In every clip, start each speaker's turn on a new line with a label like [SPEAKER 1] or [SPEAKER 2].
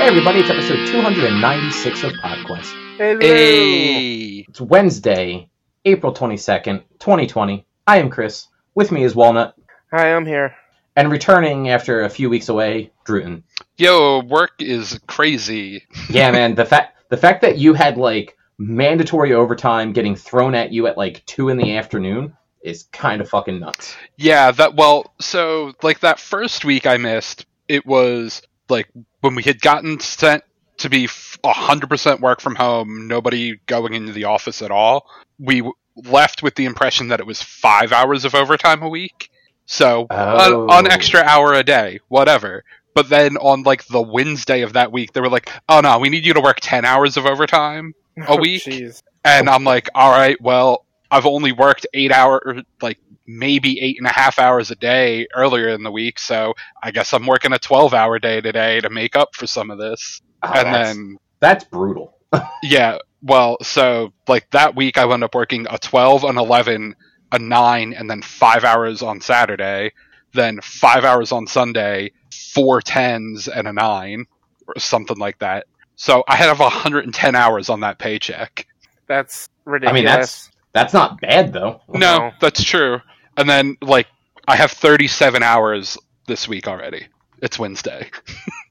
[SPEAKER 1] Hey everybody, it's episode 296 of PodQuest.
[SPEAKER 2] Hello.
[SPEAKER 3] Hey.
[SPEAKER 1] It's Wednesday, April 22nd, 2020. I am Chris. With me is Walnut.
[SPEAKER 2] Hi, I'm here.
[SPEAKER 1] And returning after a few weeks away, Druten.
[SPEAKER 3] Yo, work is crazy.
[SPEAKER 1] Yeah, man, the fact the fact that you had like mandatory overtime getting thrown at you at like two in the afternoon is kind of fucking nuts.
[SPEAKER 3] Yeah, that well, so like that first week I missed, it was like when we had gotten sent to be f- 100% work from home, nobody going into the office at all. We left with the impression that it was 5 hours of overtime a week. So,
[SPEAKER 1] Oh.
[SPEAKER 3] an, an extra hour a day, whatever. But then on like the Wednesday of that week, they were like, "Oh no, we need you to work 10 hours of overtime." A oh, week?
[SPEAKER 2] Jeez.
[SPEAKER 3] And I'm like, all right, well, I've only worked eight hour, like maybe eight and a half hours a day earlier in the week, so I guess I'm working a 12 hour day today to make up for some of this.
[SPEAKER 1] Oh,
[SPEAKER 3] and
[SPEAKER 1] that's,
[SPEAKER 3] then,
[SPEAKER 1] that's brutal.
[SPEAKER 3] yeah, well, so like that week I wound up working a 12, an 11, a 9, and then five hours on Saturday, then five hours on Sunday, four tens and a 9, or something like that. So I have 110 hours on that paycheck.
[SPEAKER 2] That's ridiculous.
[SPEAKER 1] I
[SPEAKER 2] ridiculous.
[SPEAKER 1] mean, that's that's not bad though.
[SPEAKER 3] No,
[SPEAKER 2] No.
[SPEAKER 3] that's true. And then like I have 37 hours this week already. It's Wednesday.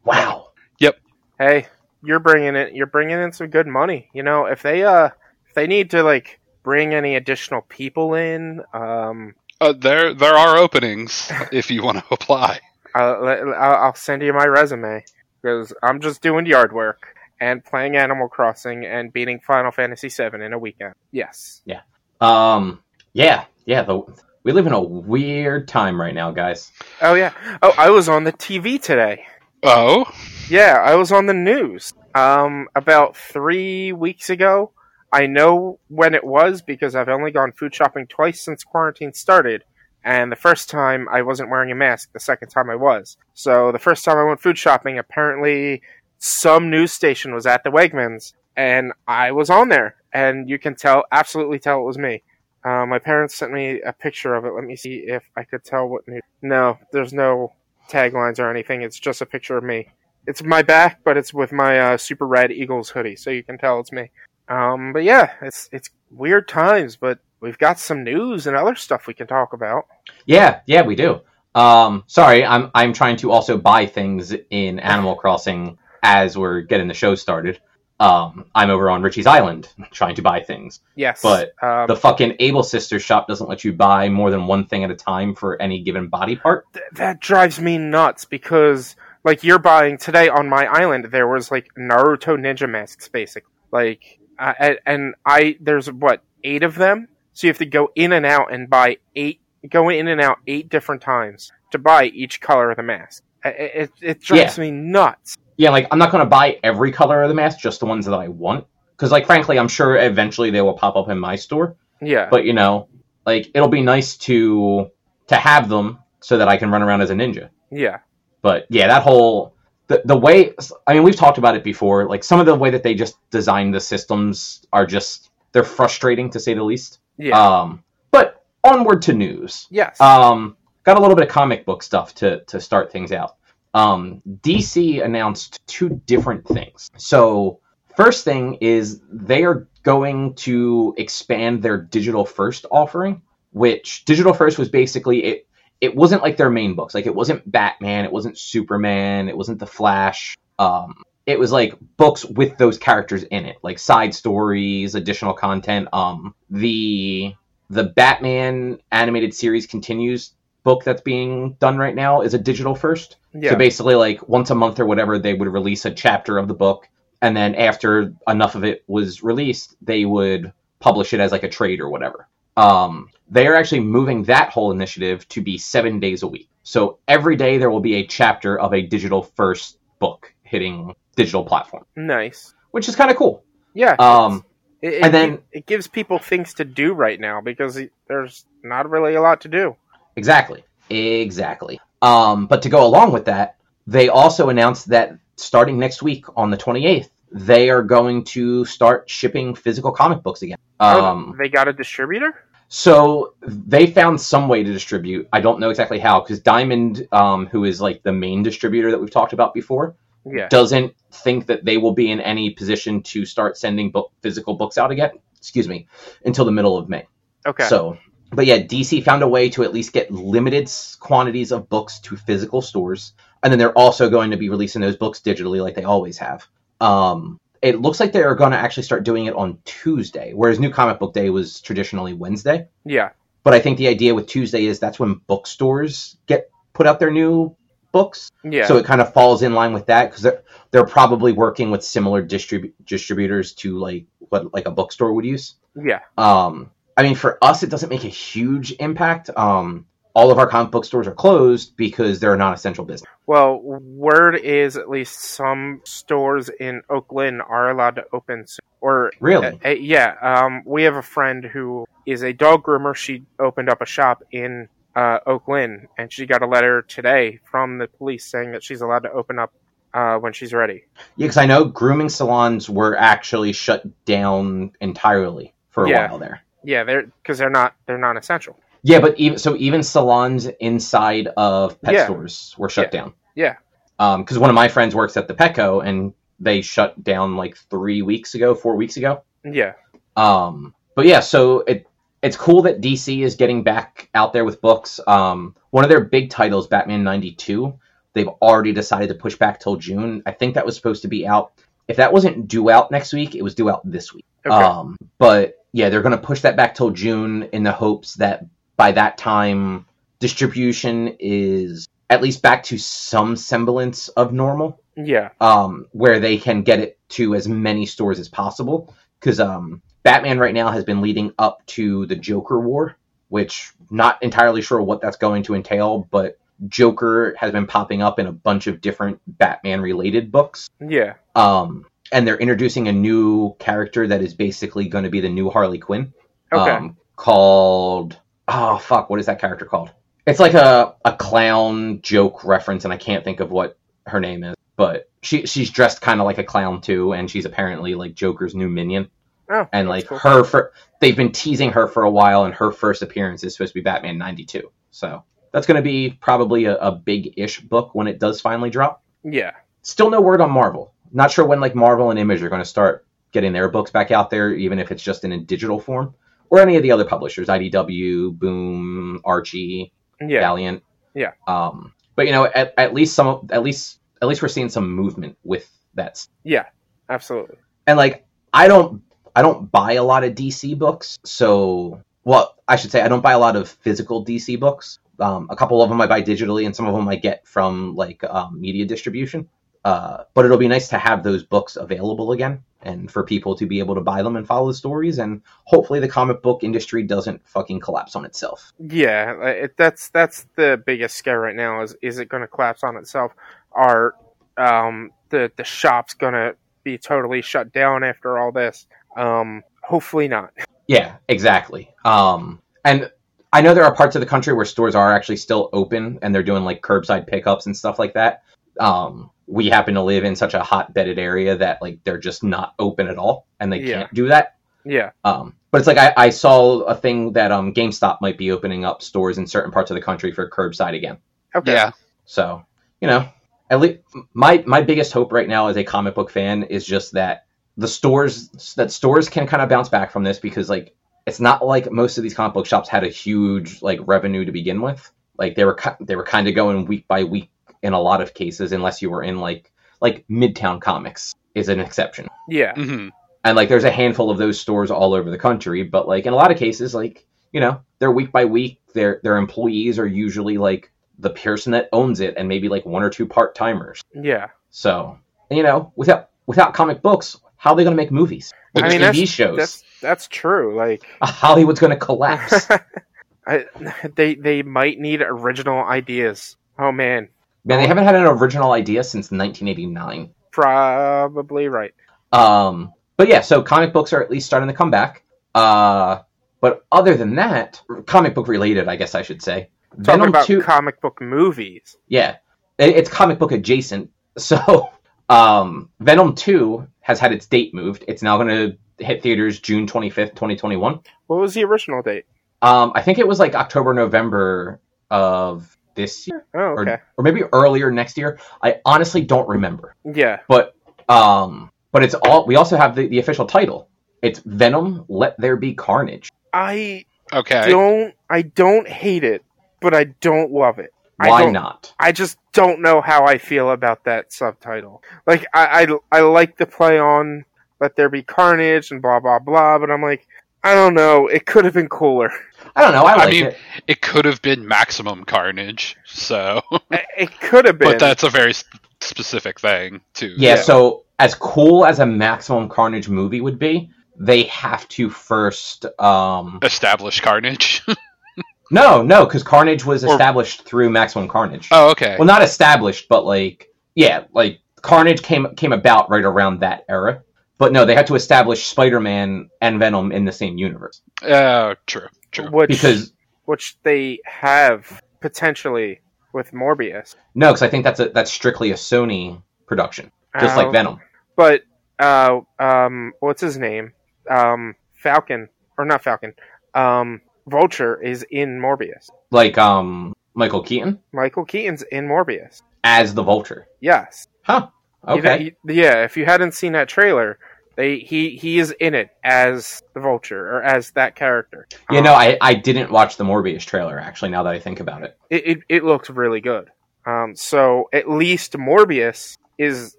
[SPEAKER 1] Wow. Yep.
[SPEAKER 2] Hey, you're bringing it. You're bringing in some good money. You know, if they uh, if they need to like bring any additional people in, um,
[SPEAKER 3] Uh, there there are openings if you want to apply.
[SPEAKER 2] I'll, I'll I'll send you my resume because I'm just doing yard work and playing Animal Crossing and beating Final Fantasy VII in a weekend. Yes. Yeah.
[SPEAKER 1] Um. Yeah. Yeah. The we live in a weird time right now, guys.
[SPEAKER 2] Oh yeah. Oh, I was on the TV today.
[SPEAKER 3] Oh,
[SPEAKER 2] Yeah, I was on the news. Um, about three weeks ago. I know when it was because I've only gone food shopping twice since quarantine started. And the first time I wasn't wearing a mask, the second time I was. So the first time I went food shopping, apparently some news station was at the Wegmans, and I was on there. And you can tell, absolutely tell it was me. Uh, my parents sent me a picture of it. Let me see if I could tell what news. No, there's no taglines or anything. It's just a picture of me. It's my back, but it's with my uh, super red Eagles hoodie, so you can tell it's me. Um, but yeah, it's it's weird times, but we've got some news and other stuff we can talk about.
[SPEAKER 1] Yeah. Yeah. We do. Um. Sorry. I'm I'm trying to also buy things in Animal Crossing as we're getting the show started. Um. I'm over on Richie's Island trying to buy things.
[SPEAKER 2] Yes,
[SPEAKER 1] But
[SPEAKER 2] um,
[SPEAKER 1] The fucking Able Sisters shop doesn't let you buy more than one thing at a time for any given body part.
[SPEAKER 2] th- that drives me nuts because like you're buying today on my island, there was like Naruto ninja masks, basically. Like, uh, and, I there's what eight of them, so you have to go in and out and buy eight, go in and out eight different times to buy each color of the mask. It it, it drives me nuts.
[SPEAKER 1] Yeah, like I'm not gonna buy every color of the mask, just the ones that I want. Because, like, frankly, I'm sure eventually they will pop up in my store.
[SPEAKER 2] Yeah,
[SPEAKER 1] But you know, like it'll be nice to to have them so that I can run around as a ninja.
[SPEAKER 2] yeah,
[SPEAKER 1] But yeah, that whole the the way I mean, we've talked about it before. Like some of the way that they just designed the systems are just they're frustrating to say the least.
[SPEAKER 2] yeah,
[SPEAKER 1] Um, but onward to news.
[SPEAKER 2] yes.
[SPEAKER 1] Um, got a little bit of comic book stuff to to start things out. Um, DC announced two different things. So first thing is they are going to expand their digital first offering, which digital first was basically it. It wasn't like their main books. Like it wasn't Batman, it wasn't Superman, it wasn't the Flash. Um, it was like books with those characters in it, like side stories, additional content. Um, the the Batman animated series continues book that's being done right now is a digital first.
[SPEAKER 2] yeah,
[SPEAKER 1] So basically, like once a month or whatever, they would release a chapter of the book, and then after enough of it was released, they would publish it as like a trade or whatever. Um, they are actually moving that whole initiative to be seven days a week. So every day there will be a chapter of a digital first book hitting digital platform,
[SPEAKER 2] nice.
[SPEAKER 1] which is kind of cool.
[SPEAKER 2] Yeah.
[SPEAKER 1] Um,
[SPEAKER 2] It, it,
[SPEAKER 1] And then-
[SPEAKER 2] it gives people things to do right now because there's not really a lot to do.
[SPEAKER 1] Exactly. Exactly. Um, but to go along with that, they also announced that starting next week on the 28th, they are going to start shipping physical comic books again. Um,
[SPEAKER 2] Oh, they got a distributor.
[SPEAKER 1] so they found some way to distribute. I don't know exactly how, because Diamond, um, who is like the main distributor that we've talked about before,
[SPEAKER 2] Yeah.
[SPEAKER 1] doesn't think that they will be in any position to start sending book, physical books out again. Excuse me, until the middle of May.
[SPEAKER 2] Okay.
[SPEAKER 1] So, but yeah, DC found a way to at least get limited quantities of books to physical stores, and then they're also going to be releasing those books digitally, like they always have. Um, it looks like they are going to actually start doing it on Tuesday, whereas New Comic Book Day was traditionally Wednesday.
[SPEAKER 2] yeah.
[SPEAKER 1] But I think the idea with Tuesday is that's when bookstores get put out their new books.
[SPEAKER 2] Yeah.
[SPEAKER 1] So it kind of falls in line with that because they're they're probably working with similar distrib- distributors to like what like a bookstore would use.
[SPEAKER 2] yeah.
[SPEAKER 1] Um, I mean, for us, it doesn't make a huge impact. Um, all of our comic book stores are closed because they're a non-essential business.
[SPEAKER 2] Well, word is at least some stores in Oakland are allowed to open. soon. Or
[SPEAKER 1] Really?
[SPEAKER 2] Uh, uh, yeah, um, we have a friend who is a dog groomer. She opened up a shop in uh, Oakland, and she got a letter today from the police saying that she's allowed to open up uh, when she's ready.
[SPEAKER 1] Yeah, because I know grooming salons were actually shut down entirely for a
[SPEAKER 2] Yeah.
[SPEAKER 1] while there.
[SPEAKER 2] Yeah, they're because they're not they're non-essential.
[SPEAKER 1] Yeah, but even so, even salons inside of pet
[SPEAKER 2] Yeah.
[SPEAKER 1] stores were shut down.
[SPEAKER 2] Yeah.
[SPEAKER 1] because one of my friends works at the Petco, and they shut down like three weeks ago, four weeks ago.
[SPEAKER 2] Yeah,
[SPEAKER 1] Um, but yeah, so it it's cool that DC is getting back out there with books. Um, one of their big titles, Batman '92, they've already decided to push back till June. I think that was supposed to be out. If that wasn't due out next week, it was due out this week.
[SPEAKER 2] Okay.
[SPEAKER 1] Um, but yeah, they're going to push that back till June in the hopes that by that time distribution is at least back to some semblance of normal
[SPEAKER 2] yeah,
[SPEAKER 1] um, where they can get it to as many stores as possible. Because um, Batman right now has been leading up to the Joker War, which not entirely sure what that's going to entail, but Joker has been popping up in a bunch of different Batman related books.
[SPEAKER 2] yeah,
[SPEAKER 1] Um, and they're introducing a new character that is basically going to be the new Harley Quinn.
[SPEAKER 2] Okay.
[SPEAKER 1] Um, called oh fuck, what is that character called? It's like a a clown joke reference, and I can't think of what her name is. But she she's dressed kind of like a clown too, and she's apparently like Joker's new minion.
[SPEAKER 2] Oh,
[SPEAKER 1] And like
[SPEAKER 2] cool.
[SPEAKER 1] her for they've been teasing her for a while, and her first appearance is supposed to be Batman '92. So that's going to be probably a, a big ish book when it does finally drop.
[SPEAKER 2] Yeah,
[SPEAKER 1] Still no word on Marvel. Not sure when like Marvel and Image are going to start getting their books back out there, even if it's just in a digital form, or any of the other publishers, IDW, Boom, Archie,
[SPEAKER 2] yeah,
[SPEAKER 1] Valiant.
[SPEAKER 2] Yeah.
[SPEAKER 1] Um, but you know, at, at least some, at least at least we're seeing some movement with that.
[SPEAKER 2] yeah, absolutely.
[SPEAKER 1] And like, I don't, I don't buy a lot of DC books, so well, I should say I don't buy a lot of physical DC books. Um, a couple of them I buy digitally, and some of them I get from like um, media distribution. Uh, but it'll be nice to have those books available again, and for people to be able to buy them and follow the stories, and hopefully the comic book industry doesn't fucking collapse on itself.
[SPEAKER 2] Yeah, it, that's that's the biggest scare right now. Is is it going to collapse on itself? Are um, the the shops going to be totally shut down after all this? Um, hopefully not.
[SPEAKER 1] Yeah, exactly. Um, and I know there are parts of the country where stores are actually still open and they're doing like curbside pickups and stuff like that. Um, we happen to live in such a hot-bedded area that like they're just not open at all and they
[SPEAKER 2] Yeah.
[SPEAKER 1] can't do that.
[SPEAKER 2] Yeah,
[SPEAKER 1] Um, but it's like I, I saw a thing that um, GameStop might be opening up stores in certain parts of the country for curbside again.
[SPEAKER 2] okay.
[SPEAKER 3] Yeah.
[SPEAKER 1] So, you know, at least my my biggest hope right now as a comic book fan is just that the stores that stores can kind of bounce back from this because like it's not like most of these comic book shops had a huge like revenue to begin with. Like they were they were kind of going week by week in a lot of cases unless you were in like like Midtown Comics is an exception.
[SPEAKER 2] Yeah,
[SPEAKER 3] hmm
[SPEAKER 1] And like there's a handful of those stores all over the country, but like in a lot of cases like, you know, they're week by week, their their employees are usually like the person that owns it and maybe like one or two part timers.
[SPEAKER 2] yeah.
[SPEAKER 1] So, you know, without without comic books, how are they going to make movies? Or
[SPEAKER 2] I mean,
[SPEAKER 1] TV
[SPEAKER 2] that's,
[SPEAKER 1] shows?
[SPEAKER 2] That's that's true. Like,
[SPEAKER 1] Hollywood's going to collapse.
[SPEAKER 2] I, they they might need original ideas. Oh man,
[SPEAKER 1] Man, they haven't had an original idea since 1989.
[SPEAKER 2] probably right.
[SPEAKER 1] Um, but yeah, so comic books are at least starting to come back. Uh, but other than that, comic book related, I guess I should say.
[SPEAKER 2] Talking
[SPEAKER 1] Venom
[SPEAKER 2] about
[SPEAKER 1] 2
[SPEAKER 2] comic book movies.
[SPEAKER 1] Yeah, it, it's comic book adjacent. So, um, Venom 2 has had its date moved. It's now going to hit theaters June 25th, 2021.
[SPEAKER 2] What was the original date?
[SPEAKER 1] Um, I think it was like October, November of this year
[SPEAKER 2] Oh,
[SPEAKER 1] or,
[SPEAKER 2] okay.
[SPEAKER 1] or maybe earlier next year. I honestly don't remember.
[SPEAKER 2] Yeah.
[SPEAKER 1] But um, but it's all. We also have the, the official title. It's Venom. Let there be carnage.
[SPEAKER 2] I
[SPEAKER 3] Okay.
[SPEAKER 2] don't. I don't hate it, but I don't love it. I
[SPEAKER 1] Why
[SPEAKER 2] don't-
[SPEAKER 1] not?
[SPEAKER 2] I just don't know how I feel about that subtitle. Like I, I, I like the play on "Let there be carnage" and blah blah blah, but I'm like, I don't know. It could have been cooler.
[SPEAKER 1] I don't know. I
[SPEAKER 3] I
[SPEAKER 1] like
[SPEAKER 3] mean,
[SPEAKER 1] it.
[SPEAKER 3] It could have been maximum carnage, so
[SPEAKER 2] It- It could have been.
[SPEAKER 3] but that's a very specific thing too.
[SPEAKER 1] Yeah,
[SPEAKER 2] Yeah.
[SPEAKER 1] So as cool as a Maximum Carnage movie would be, they have to first. Um,
[SPEAKER 3] Established carnage.
[SPEAKER 1] no, no, because Carnage was
[SPEAKER 3] Or-
[SPEAKER 1] established through Maximum Carnage.
[SPEAKER 3] oh, okay.
[SPEAKER 1] Well, not established, but like, yeah, like Carnage came came about right around that era. But no, they had to establish Spider-Man and Venom in the same universe
[SPEAKER 3] Uh, true. True.
[SPEAKER 2] which
[SPEAKER 1] because
[SPEAKER 2] which they have potentially with Morbius,
[SPEAKER 1] no, because I think that's a that's strictly a Sony production, just
[SPEAKER 2] Uh,
[SPEAKER 1] like Venom.
[SPEAKER 2] But uh, um, what's his name? Um, Falcon or not Falcon? Um, Vulture is in Morbius.
[SPEAKER 1] Like um Michael Keaton
[SPEAKER 2] Michael Keaton's in Morbius.
[SPEAKER 1] as the Vulture.
[SPEAKER 2] Yes.
[SPEAKER 1] Huh. Okay.
[SPEAKER 2] you- yeah. If you hadn't seen that trailer, they he he is in it as the Vulture or as that character.
[SPEAKER 1] You
[SPEAKER 2] Um,
[SPEAKER 1] know, I, I didn't watch the Morbius trailer actually. Now that I think about it,
[SPEAKER 2] it, it, it looked really good. Um, so at least Morbius is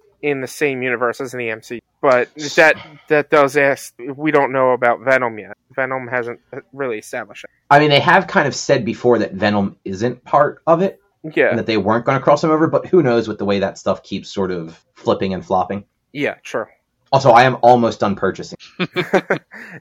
[SPEAKER 2] in the same universe as in the MC. But that that does ask. We don't know about Venom yet. Venom hasn't really established it.
[SPEAKER 1] I mean, they have kind of said before that Venom isn't part of it.
[SPEAKER 2] Yeah,
[SPEAKER 1] and that they weren't going to cross him over. But who knows with the way that stuff keeps sort of flipping and flopping.
[SPEAKER 2] yeah, true.
[SPEAKER 1] Also, I am almost done purchasing.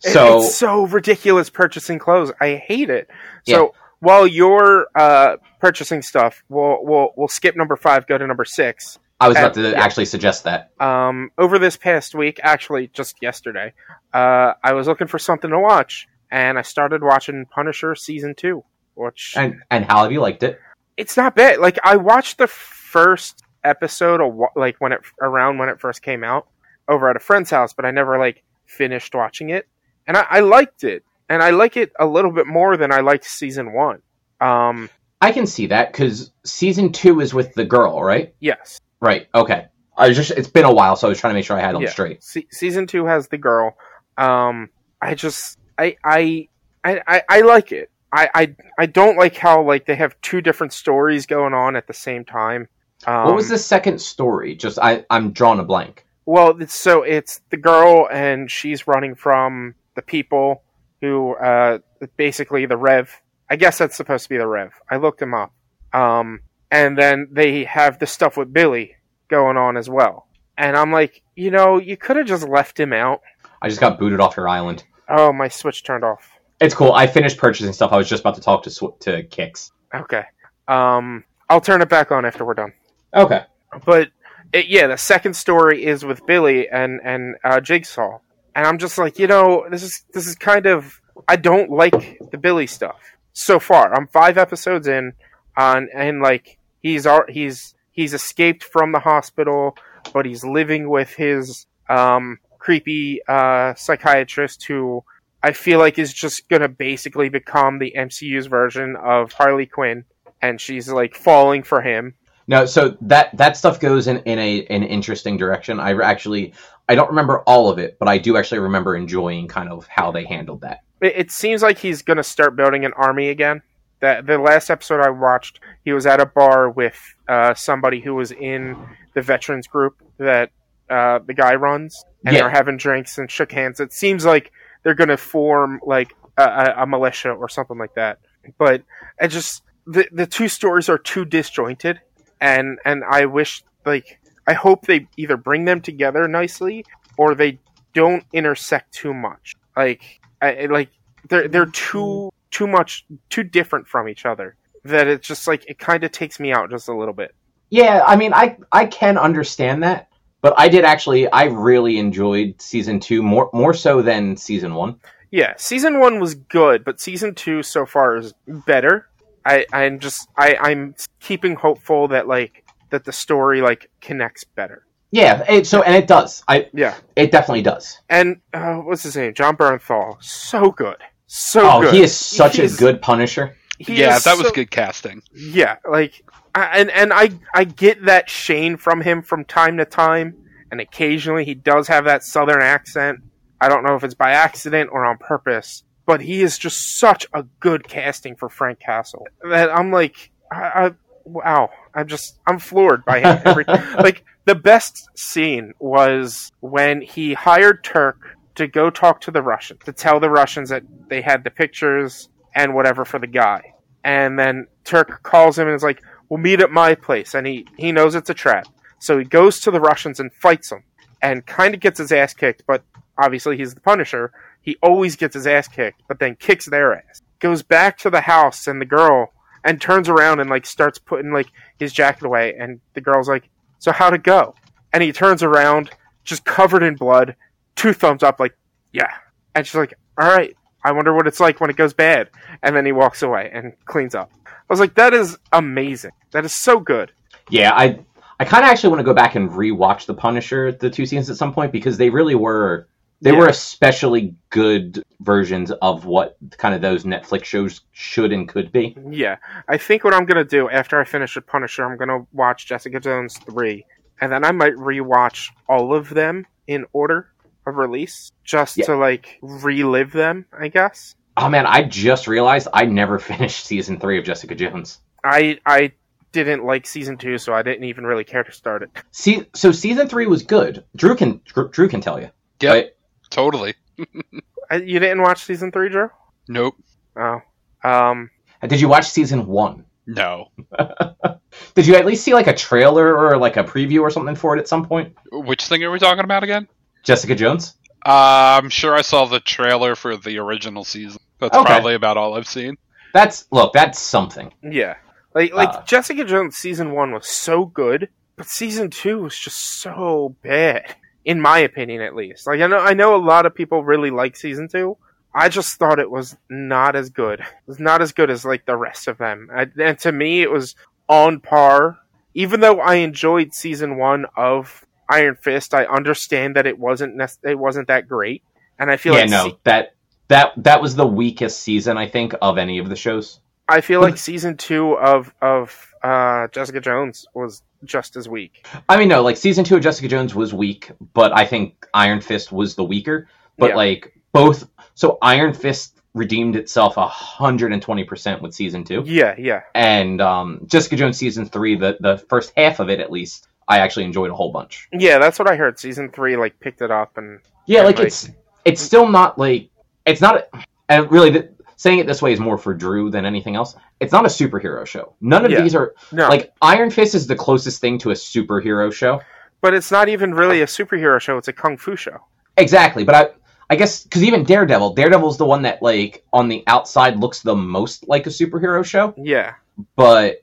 [SPEAKER 1] So-
[SPEAKER 2] it's so ridiculous purchasing clothes. I hate it.
[SPEAKER 1] Yeah.
[SPEAKER 2] So while you're uh, purchasing stuff, we'll we'll we'll skip number five, go to number six.
[SPEAKER 1] I was about to
[SPEAKER 2] yeah.
[SPEAKER 1] actually suggest that.
[SPEAKER 2] Um, over this past week, actually just yesterday, uh, I was looking for something to watch, and I started watching Punisher season two, which
[SPEAKER 1] And and how have you liked it?
[SPEAKER 2] it's not bad. Like I watched the first episode like when it around when it first came out over at a friend's house, but I never like finished watching it, and I, I liked it, and I like it a little bit more than I liked season one. Um,
[SPEAKER 1] I can see that because season two is with the girl, right?
[SPEAKER 2] yes,
[SPEAKER 1] Right. Okay. I was just it's been a while, so I was trying to make sure I had them
[SPEAKER 2] Yeah.
[SPEAKER 1] straight.
[SPEAKER 2] Se- season two has the girl. Um, I just I I I, I, I like it. I, I I don't like how like they have two different stories going on at the same time. Um,
[SPEAKER 1] what was the second story? Just I I'm drawing a blank.
[SPEAKER 2] Well, it's, so it's the girl, and she's running from the people who, uh, basically the Rev. I guess that's supposed to be the Rev. I looked him up. Um, and then they have the stuff with Billy going on as well. And I'm like, you know, you could have just left him out.
[SPEAKER 1] I just got booted off your island.
[SPEAKER 2] Oh, my Switch turned off.
[SPEAKER 1] It's cool. I finished purchasing stuff. I was just about to talk to Sw- to Kix.
[SPEAKER 2] Okay. Um, I'll turn it back on after we're done.
[SPEAKER 1] Okay.
[SPEAKER 2] but it, yeah, the second story is with Billy and and uh, Jigsaw, and I'm just like, you know, this is this is kind of I don't like the Billy stuff so far. I'm five episodes in, on and like he's he's he's escaped from the hospital, but he's living with his um creepy uh psychiatrist who I feel like is just gonna basically become the MCU's version of Harley Quinn, and she's like falling for him.
[SPEAKER 1] No, so that that stuff goes in in a an interesting direction. I actually I don't remember all of it, but I do actually remember enjoying kind of how they handled that.
[SPEAKER 2] it, it seems like he's going to start building an army again. That the last episode I watched, he was at a bar with uh, somebody who was in the veterans group that uh, the guy runs, and
[SPEAKER 1] Yeah.
[SPEAKER 2] they're having drinks and shook hands. It seems like they're going to form like a, a, a militia or something like that. But I just the the two stories are too disjointed, and and I wish like I hope they either bring them together nicely or they don't intersect too much. Like I, like they're they're too too much too different from each other that it's just like it kind of takes me out just a little bit.
[SPEAKER 1] Yeah, I mean, I I can understand that, but I did actually I really enjoyed season two more more so than season one.
[SPEAKER 2] Yeah, season one was good, but season two so far is better. I I'm just I I'm keeping hopeful that like that the story like connects better.
[SPEAKER 1] Yeah, it, so and it does. I
[SPEAKER 2] Yeah,
[SPEAKER 1] it definitely does.
[SPEAKER 2] and uh, what's his name? Jon Bernthal, so good, so good.
[SPEAKER 1] oh,
[SPEAKER 2] good.
[SPEAKER 1] he is such
[SPEAKER 2] He's-
[SPEAKER 1] a good Punisher.
[SPEAKER 3] yeah,
[SPEAKER 2] is
[SPEAKER 3] that was
[SPEAKER 2] so-
[SPEAKER 3] good casting.
[SPEAKER 2] Yeah, like, I- and and I I get that Shane from him from time to time, and occasionally he does have that southern accent. I don't know if it's by accident or on purpose, but he is just such a good casting for Frank Castle that I'm like, I, I wow, I'm just I'm floored by him. Every, like the best scene was when he hired Turk to go talk to the Russians to tell the Russians that they had the pictures and whatever for the guy, and then Turk calls him and is like, "We'll meet at my place," and he he knows it's a trap, so he goes to the Russians and fights them, and kind of gets his ass kicked, but obviously he's the Punisher. He always gets his ass kicked, but then kicks their ass. Goes back to the house and the girl and turns around and like starts putting like his jacket away and the girl's like, "So how'd it go?" And he turns around, just covered in blood, two thumbs up, like, "Yeah." And she's like, "All right, I wonder what it's like when it goes bad." And then he walks away and cleans up. I was like, "That is amazing. That is so good."
[SPEAKER 1] Yeah, I I kind of actually want to go back and rewatch The Punisher, the two seasons at some point because they really were they
[SPEAKER 2] Yeah.
[SPEAKER 1] were especially good versions of what kind of those Netflix shows should and could be.
[SPEAKER 2] Yeah, I think what I'm gonna do after I finish The Punisher, I'm gonna watch Jessica Jones three, and then I might rewatch all of them in order of release, just
[SPEAKER 1] Yeah.
[SPEAKER 2] to like relive them. I guess.
[SPEAKER 1] Oh man, I just realized I never finished season three of Jessica Jones.
[SPEAKER 2] I I didn't like season two, so I didn't even really care to start it.
[SPEAKER 1] See, so season three was good. Drew can Drew, Drew can tell you.
[SPEAKER 3] Yep,
[SPEAKER 1] But-
[SPEAKER 3] totally.
[SPEAKER 2] You didn't watch season three, Drew?
[SPEAKER 3] Nope.
[SPEAKER 2] Oh, um,
[SPEAKER 1] Did you watch season one?
[SPEAKER 3] No.
[SPEAKER 1] Did you at least see like a trailer or like a preview or something for it at some point?
[SPEAKER 3] Which thing are we talking about again?
[SPEAKER 1] Jessica Jones.
[SPEAKER 3] Uh, I'm sure I saw the trailer for the original season. That's
[SPEAKER 1] Okay.
[SPEAKER 3] probably about all I've seen.
[SPEAKER 1] That's look, that's something.
[SPEAKER 2] yeah, like like
[SPEAKER 1] Uh.
[SPEAKER 2] Jessica Jones season one was so good, but season two was just so bad, in my opinion, at least. Like I know I know a lot of people really like season two. I just thought it was not as good. It was not as good as like the rest of them. I, and to me, it was on par. Even though I enjoyed season one of Iron Fist, I understand that it wasn't nec- it wasn't that great. And I feel
[SPEAKER 1] yeah,
[SPEAKER 2] like
[SPEAKER 1] no,
[SPEAKER 2] se-
[SPEAKER 1] that that that was the weakest season I think of any of the shows.
[SPEAKER 2] I feel like season two of of uh, Jessica Jones was just as weak.
[SPEAKER 1] I mean, no, like season two of Jessica Jones was weak, but I think Iron Fist was the weaker. But
[SPEAKER 2] Yeah.
[SPEAKER 1] like both, so Iron Fist redeemed itself hundred and twenty percent with season two,
[SPEAKER 2] Yeah, yeah,
[SPEAKER 1] and um, Jessica Jones season three, the the first half of it at least, I actually enjoyed a whole bunch.
[SPEAKER 2] yeah. That's what I heard. Season three like picked it up, and
[SPEAKER 1] Yeah,
[SPEAKER 2] And,
[SPEAKER 1] like
[SPEAKER 2] like-
[SPEAKER 1] it's it's still not like it's not, and really saying it this way is more for Drew than anything else. It's not a superhero show. None of
[SPEAKER 2] Yeah.
[SPEAKER 1] these are
[SPEAKER 2] no,
[SPEAKER 1] like Iron Fist is the closest thing to a superhero show.
[SPEAKER 2] but it's not even really a superhero show. It's a kung fu show.
[SPEAKER 1] Exactly, but I I guess because even Daredevil, Daredevil's the one that like on the outside looks the most like a superhero show,
[SPEAKER 2] Yeah,
[SPEAKER 1] but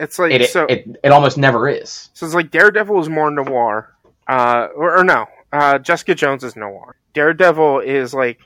[SPEAKER 2] it's like
[SPEAKER 1] it
[SPEAKER 2] so.
[SPEAKER 1] it, it almost never is.
[SPEAKER 2] so it's like Daredevil is more noir, uh, or, or no, uh, Jessica Jones is noir. Daredevil is like.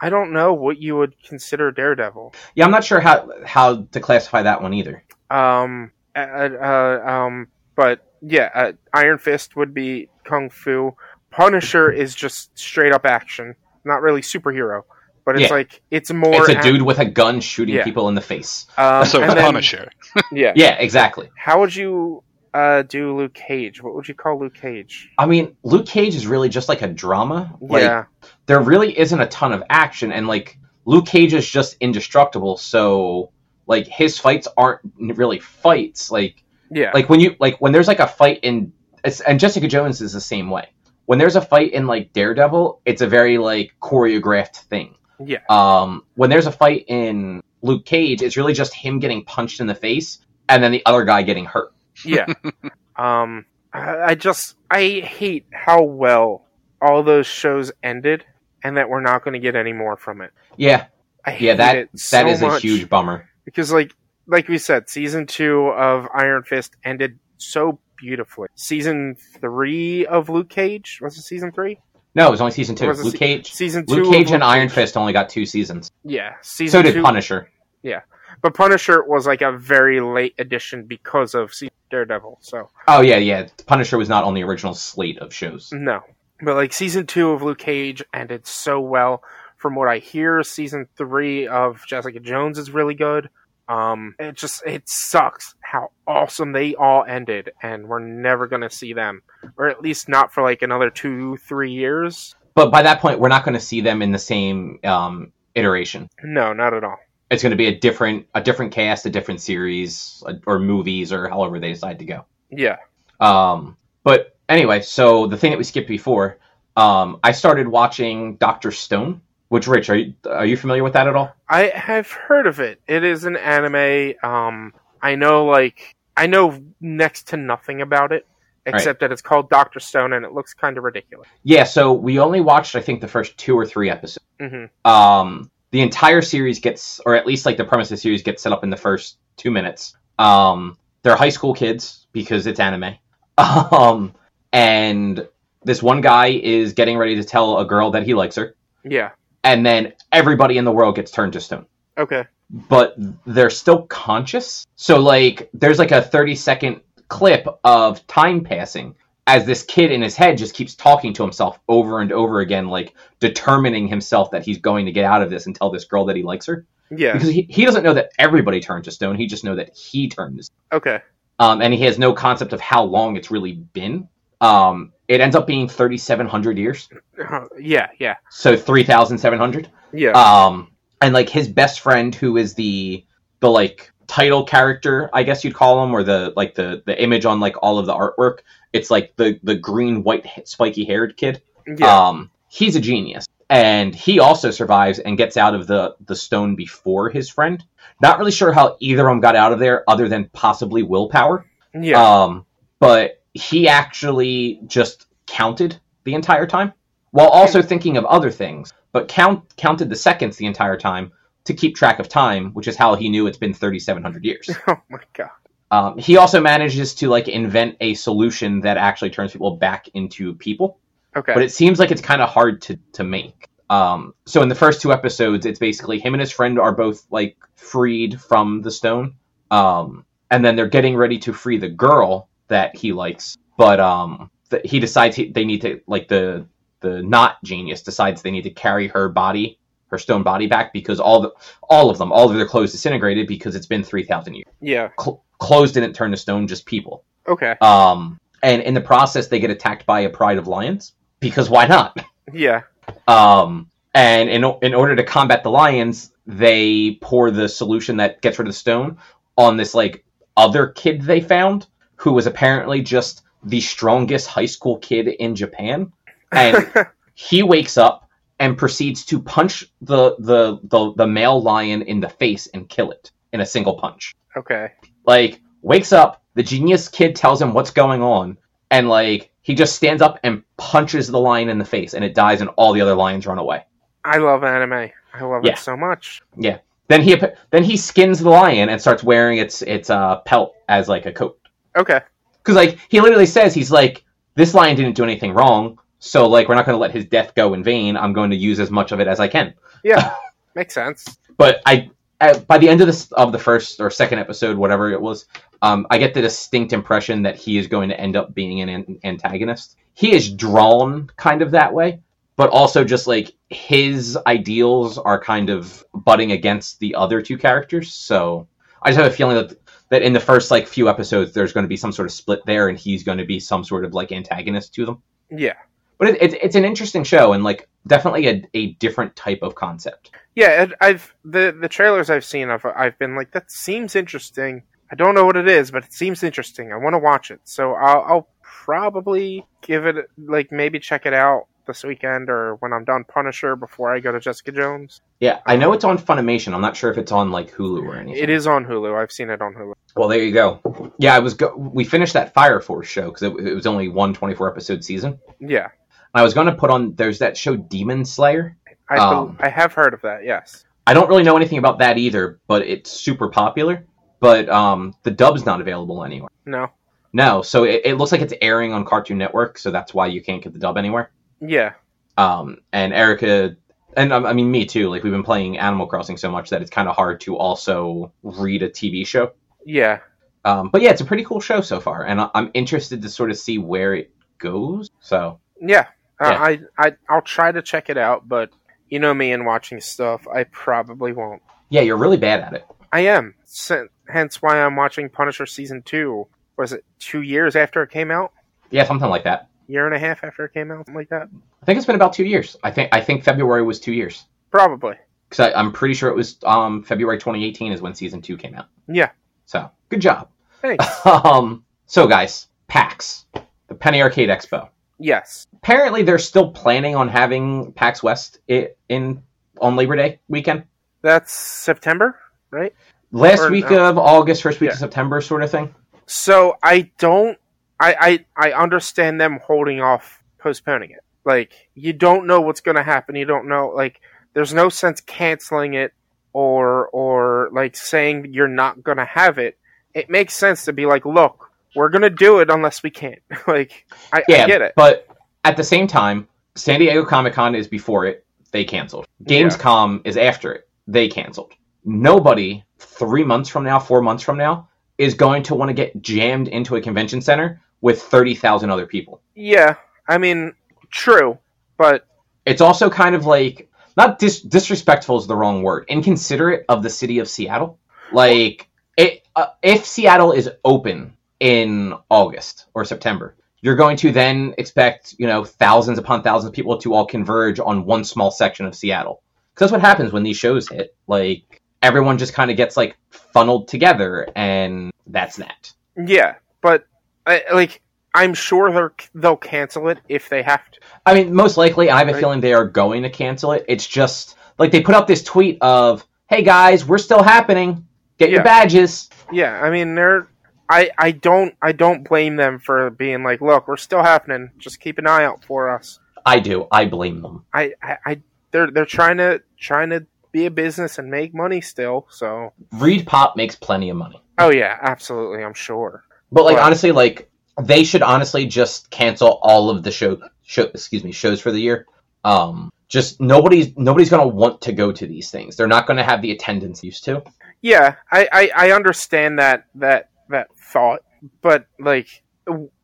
[SPEAKER 2] I don't know what you would consider Daredevil.
[SPEAKER 1] Yeah, I'm not sure how how to classify that one either.
[SPEAKER 2] Um, uh, uh, um, but yeah, uh, Iron Fist would be kung fu. Punisher is just straight up action, not really superhero, but it's
[SPEAKER 1] Yeah.
[SPEAKER 2] like it's more.
[SPEAKER 1] It's a
[SPEAKER 2] ac-
[SPEAKER 1] dude with a gun shooting
[SPEAKER 2] Yeah.
[SPEAKER 1] people in the face.
[SPEAKER 2] Um,
[SPEAKER 3] so
[SPEAKER 2] then-
[SPEAKER 3] Punisher.
[SPEAKER 2] Yeah.
[SPEAKER 1] Yeah, exactly.
[SPEAKER 2] How would you uh, do Luke Cage? What would you call Luke Cage?
[SPEAKER 1] I mean, Luke Cage is really just like a drama. Like,
[SPEAKER 2] yeah,
[SPEAKER 1] there really isn't a ton of action and like Luke Cage is just indestructible so like his fights aren't really fights like
[SPEAKER 2] yeah,
[SPEAKER 1] like when you like when there's like a fight in it's, and Jessica Jones is the same way. When there's a fight in like Daredevil it's a very like choreographed thing.
[SPEAKER 2] Yeah,
[SPEAKER 1] um when there's a fight in Luke Cage it's really just him getting punched in the face and then the other guy getting hurt.
[SPEAKER 2] Yeah. um, I, I just I hate how well all those shows ended, and that we're not going to get any more from it.
[SPEAKER 1] yeah.
[SPEAKER 2] I hate
[SPEAKER 1] yeah that
[SPEAKER 2] so
[SPEAKER 1] is a huge bummer.
[SPEAKER 2] because like like we said season two of iron fist ended so beautifully. Season three of luke cage? Was it season three?
[SPEAKER 1] No it was only season two. Luke
[SPEAKER 2] se-
[SPEAKER 1] Cage
[SPEAKER 2] season two
[SPEAKER 1] Luke Cage and
[SPEAKER 2] Luke
[SPEAKER 1] Iron
[SPEAKER 2] Cage.
[SPEAKER 1] Fist only got two seasons.
[SPEAKER 2] Yeah season
[SPEAKER 1] so did
[SPEAKER 2] two
[SPEAKER 1] Punisher.
[SPEAKER 2] Yeah, but punisher was like a very late addition because of season daredevil so
[SPEAKER 1] Oh yeah, yeah. Punisher was not on the original slate of shows.
[SPEAKER 2] no but like season two of luke cage ended so well from what I hear, season three of Jessica Jones is really good. Um, it just it sucks how awesome they all ended, and we're never gonna see them, or at least not for like another two, three years.
[SPEAKER 1] But by that point, we're not going to see them in the same um, iteration.
[SPEAKER 2] No, not at all.
[SPEAKER 1] It's going to be a different a different cast, a different series, or movies, or however they decide to go.
[SPEAKER 2] Yeah.
[SPEAKER 1] Um, but anyway, so the thing that we skipped before, um, I started watching Doctor Stone. Which Rich, are you are you familiar with that at all?
[SPEAKER 2] I have heard of it. It is an anime. Um, I know like I know next to nothing about it except that it's called Doctor Stone and it looks kind of ridiculous.
[SPEAKER 1] Yeah. So we only watched, I think, the first two or three episodes.
[SPEAKER 2] hmm
[SPEAKER 1] Um, the entire series gets, or at least like the premise of the series gets set up in the first two minutes. Um, they're high school kids because it's anime. Um, and this one guy is getting ready to tell a girl that he likes her,
[SPEAKER 2] Yeah.
[SPEAKER 1] and then everybody in the world gets turned to stone.
[SPEAKER 2] Okay.
[SPEAKER 1] but they're still conscious. So like there's like a 30 second clip of time passing as this kid in his head just keeps talking to himself over and over again like determining himself that he's going to get out of this and tell this girl that he likes her
[SPEAKER 2] Yeah.
[SPEAKER 1] because he, he doesn't know that everybody turned to stone he just know that he turned to stone
[SPEAKER 2] Okay.
[SPEAKER 1] um, and he has no concept of how long it's really been um, it ends up being 3700 years
[SPEAKER 2] Uh, yeah. Yeah.
[SPEAKER 1] so 3700
[SPEAKER 2] Yeah.
[SPEAKER 1] um and like his best friend who is the the like title character i guess you'd call him or the like the the image on like all of the artwork it's like the the green white spiky haired kid
[SPEAKER 2] yeah.
[SPEAKER 1] um he's a genius and he also survives and gets out of the the stone before his friend not really sure how either of them got out of there other than possibly willpower
[SPEAKER 2] yeah.
[SPEAKER 1] um, but he actually just counted the entire time while also thinking of other things, but count counted the seconds the entire time to keep track of time, which is how he knew it's been 3,700 years.
[SPEAKER 2] oh my god.
[SPEAKER 1] Um, he also manages to like invent a solution that actually turns people back into people,
[SPEAKER 2] Okay.
[SPEAKER 1] but it seems like it's kind of hard to to make. Um, so in the first two episodes, it's basically him and his friend are both like freed from the stone, um, and then they're getting ready to free the girl that he likes, but um, th- he decides he, they need to like the the not genius decides they need to carry her body, her stone body back because all the all of them, all of their clothes disintegrated because it's been three thousand years.
[SPEAKER 2] yeah.
[SPEAKER 1] Cl- clothes didn't turn to stone, just people.
[SPEAKER 2] Okay.
[SPEAKER 1] Um, and in the process, they get attacked by a pride of lions because why not?
[SPEAKER 2] Yeah.
[SPEAKER 1] Um, and in in order to combat the lions, they pour the solution that gets rid of the stone on this like other kid they found who was apparently just the strongest high school kid in Japan, and he wakes up and proceeds to punch the the the, the male lion in the face and kill it in a single punch
[SPEAKER 2] okay.
[SPEAKER 1] like wakes up the genius kid tells him what's going on and like he just stands up and punches the lion in the face and it dies and all the other lions run away
[SPEAKER 2] I love anime. I love
[SPEAKER 1] Yeah.
[SPEAKER 2] it so much. Yeah.
[SPEAKER 1] Then he then he skins the lion and starts wearing its its uh, pelt as like a coat
[SPEAKER 2] Okay.
[SPEAKER 1] because like he literally says he's like this lion didn't do anything wrong so like we're not going to let his death go in vain i'm going to use as much of it as i can
[SPEAKER 2] Yeah. Makes sense.
[SPEAKER 1] but I at, by the end of this of the first or second episode, whatever it was, um, I get the distinct impression that he is going to end up being an, an antagonist. He is drawn kind of that way, but also just like his ideals are kind of butting against the other two characters. So I just have a feeling that that in the first like few episodes, there's going to be some sort of split there, and he's going to be some sort of like antagonist to them.
[SPEAKER 2] Yeah.
[SPEAKER 1] But it, it, it's an interesting show and like definitely a, a different type of concept.
[SPEAKER 2] Yeah, I've the the trailers I've seen, I've I've been like, that seems interesting. I don't know what it is, but it seems interesting. I want to watch it, so I'll, I'll probably give it like maybe check it out this weekend or when I'm done Punisher before I go to Jessica Jones.
[SPEAKER 1] Yeah, I know it's on Funimation. I'm not sure if it's on like Hulu or anything.
[SPEAKER 2] It is on Hulu. I've seen it on Hulu.
[SPEAKER 1] Well, there you go. Yeah, I was go- we finished that Fire Force show because it, it was only one 24 episode season.
[SPEAKER 2] Yeah,
[SPEAKER 1] I was going to put on there's that show Demon Slayer.
[SPEAKER 2] I
[SPEAKER 1] Um,
[SPEAKER 2] I have heard of that. Yes.
[SPEAKER 1] I don't really know anything about that either, but it's super popular. But um, the dub's not available anywhere.
[SPEAKER 2] No.
[SPEAKER 1] No, so it, it looks like it's airing on Cartoon Network, so that's why you can't get the dub anywhere.
[SPEAKER 2] Yeah.
[SPEAKER 1] Um, and Erica, and um, I mean me too. Like we've been playing Animal Crossing so much that it's kind of hard to also read a TV show.
[SPEAKER 2] Yeah.
[SPEAKER 1] Um, but yeah, it's a pretty cool show so far, and I- I'm interested to sort of see where it goes. So
[SPEAKER 2] Yeah. Uh,
[SPEAKER 1] Yeah.
[SPEAKER 2] I I I'll try to check it out, but you know me and watching stuff. I probably won't.
[SPEAKER 1] Yeah, you're really bad at it.
[SPEAKER 2] I am. S- Hence why I'm watching Punisher season two. Was it two years after it came out?
[SPEAKER 1] Yeah, something like that.
[SPEAKER 2] Year and a half after it came out, something like that.
[SPEAKER 1] I think it's been about two years. I think I think February was two years
[SPEAKER 2] Probably.
[SPEAKER 1] because I'm pretty sure it was um, February 2018 is when season two came out.
[SPEAKER 2] Yeah.
[SPEAKER 1] So good job.
[SPEAKER 2] Thanks.
[SPEAKER 1] um, so guys, PAX, the Penny Arcade Expo.
[SPEAKER 2] yes.
[SPEAKER 1] Apparently, they're still planning on having PAX West i- in on Labor Day weekend.
[SPEAKER 2] That's September, right?
[SPEAKER 1] Last
[SPEAKER 2] Or
[SPEAKER 1] week
[SPEAKER 2] no.
[SPEAKER 1] of August, first week
[SPEAKER 2] Yeah.
[SPEAKER 1] of September, sort of thing.
[SPEAKER 2] So I don't. I I I understand them holding off, postponing it. Like you don't know what's going to happen. You don't know. Like there's no sense canceling it or or like saying you're not going to have it. It makes sense to be like, look, we're going to do it unless we can't. like I,
[SPEAKER 1] Yeah,
[SPEAKER 2] I get it.
[SPEAKER 1] But at the same time, San Diego Comic Con is before it. They canceled.
[SPEAKER 2] Yeah.
[SPEAKER 1] Gamescom is after it. They canceled. Nobody three months from now, four months from now, is going to want to get jammed into a convention center with thirty thousand other people.
[SPEAKER 2] Yeah, I mean, true, but
[SPEAKER 1] It's also kind of like not dis- disrespectful is the wrong word. Inconsiderate of the city of Seattle. Like it, uh, if Seattle is open in August or September, you're going to then expect you know thousands upon thousands of people to all converge on one small section of Seattle. Because that's what happens when these shows hit. Like everyone just kind of gets like funneled together, and that's that.
[SPEAKER 2] yeah, but I, like I'm sure they're they'll cancel it if they have to.
[SPEAKER 1] I mean, most likely, I have a
[SPEAKER 2] Right.
[SPEAKER 1] feeling they are going to cancel it. It's just like they put up this tweet of, "Hey guys, we're still happening. Get your badges."
[SPEAKER 2] Yeah, I mean they're I I don't I don't blame them for being like, look, we're still happening. Just keep an eye out for us.
[SPEAKER 1] I do. I blame them.
[SPEAKER 2] I I, I they're they're trying to trying to be a business and make money still. So
[SPEAKER 1] ReedPop makes plenty of money,
[SPEAKER 2] oh yeah, absolutely, I'm sure.
[SPEAKER 1] But like
[SPEAKER 2] Right.
[SPEAKER 1] honestly, like they should honestly just cancel all of the show, show excuse me, shows for the year. Um, just nobody's nobody's gonna want to go to these things. They're not gonna have the attendance used to.
[SPEAKER 2] Yeah, I, I, I understand that that that thought, but like,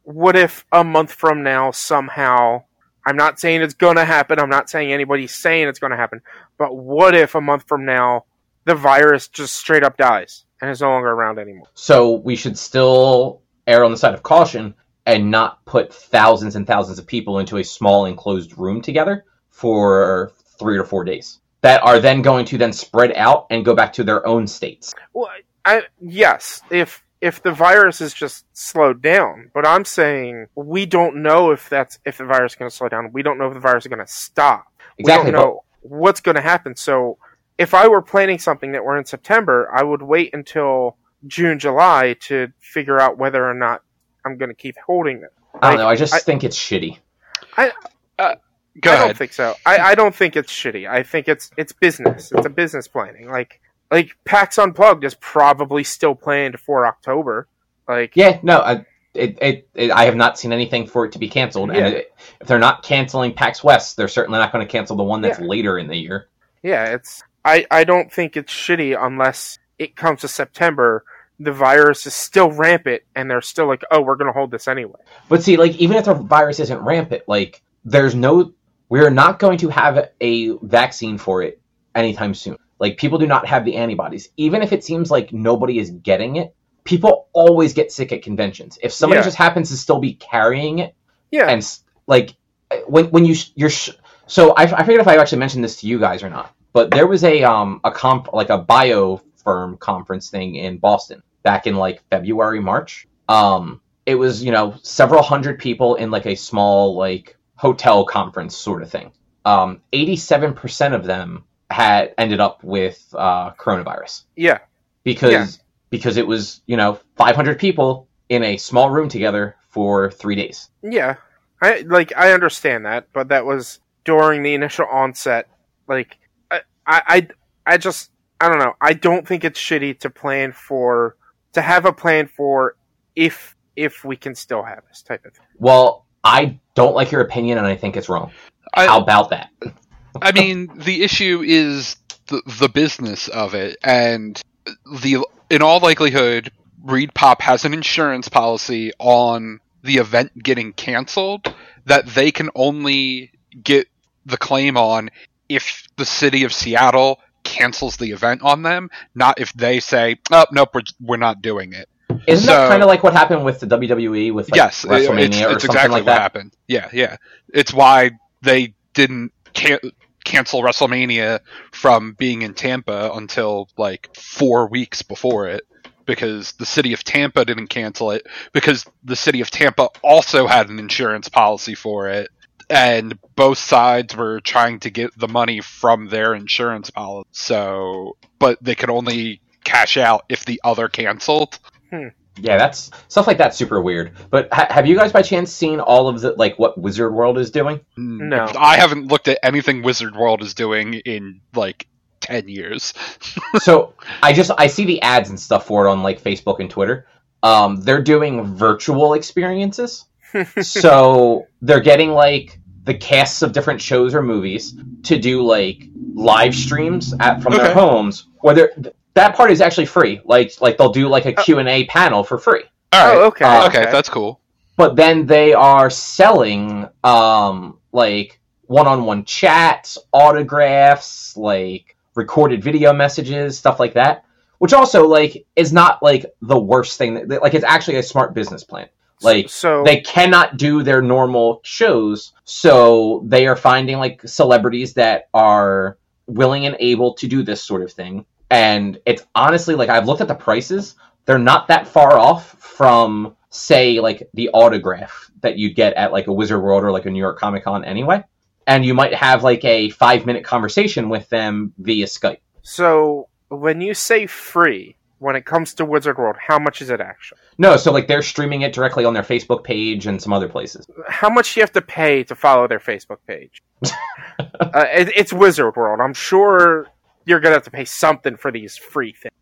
[SPEAKER 2] what if a month from now somehow? I'm not saying it's gonna happen. I'm not saying anybody's saying it's gonna happen. But what if a month from now the virus just straight up dies and is no longer around anymore?
[SPEAKER 1] So we should still err on the side of caution and not put thousands and thousands of people into a small enclosed room together for three or four days that are then going to then spread out and go back to their own states.
[SPEAKER 2] Well, I yes, if if the virus is just slowed down, but I'm saying we don't know if that's if the virus is going to slow down. We don't know if the virus is going to stop.
[SPEAKER 1] Exactly.
[SPEAKER 2] we don't know what's going to happen. So if I were planning something that were in September, I would wait until June, July to figure out whether or not I'm going to keep holding it.
[SPEAKER 1] I don't
[SPEAKER 2] like,
[SPEAKER 1] know. I just
[SPEAKER 2] I-
[SPEAKER 1] think it's shitty.
[SPEAKER 3] Uh, Go
[SPEAKER 2] I
[SPEAKER 3] ahead.
[SPEAKER 2] don't think so. I, I don't think it's shitty. I think it's it's business. It's a business planning. Like like PAX Unplugged is probably still planned for October. Like
[SPEAKER 1] Yeah. No. I, it, it, it, I have not seen anything for it to be canceled.
[SPEAKER 2] Yeah.
[SPEAKER 1] And it, if they're not canceling PAX West, they're certainly not going to cancel the one that's
[SPEAKER 2] Yeah.
[SPEAKER 1] later in the year.
[SPEAKER 2] yeah, it's I I don't think it's shitty unless it comes to September. The virus is still rampant, and they're still like, "Oh, we're going to hold this anyway."
[SPEAKER 1] But see, like even if the virus isn't rampant, like there's no, we're not going to have a vaccine for it anytime soon. Like people do not have the antibodies. Even if it seems like nobody is getting it, people always get sick at conventions. If somebody
[SPEAKER 2] Yeah.
[SPEAKER 1] just happens to still be carrying it,
[SPEAKER 2] Yeah,
[SPEAKER 1] and like when when you you're sh- so I, I forget if I actually mentioned this to you guys or not, but there was a um a comp like a bio firm conference thing in Boston back in like February March. Um, it was you know several hundred people in like a small like hotel conference sort of thing. Um, eighty seven percent of them had ended up with uh, coronavirus
[SPEAKER 2] yeah,
[SPEAKER 1] because
[SPEAKER 2] Yeah.
[SPEAKER 1] because it was you know 500 people in a small room together for three days.
[SPEAKER 2] yeah. I like I understand that, but that was during the initial onset. Like I I I, I just I don't know. I don't think it's shitty to plan for to have a plan for if if we can still have this type of thing.
[SPEAKER 1] Well, I don't like your opinion, and I think it's wrong. How about that?
[SPEAKER 3] I mean, the issue is the, the business of it, and the in all likelihood, ReedPop has an insurance policy on the event getting canceled that they can only get the claim on if the city of Seattle cancels the event on them, not if they say, "Oh, nope, we're, we're not doing it."
[SPEAKER 1] Isn't that kind of like what happened with the WWE with like,
[SPEAKER 3] yes,
[SPEAKER 1] WrestleMania
[SPEAKER 3] it's,
[SPEAKER 1] or something
[SPEAKER 3] exactly
[SPEAKER 1] like
[SPEAKER 3] what
[SPEAKER 1] that?
[SPEAKER 3] happened. Yeah, yeah. It's why they didn't can- cancel WrestleMania from being in Tampa until like four weeks before it. Because the city of Tampa didn't cancel it, because the city of Tampa also had an insurance policy for it, and both sides were trying to get the money from their insurance policy. So, but they could only cash out if the other canceled.
[SPEAKER 1] Yeah, that's stuff like that's super weird. But ha- have you guys by chance seen all of the like what Wizard World is doing?
[SPEAKER 2] No.
[SPEAKER 3] I haven't looked at anything Wizard World is doing in like 10 years.
[SPEAKER 1] so I just I see the ads and stuff for it on like Facebook and Twitter. Um, they're doing virtual experiences. So they're getting like the casts of different shows or movies to do like live streams at from their homes. Where they're, that part is actually free. Like like they'll do like a Q and A panel for free.
[SPEAKER 3] All right.
[SPEAKER 2] Oh, okay.
[SPEAKER 1] Uh,
[SPEAKER 3] okay, that's cool.
[SPEAKER 1] but then they are selling um like one-on-one chats autographs like recorded video messages stuff like that which also like is not like the worst thing that, like it's actually a smart business plan like
[SPEAKER 2] so
[SPEAKER 1] they cannot do their normal shows so they are finding like celebrities that are willing and able to do this sort of thing. And it's honestly like i've looked at the prices they're not that far off from say like the autograph that you'd get at like a wizard world or like a new york comic con anyway. And you might have like a five minute conversation with them via skype.
[SPEAKER 2] So when you say free, when it comes to Wizard World, how much is it actually?
[SPEAKER 1] No so like they're streaming it directly on their facebook page and some other places
[SPEAKER 2] How much do you have to pay to follow their Facebook page? uh, it, it's Wizard World. I'm sure you're gonna have to pay something for these free things.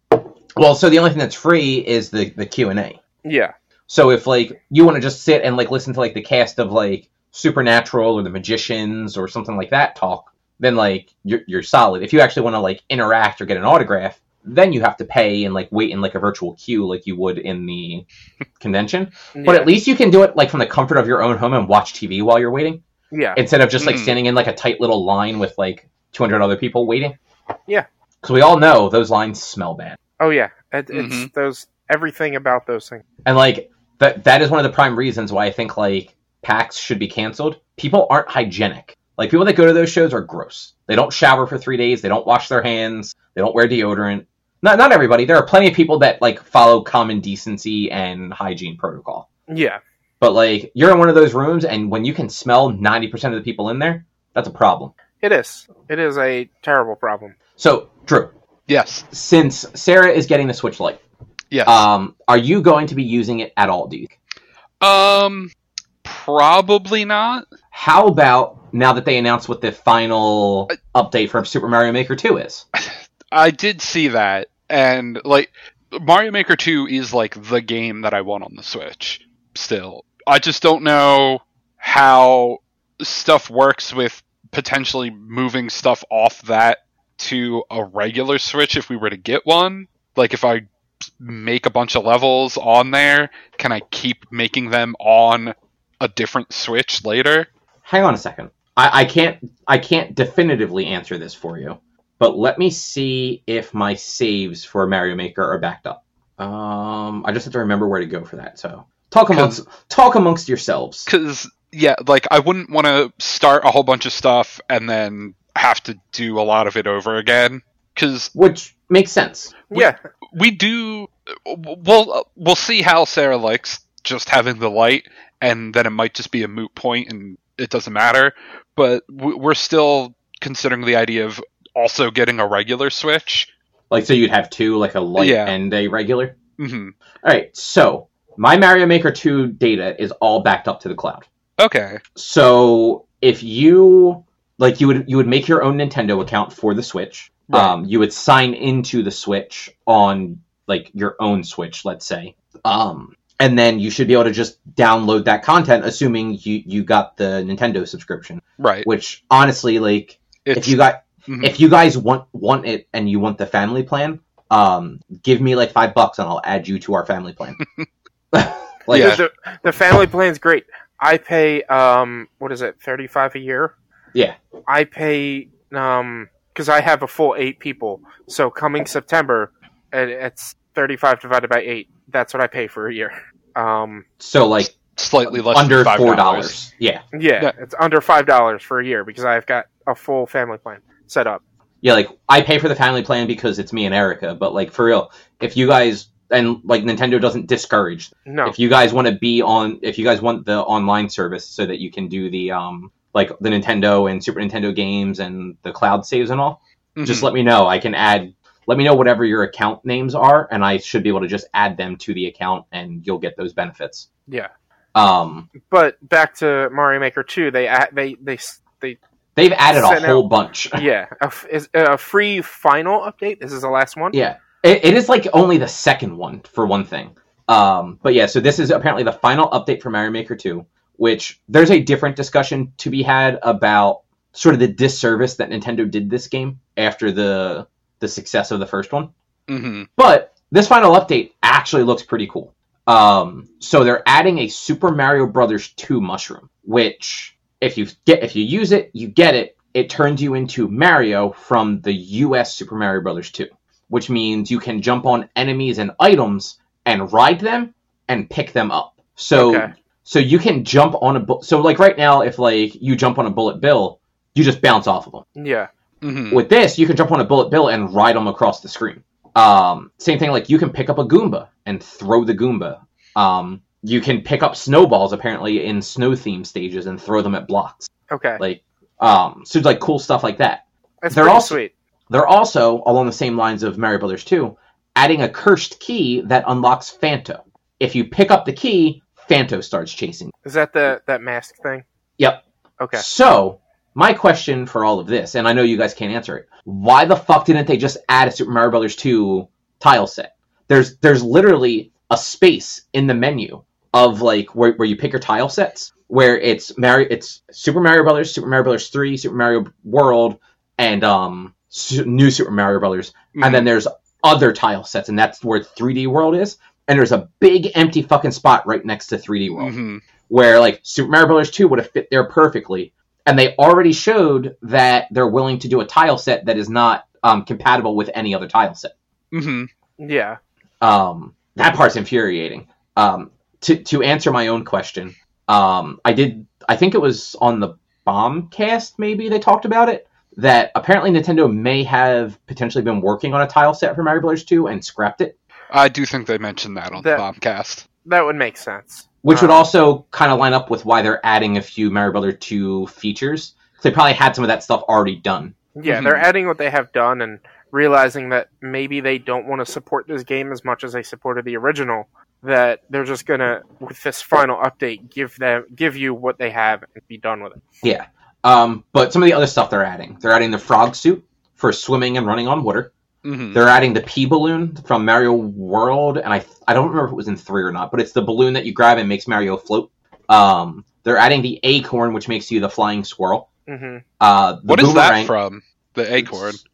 [SPEAKER 1] well so the only thing that's free is the the q&a
[SPEAKER 2] Yeah.
[SPEAKER 1] So if like you want to just sit and like listen to like the cast of like Supernatural or the Magicians or something like that talk, then like you're you're solid. If you actually want to like interact or get an autograph, then you have to pay and like wait in like a virtual queue like you would in the convention. But at least you can do it like from the comfort of your own home and watch TV while you're waiting
[SPEAKER 2] yeah.
[SPEAKER 1] instead of just like
[SPEAKER 3] Mm.
[SPEAKER 1] standing in like a tight little line with like 200 other people waiting.
[SPEAKER 2] Yeah.
[SPEAKER 1] Because we all know those lines smell bad.
[SPEAKER 2] Oh yeah. It, It's
[SPEAKER 3] Mhm.
[SPEAKER 2] those everything about those things.
[SPEAKER 1] And like that that is one of the prime reasons why I think like PAX should be canceled. People aren't hygienic. Like people that go to those shows are gross. They don't shower for three days. They don't wash their hands. They don't wear deodorant. Not not everybody. There are plenty of people that like follow common decency and hygiene protocol.
[SPEAKER 2] Yeah.
[SPEAKER 1] But like you're in one of those rooms, and when you can smell ninety percent of the people in there, that's a problem.
[SPEAKER 2] It is. It is a terrible problem.
[SPEAKER 1] So Drew,
[SPEAKER 3] Yes.
[SPEAKER 1] since Sarah is getting the Switch Lite,
[SPEAKER 3] Yes.
[SPEAKER 1] um, are you going to be using it at all? Do you?
[SPEAKER 3] um probably not.
[SPEAKER 1] How about now that they announced what the final update for Super Mario Maker 2 is?
[SPEAKER 3] I did see that and like Mario Maker 2 is like the game that I want on the Switch still. I just don't know how stuff works with potentially moving stuff off that to a regular Switch if we were to get one. Like if I make a bunch of levels on there, can I keep making them on a different Switch later?
[SPEAKER 1] Hang on a second. I, I can't I can't definitively answer this for you, but let me see if my saves for Mario Maker are backed up. Um, I just have to remember where to go for that. So talk amongst talk amongst yourselves.
[SPEAKER 3] because yeah like i wouldn't want to start a whole bunch of stuff and then have to do a lot of it over again because
[SPEAKER 1] Which makes sense.
[SPEAKER 2] Yeah.
[SPEAKER 3] we do we'll we'll see how sarah likes just having the Lite and then it might just be a moot point and it doesn't matter but we're still considering the idea of also getting a regular switch
[SPEAKER 1] Like so you'd have two, like a Lite
[SPEAKER 3] Yeah.
[SPEAKER 1] and a regular.
[SPEAKER 3] hmm
[SPEAKER 1] All right. So my Mario Maker 2 data is all backed up to the cloud.
[SPEAKER 3] okay
[SPEAKER 1] So if you like you would you would make your own Nintendo account for the Switch.
[SPEAKER 3] Right.
[SPEAKER 1] Um, you would sign into the Switch on like your own Switch, let's say. Um, and then you should be able to just download that content, assuming you you got the Nintendo subscription.
[SPEAKER 3] right
[SPEAKER 1] Which honestly, like
[SPEAKER 3] it's
[SPEAKER 1] if you got
[SPEAKER 3] mhm.
[SPEAKER 1] if you guys want want it and you want the family plan, um, give me like five bucks and I'll add you to our family plan. like
[SPEAKER 3] Yeah.
[SPEAKER 2] The, the family plan's great. I pay um what is it, thirty five a year?
[SPEAKER 1] Yeah.
[SPEAKER 2] I pay Um, because I have a full eight people. So coming September, it, it's thirty-five divided by eight. That's what I pay for a year. Um,
[SPEAKER 1] So like
[SPEAKER 3] Slightly less
[SPEAKER 1] under
[SPEAKER 3] than $5.
[SPEAKER 1] four dollars. Yeah,
[SPEAKER 2] yeah,
[SPEAKER 3] Yeah.
[SPEAKER 2] it's under five dollars for a year because I've got a full family plan set up.
[SPEAKER 1] yeah. Like I pay for the family plan because it's me and Erica. But like for real, if you guys and like Nintendo doesn't discourage
[SPEAKER 2] No,
[SPEAKER 1] if you guys want to be on if you guys want the online service so that you can do the um like the Nintendo and Super Nintendo games and the cloud saves and all, just
[SPEAKER 3] Mhm.
[SPEAKER 1] let me know. I can add let me know whatever your account names are and I should be able to just add them to the account and you'll get those benefits.
[SPEAKER 2] yeah.
[SPEAKER 1] Um
[SPEAKER 2] But back to Mario Maker Two, they they they they
[SPEAKER 1] they've added a whole
[SPEAKER 2] out-
[SPEAKER 1] bunch.
[SPEAKER 2] yeah a, is a free final update. This is the last one.
[SPEAKER 1] Yeah. It, it is like only the second one for one thing. Um, but yeah, so this is apparently the final update for Mario Maker 2, which there's a different discussion to be had about sort of the disservice that Nintendo did this game after the the success of the first one.
[SPEAKER 3] Mhm.
[SPEAKER 1] But this final update actually looks pretty cool. Um, so they're adding a Super Mario Brothers 2 mushroom, which if you get if you use it, you get it. It turns you into Mario from the US Super Mario Brothers 2, which means you can jump on enemies and items and ride them and pick them up. So
[SPEAKER 2] Okay.
[SPEAKER 1] so you can jump on a bu- so like right now if like you jump on a bullet bill, you just bounce off of them.
[SPEAKER 2] Yeah.
[SPEAKER 3] Mhm.
[SPEAKER 1] With this, you can jump on a bullet bill and ride them across the screen. Um, same thing, like you can pick up a Goomba and throw the Goomba. Um, you can pick up snowballs apparently in snow theme stages and throw them at blocks.
[SPEAKER 2] Okay.
[SPEAKER 1] Like, um, so like cool stuff like that.
[SPEAKER 2] That's
[SPEAKER 1] they're also-
[SPEAKER 2] sweet.
[SPEAKER 1] They're also along the same lines of Mario Brothers 2, adding a cursed key that unlocks Phanto. If you pick up the key, Phanto starts chasing.
[SPEAKER 2] Is that the that mask thing?
[SPEAKER 1] Yep.
[SPEAKER 2] Okay.
[SPEAKER 1] So, my question for all of this, and I know you guys can't answer it, why the fuck didn't they just add a Super Mario Brothers 2 tile set? There's there's literally a space in the menu of like where, where you pick your tile sets, where it's Mario, it's Super Mario Brothers, Super Mario Brothers 3, Super Mario World, and um Su- New Super Mario Brothers,
[SPEAKER 3] Mhm.
[SPEAKER 1] and then there's other tile sets, and that's where 3D World is. And there's a big empty fucking spot right next to 3D World
[SPEAKER 3] Mhm.
[SPEAKER 1] where like Super Mario Brothers 2 would have fit there perfectly. And they already showed that they're willing to do a tile set that is not um, compatible with any other tile set.
[SPEAKER 3] Mhm.
[SPEAKER 2] Yeah.
[SPEAKER 1] Um, that part's infuriating. Um, to to answer my own question, um, I did. I think it was on the Bombcast. Maybe they talked about it. That apparently Nintendo may have potentially been working on a tile set for Mario Bros. 2 and scrapped it,
[SPEAKER 3] I do think they mentioned that on
[SPEAKER 2] That-
[SPEAKER 3] the Bombcast.
[SPEAKER 2] That would make sense.
[SPEAKER 1] which would
[SPEAKER 2] Um,
[SPEAKER 1] also kind of line up with why they're adding a few Mario Bros. 2 features. They probably had some of that stuff already done.
[SPEAKER 2] Yeah,
[SPEAKER 3] Mhm.
[SPEAKER 2] they're adding what they have done and realizing that maybe they don't want to support this game as much as they supported the original. That they're just gonna, with this final update, give them give you what they have and be done with it.
[SPEAKER 1] Yeah. Um, but some of the other stuff they're adding, they're adding the frog suit for swimming and running on water.
[SPEAKER 3] Mhm.
[SPEAKER 1] They're adding the P balloon from Mario World, and I I don't remember if it was in three or not, but it's the balloon that you grab and makes Mario float. Um, they're adding the acorn, which makes you the flying squirrel.
[SPEAKER 2] hmm
[SPEAKER 1] Uh, the
[SPEAKER 3] What is
[SPEAKER 1] boomerang,
[SPEAKER 3] that from? The Acorn.
[SPEAKER 1] It's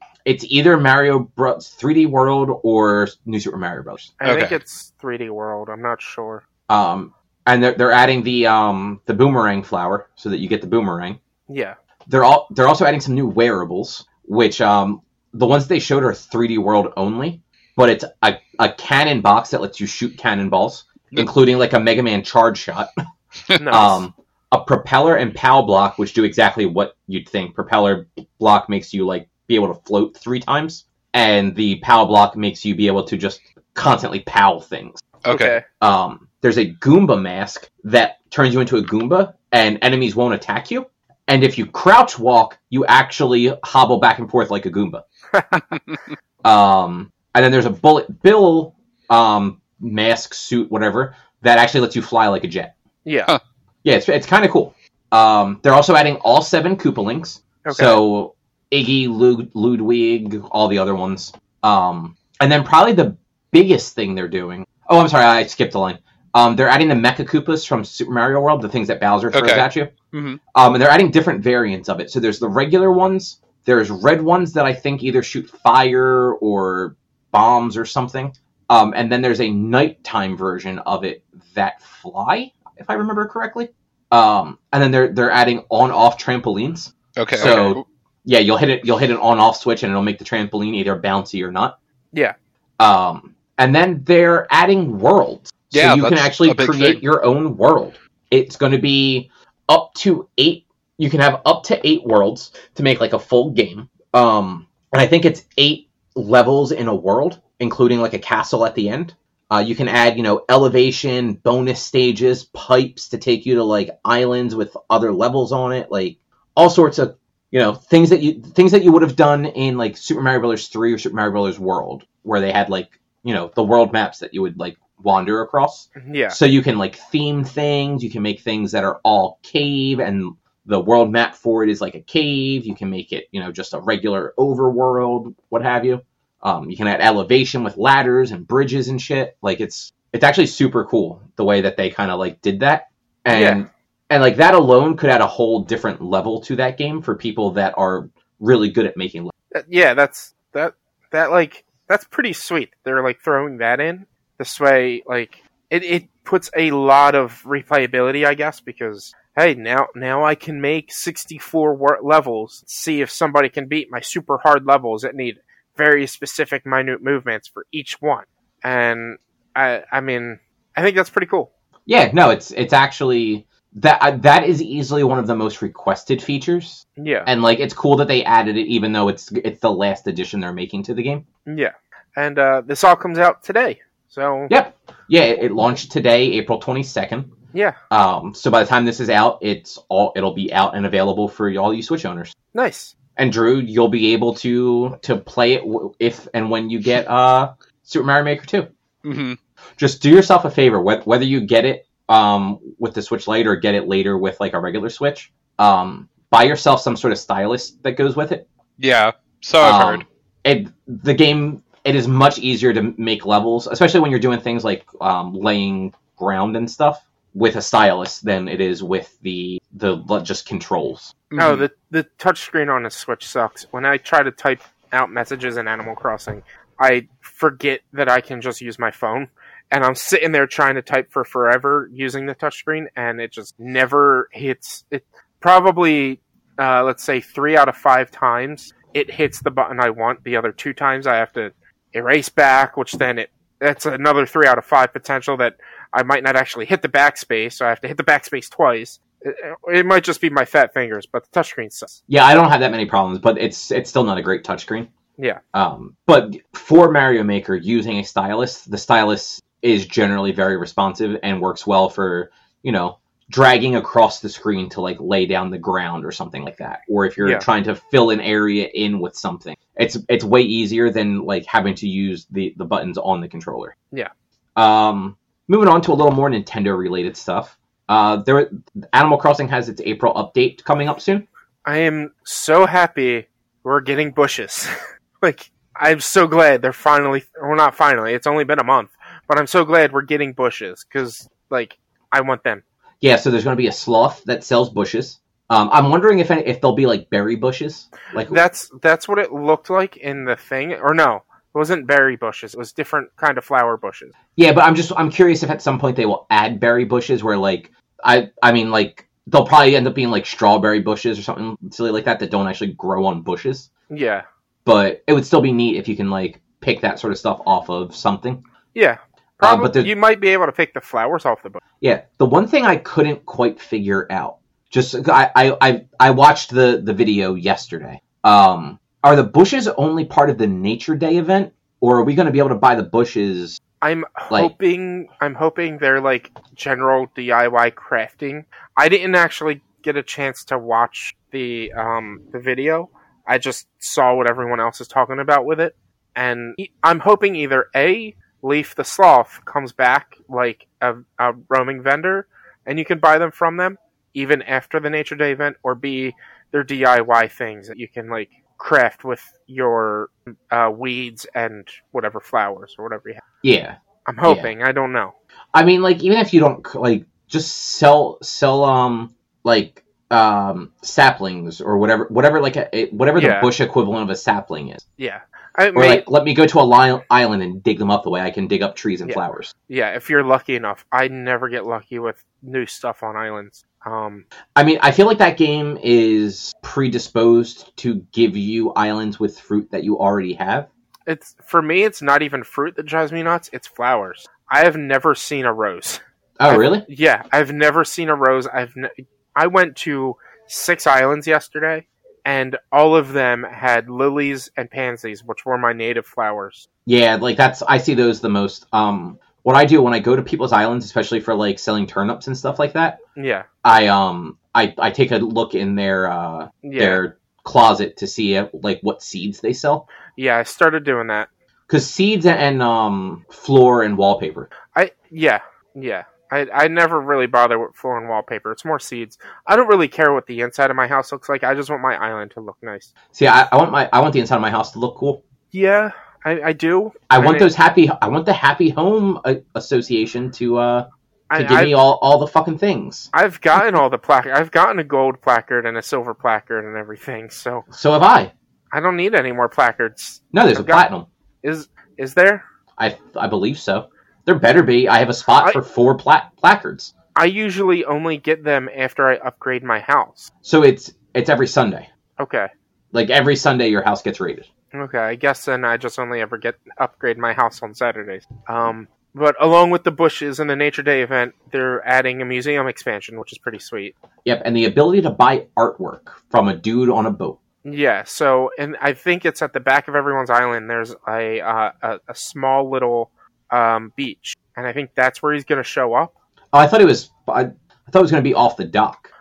[SPEAKER 1] either Mario Bros. 3D World or New Super Mario Bros.
[SPEAKER 2] I think it's 3D World. I'm not sure.
[SPEAKER 1] Um, and they're they're adding the um the boomerang flower so that you get the boomerang.
[SPEAKER 2] Yeah.
[SPEAKER 1] they're all they're also adding some new wearables, which um the ones they showed are 3D World only, but it's a, a cannon box that lets you shoot cannonballs,
[SPEAKER 3] Yep.
[SPEAKER 1] including like a Mega Man charge shot.
[SPEAKER 2] Nice.
[SPEAKER 1] Um, a propeller and POW block, which do exactly what you'd think. Propeller block makes you like be able to float three times, and the POW block makes you be able to just constantly POW things.
[SPEAKER 3] Okay.
[SPEAKER 1] Um, there's a Goomba mask that turns you into a Goomba, and enemies won't attack you. And if you crouch walk, you actually hobble back and forth like a Goomba. um, and then there's a Bullet Bill um, mask suit, whatever, that actually lets you fly like a jet.
[SPEAKER 2] Yeah.
[SPEAKER 3] Huh.
[SPEAKER 1] Yeah, it's, it's kind of cool. Um, they're also adding all seven Koopalings.
[SPEAKER 2] Okay.
[SPEAKER 1] So Iggy, Lud- Ludwig, all the other ones. Um, and then probably the biggest thing they're doing. Oh, I'm sorry, I skipped a line. Um, they're adding the Mecha Koopas from Super Mario World, the things that Bowser throws
[SPEAKER 3] Okay.
[SPEAKER 1] at you.
[SPEAKER 3] Mhm.
[SPEAKER 1] Um, and they're adding different variants of it. So there's the regular ones. There's red ones that I think either shoot fire or bombs or something. Um, and then there's a nighttime version of it that fly, if I remember correctly. Um, and then they're they're adding on-off trampolines.
[SPEAKER 3] Okay.
[SPEAKER 1] So-
[SPEAKER 3] okay.
[SPEAKER 1] Yeah, you'll hit it. You'll hit an on-off switch, and it'll make the trampoline either bouncy or not.
[SPEAKER 2] Yeah.
[SPEAKER 1] Um, and then they're adding worlds, so
[SPEAKER 3] Yeah,
[SPEAKER 1] you can actually create
[SPEAKER 3] thing.
[SPEAKER 1] your own world. It's going to be up to eight. You can have up to eight worlds to make like a full game. Um, and I think it's eight levels in a world, including like a castle at the end. Uh, you can add, you know, elevation, bonus stages, pipes to take you to like islands with other levels on it, like all sorts of, you know, things that you things that you would have done in like Super Mario Brothers 3 or Super Mario Brothers World, where they had like, you know, the world maps that you would like wander across.
[SPEAKER 2] Yeah.
[SPEAKER 1] So you can like theme things, you can make things that are all cave and the world map for it is like a cave. You can make it, you know, just a regular overworld, what have you. Um, you can add elevation with ladders and bridges and shit. Like it's it's actually super cool the way that they kind of like did that. And
[SPEAKER 2] Yeah.
[SPEAKER 1] And like that alone could add a whole different level to that game for people that are really good at making levels.
[SPEAKER 2] Uh, yeah, that's that that like that's pretty sweet. They're like throwing that in this way. Like it, it puts a lot of replayability, I guess, because hey, now now I can make sixty four levels. See if somebody can beat my super hard levels that need very specific, minute movements for each one. And I I mean I think that's pretty cool.
[SPEAKER 1] Yeah, no, it's it's actually that uh, that is easily one of the most requested features.
[SPEAKER 2] Yeah,
[SPEAKER 1] and like it's cool that they added it even though it's it's the last addition they're making to the game
[SPEAKER 2] yeah. And uh, this all comes out today. So
[SPEAKER 1] yep yeah it, it launched today april 22nd
[SPEAKER 2] yeah,
[SPEAKER 1] um so by the time this is out it's all it'll be out and available for all you switch owners
[SPEAKER 2] nice.
[SPEAKER 1] and drew you'll be able to to play it if and when you get uh super mario maker 2
[SPEAKER 3] hmm
[SPEAKER 1] just do yourself a favor whether you get it um with the switch lite or get it later with like a regular switch um buy yourself some sort of stylus that goes with it
[SPEAKER 3] Yeah. So I've
[SPEAKER 1] Um,
[SPEAKER 3] heard.
[SPEAKER 1] It the game it is much easier to make levels, especially when you're doing things like um, laying ground and stuff with a stylus than it is with the the just controls.
[SPEAKER 2] No,
[SPEAKER 3] Mhm.
[SPEAKER 2] the the touchscreen on a Switch sucks. When I try to type out messages in Animal Crossing, I forget that I can just use my phone, and I'm sitting there trying to type for forever using the touchscreen, and it just never hits. It probably, uh, let's say, three out of five times it hits the button I want. The other two times I have to erase back, which then it that's another three out of five potential that I might not actually hit the backspace, so I have to hit the backspace twice. It, it might just be my fat fingers, but the touchscreen sucks.
[SPEAKER 1] Yeah, I don't have that many problems, but it's it's still not a great touchscreen.
[SPEAKER 2] Yeah.
[SPEAKER 1] Um, but for Mario Maker, using a stylus, the stylus is generally very responsive and works well for you know dragging across the screen to like lay down the ground or something like that. Or if you're
[SPEAKER 2] Yeah.
[SPEAKER 1] trying to fill an area in with something, it's it's way easier than like having to use the the buttons on the controller.
[SPEAKER 2] Yeah.
[SPEAKER 1] Um, moving on to a little more Nintendo related stuff. Uh, there, Animal Crossing has its April update coming up soon.
[SPEAKER 2] I am so happy we're getting bushes. like, I'm so glad they're finally, well, not finally, it's only been a month, but I'm so glad we're getting bushes because, like, I want them.
[SPEAKER 1] Yeah, so there's going to be a sloth that sells bushes. Um, I'm wondering if any, if they'll be like berry bushes, like
[SPEAKER 2] That's that's what it looked like in the thing, or no, it wasn't berry bushes. It was different kind of flower bushes.
[SPEAKER 1] yeah. But I'm just I'm curious if at some point they will add berry bushes where like I I mean like they'll probably end up being like strawberry bushes or something silly like that that don't actually grow on bushes.
[SPEAKER 2] Yeah,
[SPEAKER 1] But it would still be neat if you can like pick that sort of stuff off of something.
[SPEAKER 2] yeah.
[SPEAKER 1] Uh,
[SPEAKER 2] Probably
[SPEAKER 1] but the-
[SPEAKER 2] you might be able to pick the flowers off the bush.
[SPEAKER 1] Yeah, the one thing I couldn't quite figure out, just I I I, I watched the the video yesterday. Um, are the bushes only part of the Nature Day event, or are we going to be able to buy the bushes?
[SPEAKER 2] I'm
[SPEAKER 1] Like-
[SPEAKER 2] hoping I'm hoping they're like general DIY crafting. I didn't actually get a chance to watch the um the video. I just saw what everyone else is talking about with it, and I'm hoping either a Leaf the Sloth comes back like a, a roaming vendor, and you can buy them from them even after the Nature Day event, or b they're DIY things that you can like craft with your uh, weeds and whatever flowers or whatever you have.
[SPEAKER 1] Yeah,
[SPEAKER 2] I'm hoping. I don't know.
[SPEAKER 1] I mean, like even if you don't like just sell sell um like um saplings or whatever whatever like a, whatever the
[SPEAKER 2] Yeah.
[SPEAKER 1] bush equivalent of a sapling is,
[SPEAKER 2] Yeah. I
[SPEAKER 1] or
[SPEAKER 2] mean,
[SPEAKER 1] like let me go to a li- island and dig them up the way I can dig up trees and
[SPEAKER 2] Yeah.
[SPEAKER 1] flowers.
[SPEAKER 2] yeah, if you're lucky enough. I never get lucky with new stuff on islands. Um,
[SPEAKER 1] I mean, I feel like that game is predisposed to give you islands with fruit that you already have.
[SPEAKER 2] it's for me, it's not even fruit that drives me nuts. It's flowers. I have never seen a rose.
[SPEAKER 1] Oh,
[SPEAKER 2] I've-
[SPEAKER 1] really?
[SPEAKER 2] Yeah, I've never seen a rose. I've ne- I went to six islands yesterday, and all of them had lilies and pansies, which were my native flowers.
[SPEAKER 1] Yeah, like that's I see those the most. Um, what I do when I go to people's islands, especially for like selling turnips and stuff like that,
[SPEAKER 2] Yeah,
[SPEAKER 1] I um I I take a look in their uh
[SPEAKER 2] yeah,
[SPEAKER 1] their closet to see uh, like what seeds they sell
[SPEAKER 2] yeah. I started doing that.
[SPEAKER 1] because seeds and um floor and wallpaper.
[SPEAKER 2] I yeah yeah. I, I never really bother with floor and wallpaper. It's more seeds. I don't really care what the inside of my house looks like. I just want my island to look nice.
[SPEAKER 1] See, I, I want my I want the inside of my house to look cool.
[SPEAKER 2] Yeah, I, I do.
[SPEAKER 1] I
[SPEAKER 2] And
[SPEAKER 1] want
[SPEAKER 2] it-
[SPEAKER 1] those happy. I want the Happy Home uh, Association to uh to
[SPEAKER 2] I,
[SPEAKER 1] give
[SPEAKER 2] I,
[SPEAKER 1] me all all the fucking things.
[SPEAKER 2] I've gotten all the placard. I've gotten a gold placard and a silver placard and everything. So
[SPEAKER 1] So have I.
[SPEAKER 2] I don't need any more placards.
[SPEAKER 1] No, there's
[SPEAKER 2] I've
[SPEAKER 1] a
[SPEAKER 2] got-
[SPEAKER 1] platinum.
[SPEAKER 2] Is is there?
[SPEAKER 1] I I believe so. There better be. I have a spot
[SPEAKER 2] I-
[SPEAKER 1] for four pla- placards.
[SPEAKER 2] I usually only get them after I upgrade my house.
[SPEAKER 1] So it's it's every Sunday.
[SPEAKER 2] Okay.
[SPEAKER 1] Like every Sunday, your house gets raided.
[SPEAKER 2] Okay, I guess then I just only ever get upgrade my house on Saturdays. Um, but along with the bushes and the Nature Day event, they're adding a museum expansion, which is pretty sweet.
[SPEAKER 1] Yep, and the ability to buy artwork from a dude on a boat.
[SPEAKER 2] Yeah. So, and I think it's at the back of everyone's island. There's a uh, a, a small little um, beach, and I think that's where he's going to show up.
[SPEAKER 1] Oh, I thought it was. I, I thought it was going to be off the dock.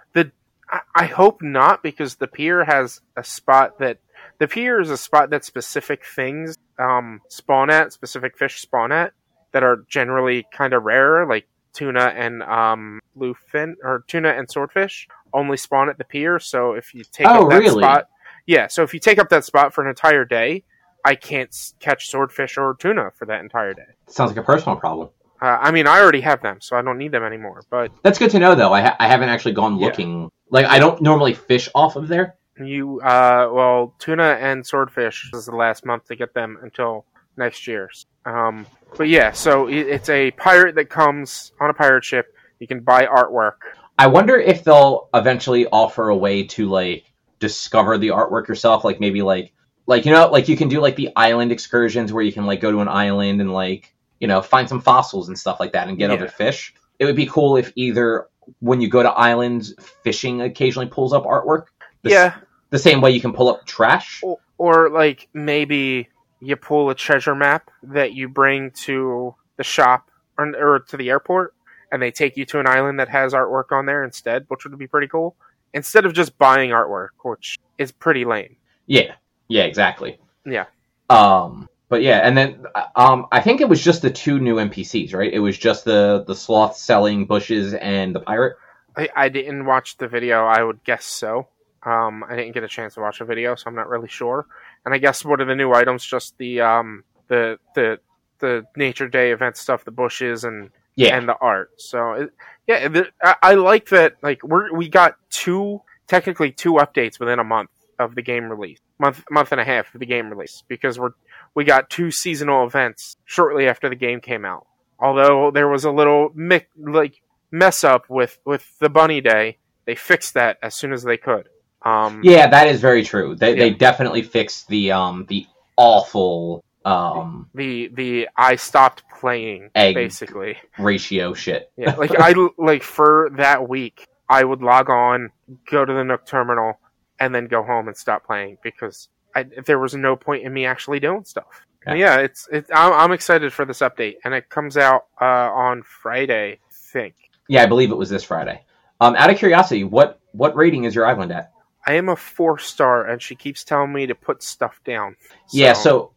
[SPEAKER 2] I, I hope not, because the pier has a spot that the pier is a spot that specific things um, spawn at, specific fish spawn at that are generally kind of rarer, like tuna and um, bluefin or tuna and swordfish only spawn at the pier. So if you take
[SPEAKER 1] Oh,
[SPEAKER 2] up that
[SPEAKER 1] really?
[SPEAKER 2] spot, yeah. So if you take up that spot for an entire day, I can't catch swordfish or tuna for that entire day.
[SPEAKER 1] Sounds like a personal problem.
[SPEAKER 2] Uh, I mean, I already have them, so I don't need them anymore. But
[SPEAKER 1] That's good to know, though. I, ha- I haven't actually gone
[SPEAKER 2] Yeah.
[SPEAKER 1] looking. Like I don't normally fish off of there.
[SPEAKER 2] You, uh, well, tuna and swordfish is the last month to get them until next year. Um, but yeah, so it, it's a pirate that comes on a pirate ship. You can buy artwork.
[SPEAKER 1] I wonder if they'll eventually offer a way to like discover the artwork yourself. Like maybe like like you know like you can do like the island excursions where you can like go to an island and like you know find some fossils and stuff like that and get
[SPEAKER 2] Yeah.
[SPEAKER 1] other fish. It would be cool if either when you go to islands, fishing occasionally pulls up artwork. The
[SPEAKER 2] yeah,
[SPEAKER 1] the same way you can pull up trash.
[SPEAKER 2] or, or like maybe you pull a treasure map that you bring to the shop or, or to the airport, and they take you to an island that has artwork on there instead, which would be pretty cool. Instead of just buying artwork, which is pretty lame.
[SPEAKER 1] Yeah, yeah, exactly.
[SPEAKER 2] Yeah.
[SPEAKER 1] Um, but yeah, and then um, I think it was just the two new NPCs, right? It was just the the sloth selling bushes and the pirate.
[SPEAKER 2] I, I didn't watch the video. I would guess so. Um, I didn't get a chance to watch the video, so I'm not really sure. And I guess what are the new items? Just the um, the the the Nature Day event stuff, the bushes and
[SPEAKER 1] Yeah,
[SPEAKER 2] and the art. So it, yeah, the, I, I like that. Like we're we got two technically two updates within a month of the game release, month month and a half of the game release because we're we got two seasonal events shortly after the game came out. Although there was a little mi- like mess up with with the Bunny Day, they fixed that as soon as they could. Um,
[SPEAKER 1] yeah, that is very true. They they definitely fixed the um the awful um
[SPEAKER 2] The the I stopped playing basically.
[SPEAKER 1] ratio shit.
[SPEAKER 2] Yeah, like I like for that week, I would log on, go to the Nook terminal, and then go home and stop playing because I, there was no point in me actually doing stuff.
[SPEAKER 1] Yeah.
[SPEAKER 2] Yeah, it's it's I'm, I'm excited for this update, and it comes out uh, on Friday, I think.
[SPEAKER 1] Yeah, I believe it was this Friday. Um, out of curiosity, what what rating is your island at?
[SPEAKER 2] I am a four star, and she keeps telling me to put stuff down.
[SPEAKER 1] Yeah, so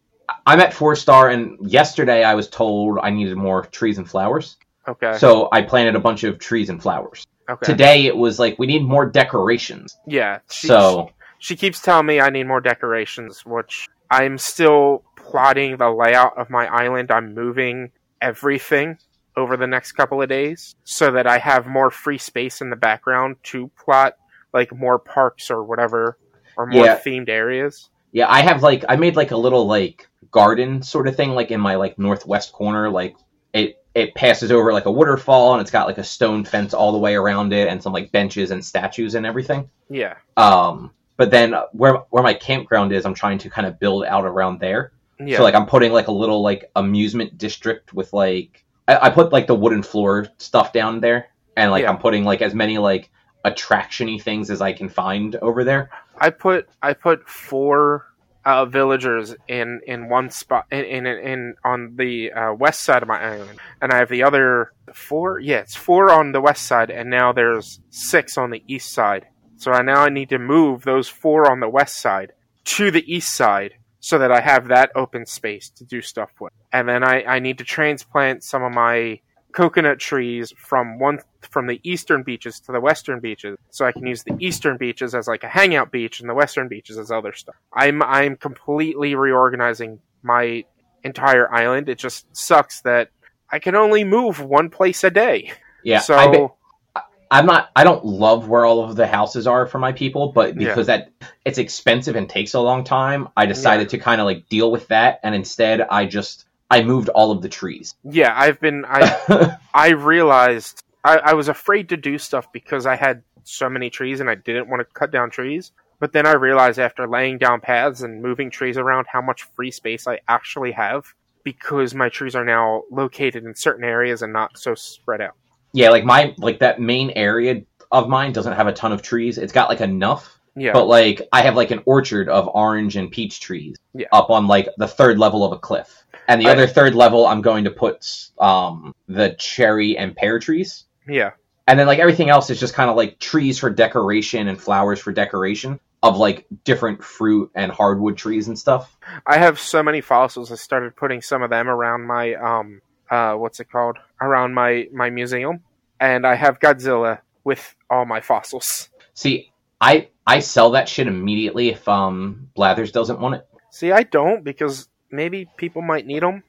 [SPEAKER 1] I'm at four star, and yesterday I was told I needed more trees and flowers.
[SPEAKER 2] okay,
[SPEAKER 1] So I planted a bunch of trees and flowers.
[SPEAKER 2] Okay,
[SPEAKER 1] Today it was like we need more decorations.
[SPEAKER 2] yeah. She,
[SPEAKER 1] so
[SPEAKER 2] she keeps telling me I need more decorations, which I'm still plotting the layout of my island. I'm moving everything over the next couple of days so that I have more free space in the background to plot like more parks or whatever or more
[SPEAKER 1] Yeah.
[SPEAKER 2] themed areas.
[SPEAKER 1] yeah, I have like I made like a little like garden sort of thing like in my like northwest corner. Like it it passes over like a waterfall and it's got like a stone fence all the way around it and some like benches and statues and everything.
[SPEAKER 2] Yeah.
[SPEAKER 1] Um, but then where where my campground is, I'm trying to kind of build out around there.
[SPEAKER 2] Yeah.
[SPEAKER 1] So like I'm putting like a little like amusement district with like I, I put like the wooden floor stuff down there, and like
[SPEAKER 2] Yeah.
[SPEAKER 1] I'm putting like as many like attractiony things as I can find over there.
[SPEAKER 2] I put I put four uh, villagers in in one spot in in, in on the uh, west side of my island, and I have the other four. Yeah, it's four on the west side, and now there's six on the east side. So I now I need to move those four on the west side to the east side so that I have that open space to do stuff with. And then I, I need to transplant some of my coconut trees from one from the eastern beaches to the western beaches so I can use the eastern beaches as like a hangout beach and the western beaches as other stuff. I'm I'm completely reorganizing my entire island. It just sucks that I can only move one place a day.
[SPEAKER 1] Yeah,
[SPEAKER 2] so
[SPEAKER 1] I'm not. I don't love where all of the houses are for my people, but
[SPEAKER 2] Yeah.
[SPEAKER 1] because that it's expensive and takes a long time, I decided to kind of like deal with that, and instead I just I moved all of the trees.
[SPEAKER 2] yeah, I've been I I realized I, I was afraid to do stuff because I had so many trees and I didn't want to cut down trees. But then I realized after laying down paths and moving trees around how much free space I actually have because my trees are now located in certain areas and not so spread out.
[SPEAKER 1] yeah, like my like that main area of mine doesn't have a ton of trees. It's got like enough,
[SPEAKER 2] Yeah.
[SPEAKER 1] but like I have like an orchard of orange and peach trees
[SPEAKER 2] Yeah.
[SPEAKER 1] up on like the third level of a cliff, and the
[SPEAKER 2] I-
[SPEAKER 1] other third level I'm going to put um the cherry and pear trees.
[SPEAKER 2] yeah.
[SPEAKER 1] and then like everything else is just kind of like trees for decoration and flowers for decoration of like different fruit and hardwood trees and stuff.
[SPEAKER 2] I have so many fossils I started putting some of them around my um uh what's it called? Around my my museum. And I have Godzilla with all my fossils.
[SPEAKER 1] See, I I sell that shit immediately if um Blathers doesn't want it.
[SPEAKER 2] See, I don't because maybe people might need them.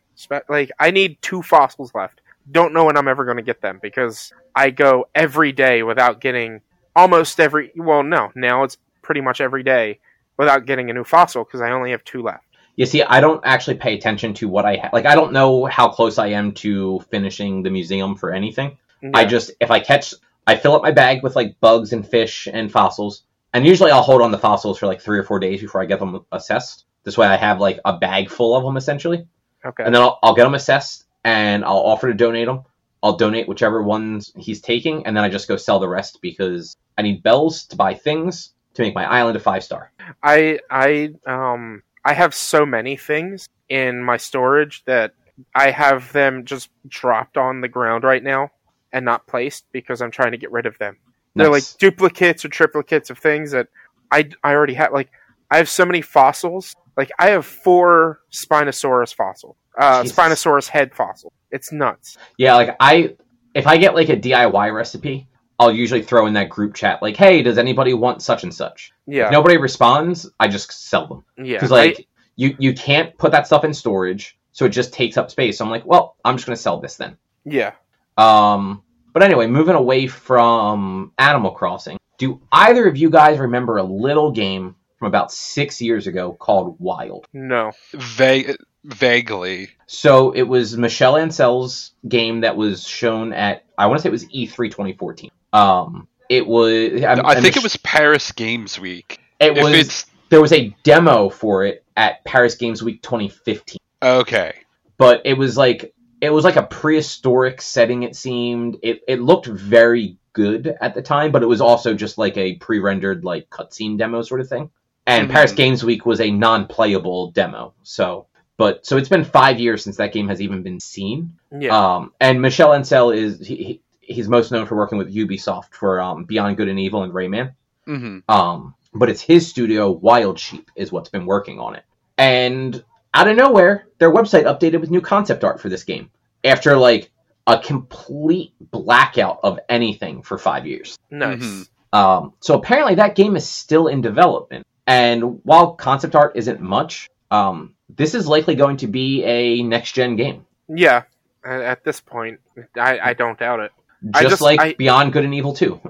[SPEAKER 2] Like, I need two fossils left. Don't know when I'm ever going to get them because I go every day without getting almost every. Well, no, now it's pretty much every day without getting a new fossil because I only have two left.
[SPEAKER 1] You see, I don't actually pay attention to what I ha- like. I don't know how close I am to finishing the museum for anything. I just if I catch, I fill up my bag with like bugs and fish and fossils, and usually I'll hold on the fossils for like three or four days before I get them assessed. This way, I have like a bag full of them essentially.
[SPEAKER 2] okay.
[SPEAKER 1] and then I'll, I'll get them assessed and I'll offer to donate them. I'll donate whichever ones he's taking, and then I just go sell the rest because I need bells to buy things to make my island a five star.
[SPEAKER 2] I I um I have so many things in my storage that I have them just dropped on the ground right now and not placed because I'm trying to get rid of them. They're like duplicates or triplicates of things that I, I already have. Like I have so many fossils. Like I have four Spinosaurus fossil, uh,
[SPEAKER 1] Jesus.
[SPEAKER 2] Spinosaurus head fossil. It's nuts.
[SPEAKER 1] yeah, like I if I get like a DIY recipe, I'll usually throw in that group chat like, "Hey, does anybody want such and such?"
[SPEAKER 2] Yeah,
[SPEAKER 1] If nobody responds, I just sell them
[SPEAKER 2] yeah.
[SPEAKER 1] because like you you can't put that stuff in storage, so it just takes up space. So I'm like, well, I'm just gonna sell this then.
[SPEAKER 2] Yeah.
[SPEAKER 1] Um, but anyway, moving away from Animal Crossing, do either of you guys remember a little game from about six years ago called Wild?
[SPEAKER 2] No.
[SPEAKER 3] Va- vaguely.
[SPEAKER 1] So it was Michel Ancel's game that was shown at I want to say it was E E3 2014. Um, it was I,
[SPEAKER 3] I think it was Paris Games Week.
[SPEAKER 1] it
[SPEAKER 3] if
[SPEAKER 1] was
[SPEAKER 3] it's
[SPEAKER 1] there was a demo for it at Paris Games Week 2015.
[SPEAKER 3] okay,
[SPEAKER 1] but it was like it was like a prehistoric setting it seemed it, it looked very good at the time but it was also just like a pre-rendered like cutscene demo sort of thing and
[SPEAKER 3] Mhm.
[SPEAKER 1] paris games week was a non-playable demo so but so it's been five years since that game has even been seen
[SPEAKER 2] Yeah.
[SPEAKER 1] um and michel ancel is he, he- he's most known for working with ubisoft for um beyond good and evil and rayman
[SPEAKER 3] hmm
[SPEAKER 1] um, but it's his studio, Wild Sheep, is what's been working on it. And out of nowhere, their website updated with new concept art for this game after like a complete blackout of anything for five years.
[SPEAKER 2] nice.
[SPEAKER 3] mhm.
[SPEAKER 1] Um, so apparently that game is still in development. And while concept art isn't much, um, this is likely going to be a next gen game,
[SPEAKER 2] Yeah. At, this point, I, I don't doubt it.
[SPEAKER 1] just,
[SPEAKER 2] I just-
[SPEAKER 1] like
[SPEAKER 2] I-
[SPEAKER 1] Beyond Good and Evil 2.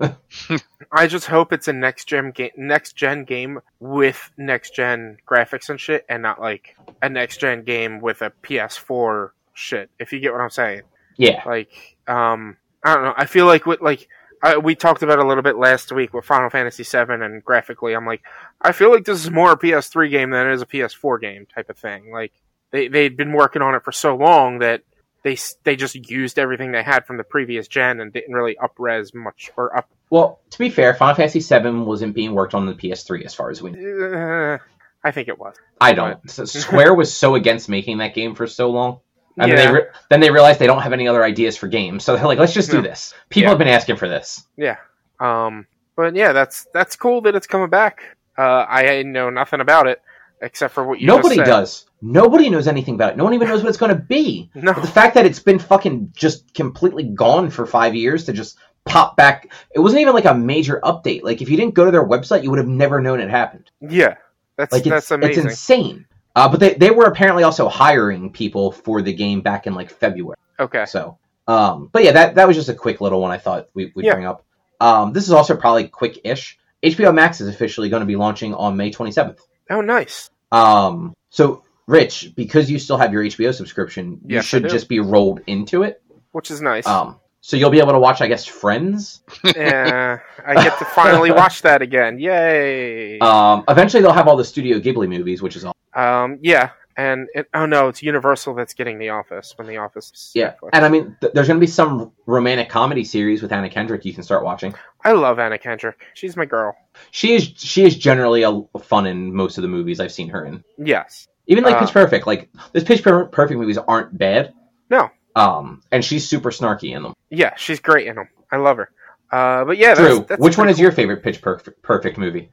[SPEAKER 2] I just hope it's a next gen game, next gen game with next gen graphics and shit, and not like a next gen game with a PS4 shit. If you get what I'm saying.
[SPEAKER 1] Yeah.
[SPEAKER 2] Like, um, I don't know. I feel like with like I, we talked about it a little bit last week with Final Fantasy VII, and graphically, I'm like, I feel like this is more a PS3 game than it is a PS4 game type of thing. Like they they'd been working on it for so long that they they just used everything they had from the previous gen and didn't really upres much or up.
[SPEAKER 1] Well, to be fair, Final Fantasy VII wasn't being worked on the PS3 as far as we know.
[SPEAKER 2] Uh, I think it was.
[SPEAKER 1] I don't. Square was so against making that game for so long. And
[SPEAKER 2] yeah,
[SPEAKER 1] then, they re- then they realized they don't have any other ideas for games, so they're like, let's just do
[SPEAKER 2] No.
[SPEAKER 1] this. People
[SPEAKER 2] Yeah.
[SPEAKER 1] have been asking for this.
[SPEAKER 2] yeah. Um, but yeah, that's that's cool that it's coming back. Uh, I know nothing about it except for what you.
[SPEAKER 1] Nobody does. Nobody knows anything about it. No one even knows what it's going to be.
[SPEAKER 2] No.
[SPEAKER 1] But the fact that it's been fucking just completely gone for five years to just pop back, it wasn't even like a major update. Like if you didn't go to their website, you would have never known it happened.
[SPEAKER 2] Yeah, that's
[SPEAKER 1] Like
[SPEAKER 2] that's amazing.
[SPEAKER 1] it's insane. Uh, but they, they were apparently also hiring people for the game back in like February.
[SPEAKER 2] okay.
[SPEAKER 1] So, um, but yeah, that that was just a quick little one I thought we, we'd
[SPEAKER 2] Yeah.
[SPEAKER 1] bring up. Um, this is also probably quick-ish. HBO Max is officially going to be launching on May 27th.
[SPEAKER 2] Oh, nice.
[SPEAKER 1] Um, so Rich, because you still have your HBO subscription, you
[SPEAKER 2] Yes,
[SPEAKER 1] should just be rolled into it.
[SPEAKER 2] Which is nice.
[SPEAKER 1] Um, so you'll be able to watch, I guess, Friends.
[SPEAKER 2] yeah, I get to finally watch that again. Yay!
[SPEAKER 1] Um, eventually they'll have all the Studio Ghibli movies, which is all.
[SPEAKER 2] Um, yeah, and it, oh no, it's Universal that's getting The Office when The Office.
[SPEAKER 1] Yeah,
[SPEAKER 2] Netflix.
[SPEAKER 1] and I mean, th- there's going to be some romantic comedy series with Anna Kendrick you can start watching.
[SPEAKER 2] I love Anna Kendrick. She's my girl.
[SPEAKER 1] She is she is generally a fun in most of the movies I've seen her in.
[SPEAKER 2] Yes.
[SPEAKER 1] Even like
[SPEAKER 2] Uh,
[SPEAKER 1] Pitch Perfect, like those Pitch Per- Perfect movies aren't bad.
[SPEAKER 2] No.
[SPEAKER 1] Um, and she's super snarky in them.
[SPEAKER 2] Yeah, she's great in them. I love her. Uh, but yeah,
[SPEAKER 1] Drew,
[SPEAKER 2] that's, that's
[SPEAKER 1] which one
[SPEAKER 2] pretty
[SPEAKER 1] is your favorite Pitch Perfect, Perfect movie?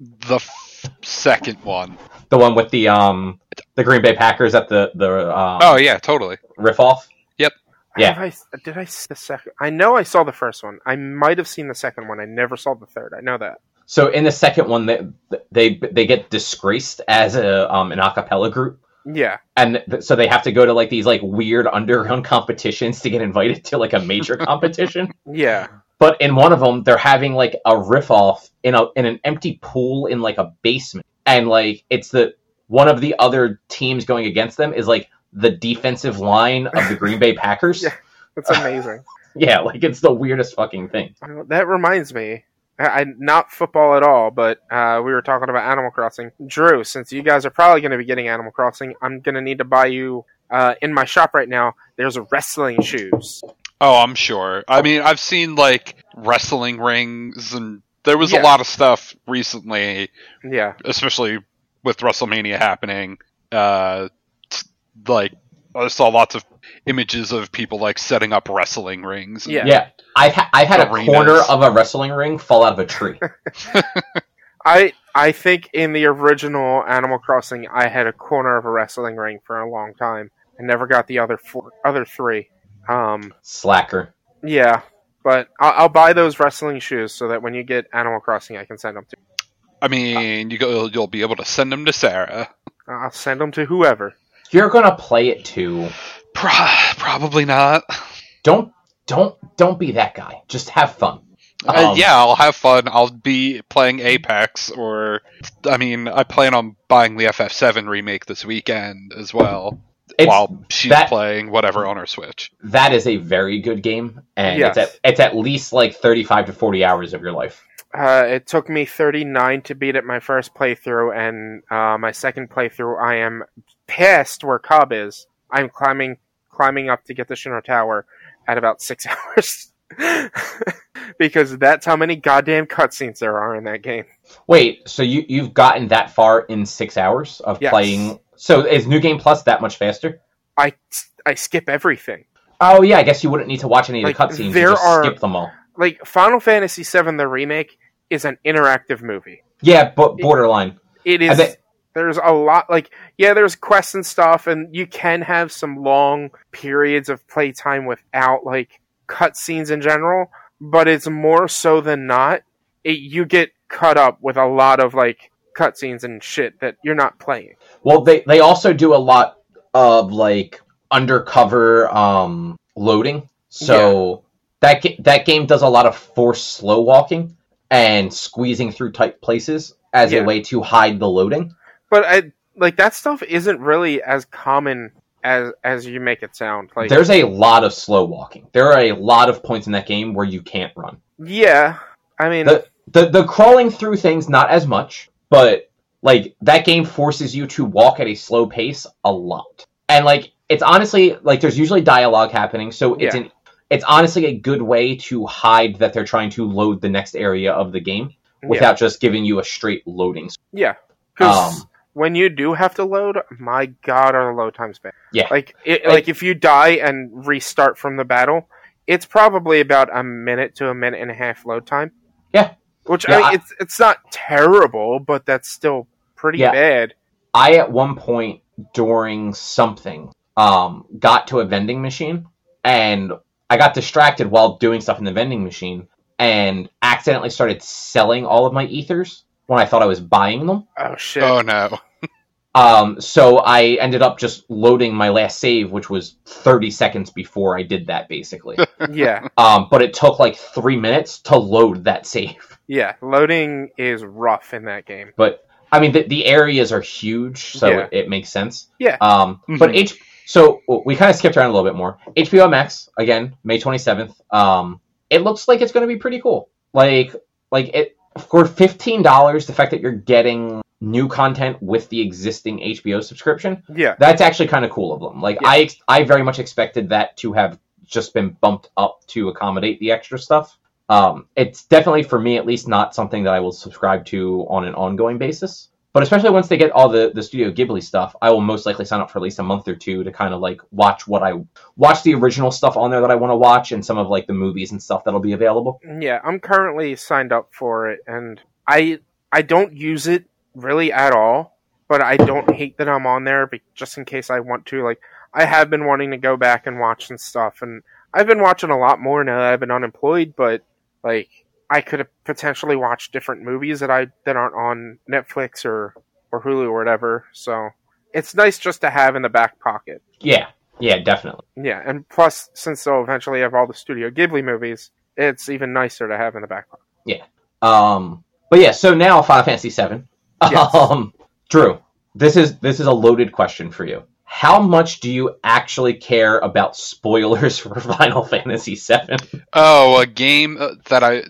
[SPEAKER 3] The f- second one.
[SPEAKER 1] The one with the um the Green Bay Packers at the the um,
[SPEAKER 3] Oh yeah, totally.
[SPEAKER 1] riff off.
[SPEAKER 2] Yep.
[SPEAKER 1] yeah.
[SPEAKER 2] I, did I see the second? I know I saw the first one. I might have seen the second one. I never saw the third. I know that.
[SPEAKER 1] So in the second one, they they they get disgraced as a um an a cappella group,
[SPEAKER 2] Yeah.
[SPEAKER 1] and th- so they have to go to like these like weird underground competitions to get invited to like a major competition.
[SPEAKER 2] Yeah.
[SPEAKER 1] But in one of them, they're having like a riff off in a in an empty pool in like a basement, and like it's the one of the other teams going against them is like the defensive line of the Green Bay Packers.
[SPEAKER 2] Yeah. That's amazing.
[SPEAKER 1] yeah, like it's the weirdest fucking thing.
[SPEAKER 2] That reminds me, I, I not football at all, but uh, we were talking about Animal Crossing. Drew, since you guys are probably going to be getting Animal Crossing, I'm going to need to buy you uh, in my shop right now. There's wrestling shoes.
[SPEAKER 3] Oh, I'm sure. I mean, I've seen like wrestling rings, and there was
[SPEAKER 2] Yeah.
[SPEAKER 3] a lot of stuff recently,
[SPEAKER 2] Yeah,
[SPEAKER 3] especially with WrestleMania happening. Uh, like I saw lots of images of people like setting up wrestling rings.
[SPEAKER 2] Yeah.
[SPEAKER 1] Yeah, I've ha- I've had a corner of a wrestling ring fall out of a tree.
[SPEAKER 2] I I think in the original Animal Crossing, I had a corner of a wrestling ring for a long time. I never got the other four, other three. Um,
[SPEAKER 1] Slacker.
[SPEAKER 2] yeah, but I'll, I'll buy those wrestling shoes so that when you get Animal Crossing, I can send them to.
[SPEAKER 3] I mean, you go, you'll be able to send them to Sarah.
[SPEAKER 2] I'll send them to whoever.
[SPEAKER 1] You're gonna play it too.
[SPEAKER 3] Pro- probably not.
[SPEAKER 1] Don't don't don't be that guy. Just have fun.
[SPEAKER 3] Uh,
[SPEAKER 1] Um,
[SPEAKER 3] yeah, I'll have fun. I'll be playing Apex, or I mean, I plan on buying the FF7 remake this weekend as well. While she's
[SPEAKER 1] that-
[SPEAKER 3] playing whatever on her Switch.
[SPEAKER 1] that is a very good game, and
[SPEAKER 2] Yes.
[SPEAKER 1] it's at it's at least like thirty five to forty hours of your life.
[SPEAKER 2] Uh, it took me 39 to beat it my first playthrough, and uh, my second playthrough, I am past where Cobb is. I'm climbing climbing up to get the Shinra Tower at about six hours. because that's how many goddamn cutscenes there are in that game.
[SPEAKER 1] Wait, so you you've gotten that far in six hours of
[SPEAKER 2] Yes.
[SPEAKER 1] playing? So is New Game Plus that much faster?
[SPEAKER 2] I, I skip everything.
[SPEAKER 1] Oh yeah, I guess you wouldn't need to watch any of
[SPEAKER 2] Like,
[SPEAKER 1] the cutscenes. You
[SPEAKER 2] there
[SPEAKER 1] just
[SPEAKER 2] are-
[SPEAKER 1] skip them all.
[SPEAKER 2] Like, Final Fantasy VII, the remake, is an interactive movie.
[SPEAKER 1] Yeah, but borderline.
[SPEAKER 2] It
[SPEAKER 1] I
[SPEAKER 2] is.
[SPEAKER 1] bet-
[SPEAKER 2] There's a lot, like, yeah, there's quests and stuff, and you can have some long periods of playtime without, like, cutscenes in general, but it's more so than not, it, you get cut up with a lot of, like, cutscenes and shit that you're not playing.
[SPEAKER 1] Well, they they also do a lot of like undercover um loading. So that ga- that game does a lot of forced slow walking and squeezing through tight places as
[SPEAKER 2] Yeah.
[SPEAKER 1] a way to hide the loading.
[SPEAKER 2] But I, like, that stuff isn't really as common as as you make it sound. Like
[SPEAKER 1] There's a lot of slow walking. There are a lot of points in that game where you can't run.
[SPEAKER 2] yeah, I mean
[SPEAKER 1] The the, the crawling through things not as much, but like that game forces you to walk at a slow pace a lot. And like it's honestly like there's usually dialogue happening, so it's
[SPEAKER 2] Yeah.
[SPEAKER 1] an it's honestly a good way to hide that they're trying to load the next area of the game without just giving you a straight loading.
[SPEAKER 2] yeah,
[SPEAKER 1] Um,
[SPEAKER 2] when you do have to load, my god, are the load times bad.
[SPEAKER 1] Yeah.
[SPEAKER 2] like it,
[SPEAKER 1] Like-
[SPEAKER 2] like if you die and restart from the battle, it's probably about a minute to a minute and a half load time.
[SPEAKER 1] Yeah.
[SPEAKER 2] which
[SPEAKER 1] Yeah,
[SPEAKER 2] I mean,
[SPEAKER 1] I-
[SPEAKER 2] it's it's not terrible, but that's still pretty
[SPEAKER 1] Yeah.
[SPEAKER 2] bad.
[SPEAKER 1] I at one point during something um got to a vending machine and I got distracted while doing stuff in the vending machine and accidentally started selling all of my ethers when I thought I was buying them.
[SPEAKER 2] Oh shit!
[SPEAKER 3] Oh no.
[SPEAKER 1] Um so I ended up just loading my last save which was 30 seconds before I did that basically.
[SPEAKER 2] yeah,
[SPEAKER 1] um but it took like 3 minutes to load that save.
[SPEAKER 2] yeah. Loading is rough in that game.
[SPEAKER 1] But I mean the, the areas are huge so
[SPEAKER 2] Yeah.
[SPEAKER 1] it, it makes sense.
[SPEAKER 2] Yeah.
[SPEAKER 1] Um, but
[SPEAKER 3] Mhm.
[SPEAKER 1] H. So we kind of skipped around a little bit more. HBO Max again, May twenty seventh. Um, it looks like it's going to be pretty cool. Like, like it for fifteen dollars. The fact that you're getting new content with the existing HBO subscription,
[SPEAKER 2] Yeah,
[SPEAKER 1] that's actually kind of cool of them. Like,
[SPEAKER 2] Yeah.
[SPEAKER 1] I ex- I very much expected that to have just been bumped up to accommodate the extra stuff. Um, it's definitely for me at least not something that I will subscribe to on an ongoing basis. But especially once they get all the, the Studio Ghibli stuff, I will most likely sign up for at least a month or two to kind of like watch what I watch the original stuff on there that I want to watch and some of like the movies and stuff that'll be available.
[SPEAKER 2] yeah. I'm currently signed up for it, and I I don't use it really at all. But I don't hate that I'm on there, be- just in case I want to. Like, I have been wanting to go back and watch some stuff, and I've been watching a lot more now that I've been unemployed. But like, I could have potentially watched different movies that I that aren't on Netflix or or Hulu or whatever. So it's nice just to have in the back pocket.
[SPEAKER 1] Yeah, yeah, definitely.
[SPEAKER 2] Yeah, and plus, since they'll eventually have all the Studio Ghibli movies, it's even nicer to have in the back pocket. Yeah.
[SPEAKER 1] Um, but yeah, so now Final Fantasy VII.
[SPEAKER 2] Yes.
[SPEAKER 1] Um, Drew, this is this is a loaded question for you. How much do you actually care about spoilers for Final Fantasy VII?
[SPEAKER 3] Oh, a game uh, that I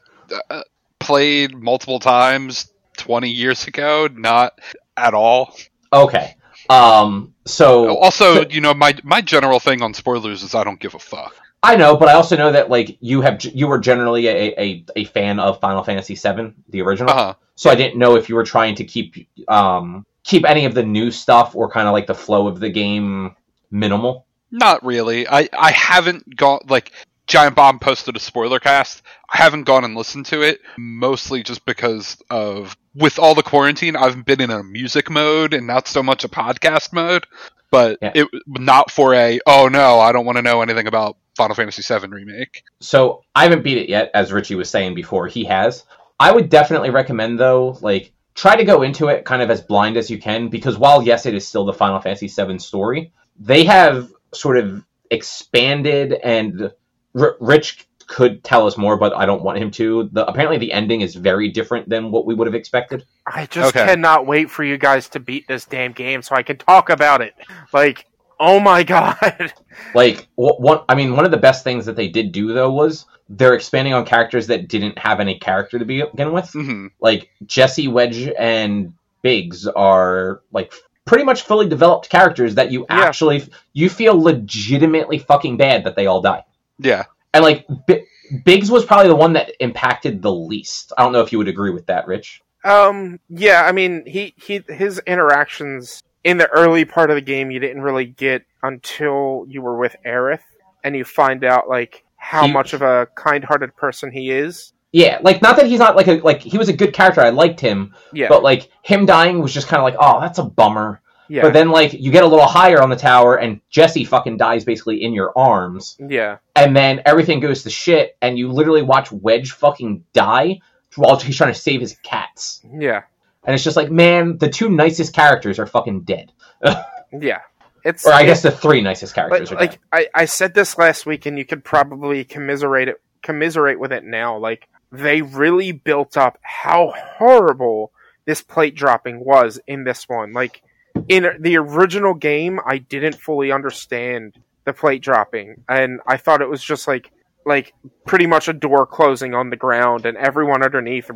[SPEAKER 3] uh, played multiple times 20 years ago. Not at all.
[SPEAKER 1] Okay. Um. So
[SPEAKER 3] Also,
[SPEAKER 1] so-
[SPEAKER 3] you know, my my general thing on spoilers is I don't give a fuck.
[SPEAKER 1] I know, but I also know that like you have you were generally a, a, a fan of Final Fantasy VII, the original.
[SPEAKER 3] Uh huh.
[SPEAKER 1] So I didn't know if you were trying to keep um keep any of the new stuff or kind of like the flow of the game minimal.
[SPEAKER 3] Not really. I I haven't gone like Giant Bomb posted a spoiler cast. I haven't gone and listened to it mostly just because of with all the quarantine. I've been in a music mode and not so much a podcast mode. But
[SPEAKER 1] Yeah.
[SPEAKER 3] it not for a oh no, I don't want to know anything about Final Fantasy VII remake.
[SPEAKER 1] So I haven't beat it yet, as Richie was saying before. He has. I would definitely recommend though, like try to go into it kind of as blind as you can, because while yes, it is still the Final Fantasy VII story, they have sort of expanded and R- Rich could tell us more, but I don't want him to. The apparently the ending is very different than what we would have expected.
[SPEAKER 2] I just
[SPEAKER 3] Okay.
[SPEAKER 2] cannot wait for you guys to beat this damn game so I can talk about it. Like, oh my god.
[SPEAKER 1] Like wh- one, I mean, one of the best things that they did do though was they're expanding on characters that didn't have any character to begin with.
[SPEAKER 3] hmm
[SPEAKER 1] like Jesse Wedge and Biggs are like pretty much fully developed characters that you
[SPEAKER 2] Yeah.
[SPEAKER 1] actually you feel legitimately fucking bad that they all die.
[SPEAKER 3] Yeah.
[SPEAKER 1] And like B- Biggs was probably the one that impacted the least. I don't know if you would agree with that, Rich.
[SPEAKER 2] Um, yeah, I mean, he, he, his interactions in the early part of the game you didn't really get until you were with Aerith, and you find out, like, how
[SPEAKER 1] He-
[SPEAKER 2] much of a kind-hearted person he is.
[SPEAKER 1] Yeah, like not that he's not like a like he was a good character. I liked him,
[SPEAKER 2] Yeah,
[SPEAKER 1] but like him dying was just kind of like, oh, that's a bummer.
[SPEAKER 2] Yeah,
[SPEAKER 1] But then like you get a little higher on the tower and Jesse fucking dies basically in your arms.
[SPEAKER 2] yeah,
[SPEAKER 1] and then everything goes to shit, and you literally watch Wedge fucking die while he's trying to save his cats.
[SPEAKER 2] yeah,
[SPEAKER 1] And it's just like, man, the two nicest characters are fucking dead.
[SPEAKER 2] yeah. It's
[SPEAKER 1] Or I guess the three nicest characters are
[SPEAKER 2] like
[SPEAKER 1] dead.
[SPEAKER 2] I, I said this last week, and you could probably commiserate it, commiserate with it now. Like they really built up how horrible this plate dropping was in this one. Like in the original game, I didn't fully understand the plate dropping, and I thought it was just like like pretty much a door closing on the ground, and everyone underneath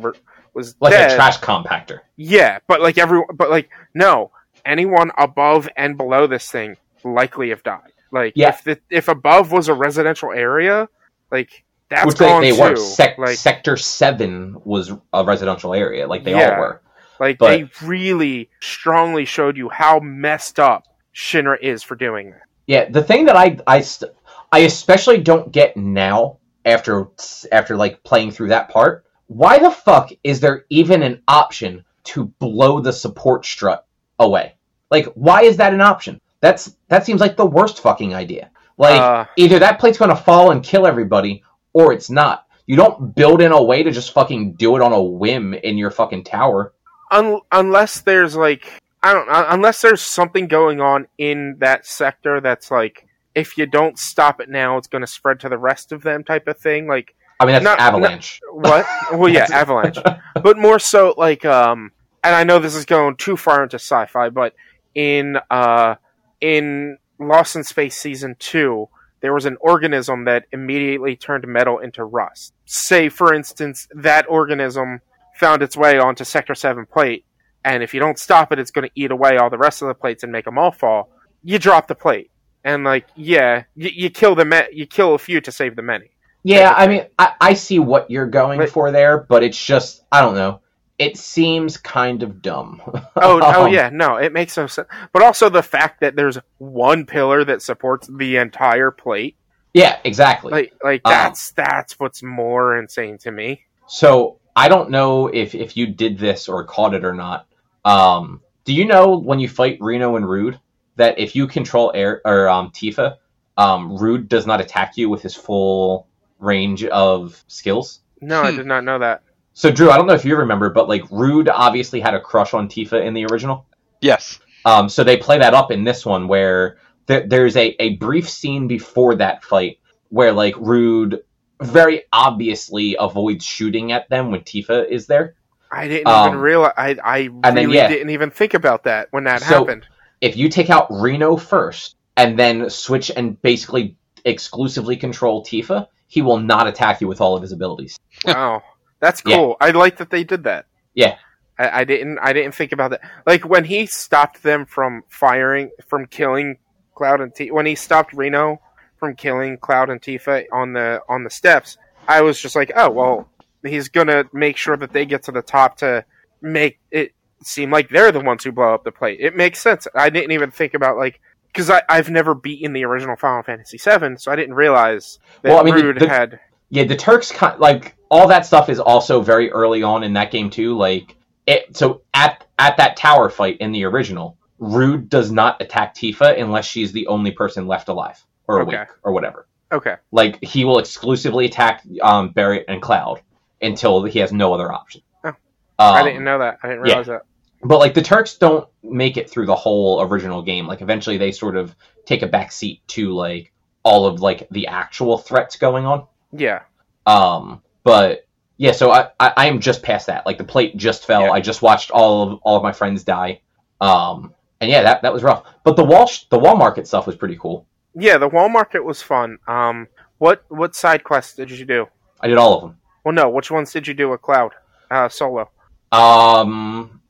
[SPEAKER 2] was
[SPEAKER 1] Like
[SPEAKER 2] dead.
[SPEAKER 1] a trash compactor.
[SPEAKER 2] Yeah, but like every but like no, anyone above and below this thing likely have died. Like
[SPEAKER 1] Yeah.
[SPEAKER 2] if the, if above was a residential area, like that's
[SPEAKER 1] Which they,
[SPEAKER 2] gone
[SPEAKER 1] they
[SPEAKER 2] too.
[SPEAKER 1] were. Sec-
[SPEAKER 2] like
[SPEAKER 1] Sector 7 was a residential area. Like they
[SPEAKER 2] Yeah.
[SPEAKER 1] all were.
[SPEAKER 2] Like
[SPEAKER 1] but-
[SPEAKER 2] they really strongly showed you how messed up Shinra is for doing that.
[SPEAKER 1] Yeah, the thing that I I st- I especially don't get now after after like playing through that part, why the fuck is there even an option to blow the support strut away? Like why is that an option? That's that seems like the worst fucking idea. Like
[SPEAKER 2] Uh,
[SPEAKER 1] either that plate's going to fall and kill everybody or it's not. You don't build in a way to just fucking do it on a whim in your fucking tower.
[SPEAKER 2] Un- unless there's like I don't know, unless there's something going on in that sector that's like if you don't stop it now, it's going to spread to the rest of them type of thing. Like
[SPEAKER 1] I mean that's
[SPEAKER 2] Not-
[SPEAKER 1] avalanche.
[SPEAKER 2] what? Well, yeah, Avalanche, but more so like um. And I know this is going too far into sci-fi, but in uh in Lost in Space season two, there was an organism that immediately turned metal into rust. Say, for instance, that organism found its way onto Sector Seven plate, and if you don't stop it, it's going to eat away all the rest of the plates and make them all fall. You drop the plate, and like, yeah, you, you kill the me- you kill a few to save the many.
[SPEAKER 1] Yeah, I mean, I, I see what you're going
[SPEAKER 2] But-
[SPEAKER 1] for there, but it's just, I don't know. It seems kind of dumb.
[SPEAKER 2] Oh, oh
[SPEAKER 1] Um,
[SPEAKER 2] yeah, no, it makes no sense. But also the fact that there's one pillar that supports the entire plate,
[SPEAKER 1] Yeah, exactly.
[SPEAKER 2] like, like
[SPEAKER 1] Um,
[SPEAKER 2] that's that's what's more insane to me.
[SPEAKER 1] so I don't know if, if you did this or caught it or not. Um, do you know when you fight Reno and Rude that if you control air or um, Tifa, um, Rude does not attack you with his full range of skills?
[SPEAKER 2] No, I
[SPEAKER 3] Hmm.
[SPEAKER 2] did not know that.
[SPEAKER 1] So Drew, I don't know if you remember, but like Rude obviously had a crush on Tifa in the original.
[SPEAKER 3] Yes.
[SPEAKER 1] Um, so they play that up in this one where there, there's a, a brief scene before that fight where like Rude very obviously avoids shooting at them when Tifa is there.
[SPEAKER 2] I didn't
[SPEAKER 1] Um,
[SPEAKER 2] even realize. I I
[SPEAKER 1] then,
[SPEAKER 2] really
[SPEAKER 1] yeah.
[SPEAKER 2] didn't even think about that when that
[SPEAKER 1] So-
[SPEAKER 2] happened.
[SPEAKER 1] If you take out Reno first and then switch and basically exclusively control Tifa, he will not attack you with all of his abilities.
[SPEAKER 2] Wow, that's
[SPEAKER 1] Yeah.
[SPEAKER 2] cool. I like that they did that.
[SPEAKER 1] Yeah.
[SPEAKER 2] I, I didn't. I didn't think about that. Like when he stopped them from firing, from killing Cloud and Tifa. When he stopped Reno from killing Cloud and Tifa on the on the steps, I was just like, oh well, he's gonna make sure that they get to the top to make it seem like they're the ones who blow up the plate. It makes sense. I didn't even think about like because I've never beaten the original Final Fantasy VII, so I didn't realize that
[SPEAKER 1] Well, I mean,
[SPEAKER 2] Rude
[SPEAKER 1] the-
[SPEAKER 2] had.
[SPEAKER 1] Yeah, the Turks like all that stuff is also very early on in that game too. Like it, so at at that tower fight in the original, Rude does not attack Tifa unless she's the only person left alive or
[SPEAKER 2] Okay.
[SPEAKER 1] awake or whatever.
[SPEAKER 2] Okay.
[SPEAKER 1] Like he will exclusively attack um, and Cloud until he has no other option.
[SPEAKER 2] Oh.
[SPEAKER 1] Um,
[SPEAKER 2] I didn't know that. I didn't
[SPEAKER 1] yeah.
[SPEAKER 2] realize that.
[SPEAKER 1] But like the Turks don't make it through the whole original game. Like eventually they sort of take a back seat to like all of like the actual threats going on.
[SPEAKER 2] Yeah.
[SPEAKER 1] Um, but yeah, so I, I I am just past that. Like the plate just fell.
[SPEAKER 2] Yeah.
[SPEAKER 1] I just watched all of all of my friends die. Um, and yeah, that that was rough. But the wall the wall market stuff was pretty cool.
[SPEAKER 2] Yeah, the wall market was fun. Um, what what side quests did you do?
[SPEAKER 1] I did all of them.
[SPEAKER 2] Well, no, which ones did you do with Cloud? Uh, solo.
[SPEAKER 1] Um,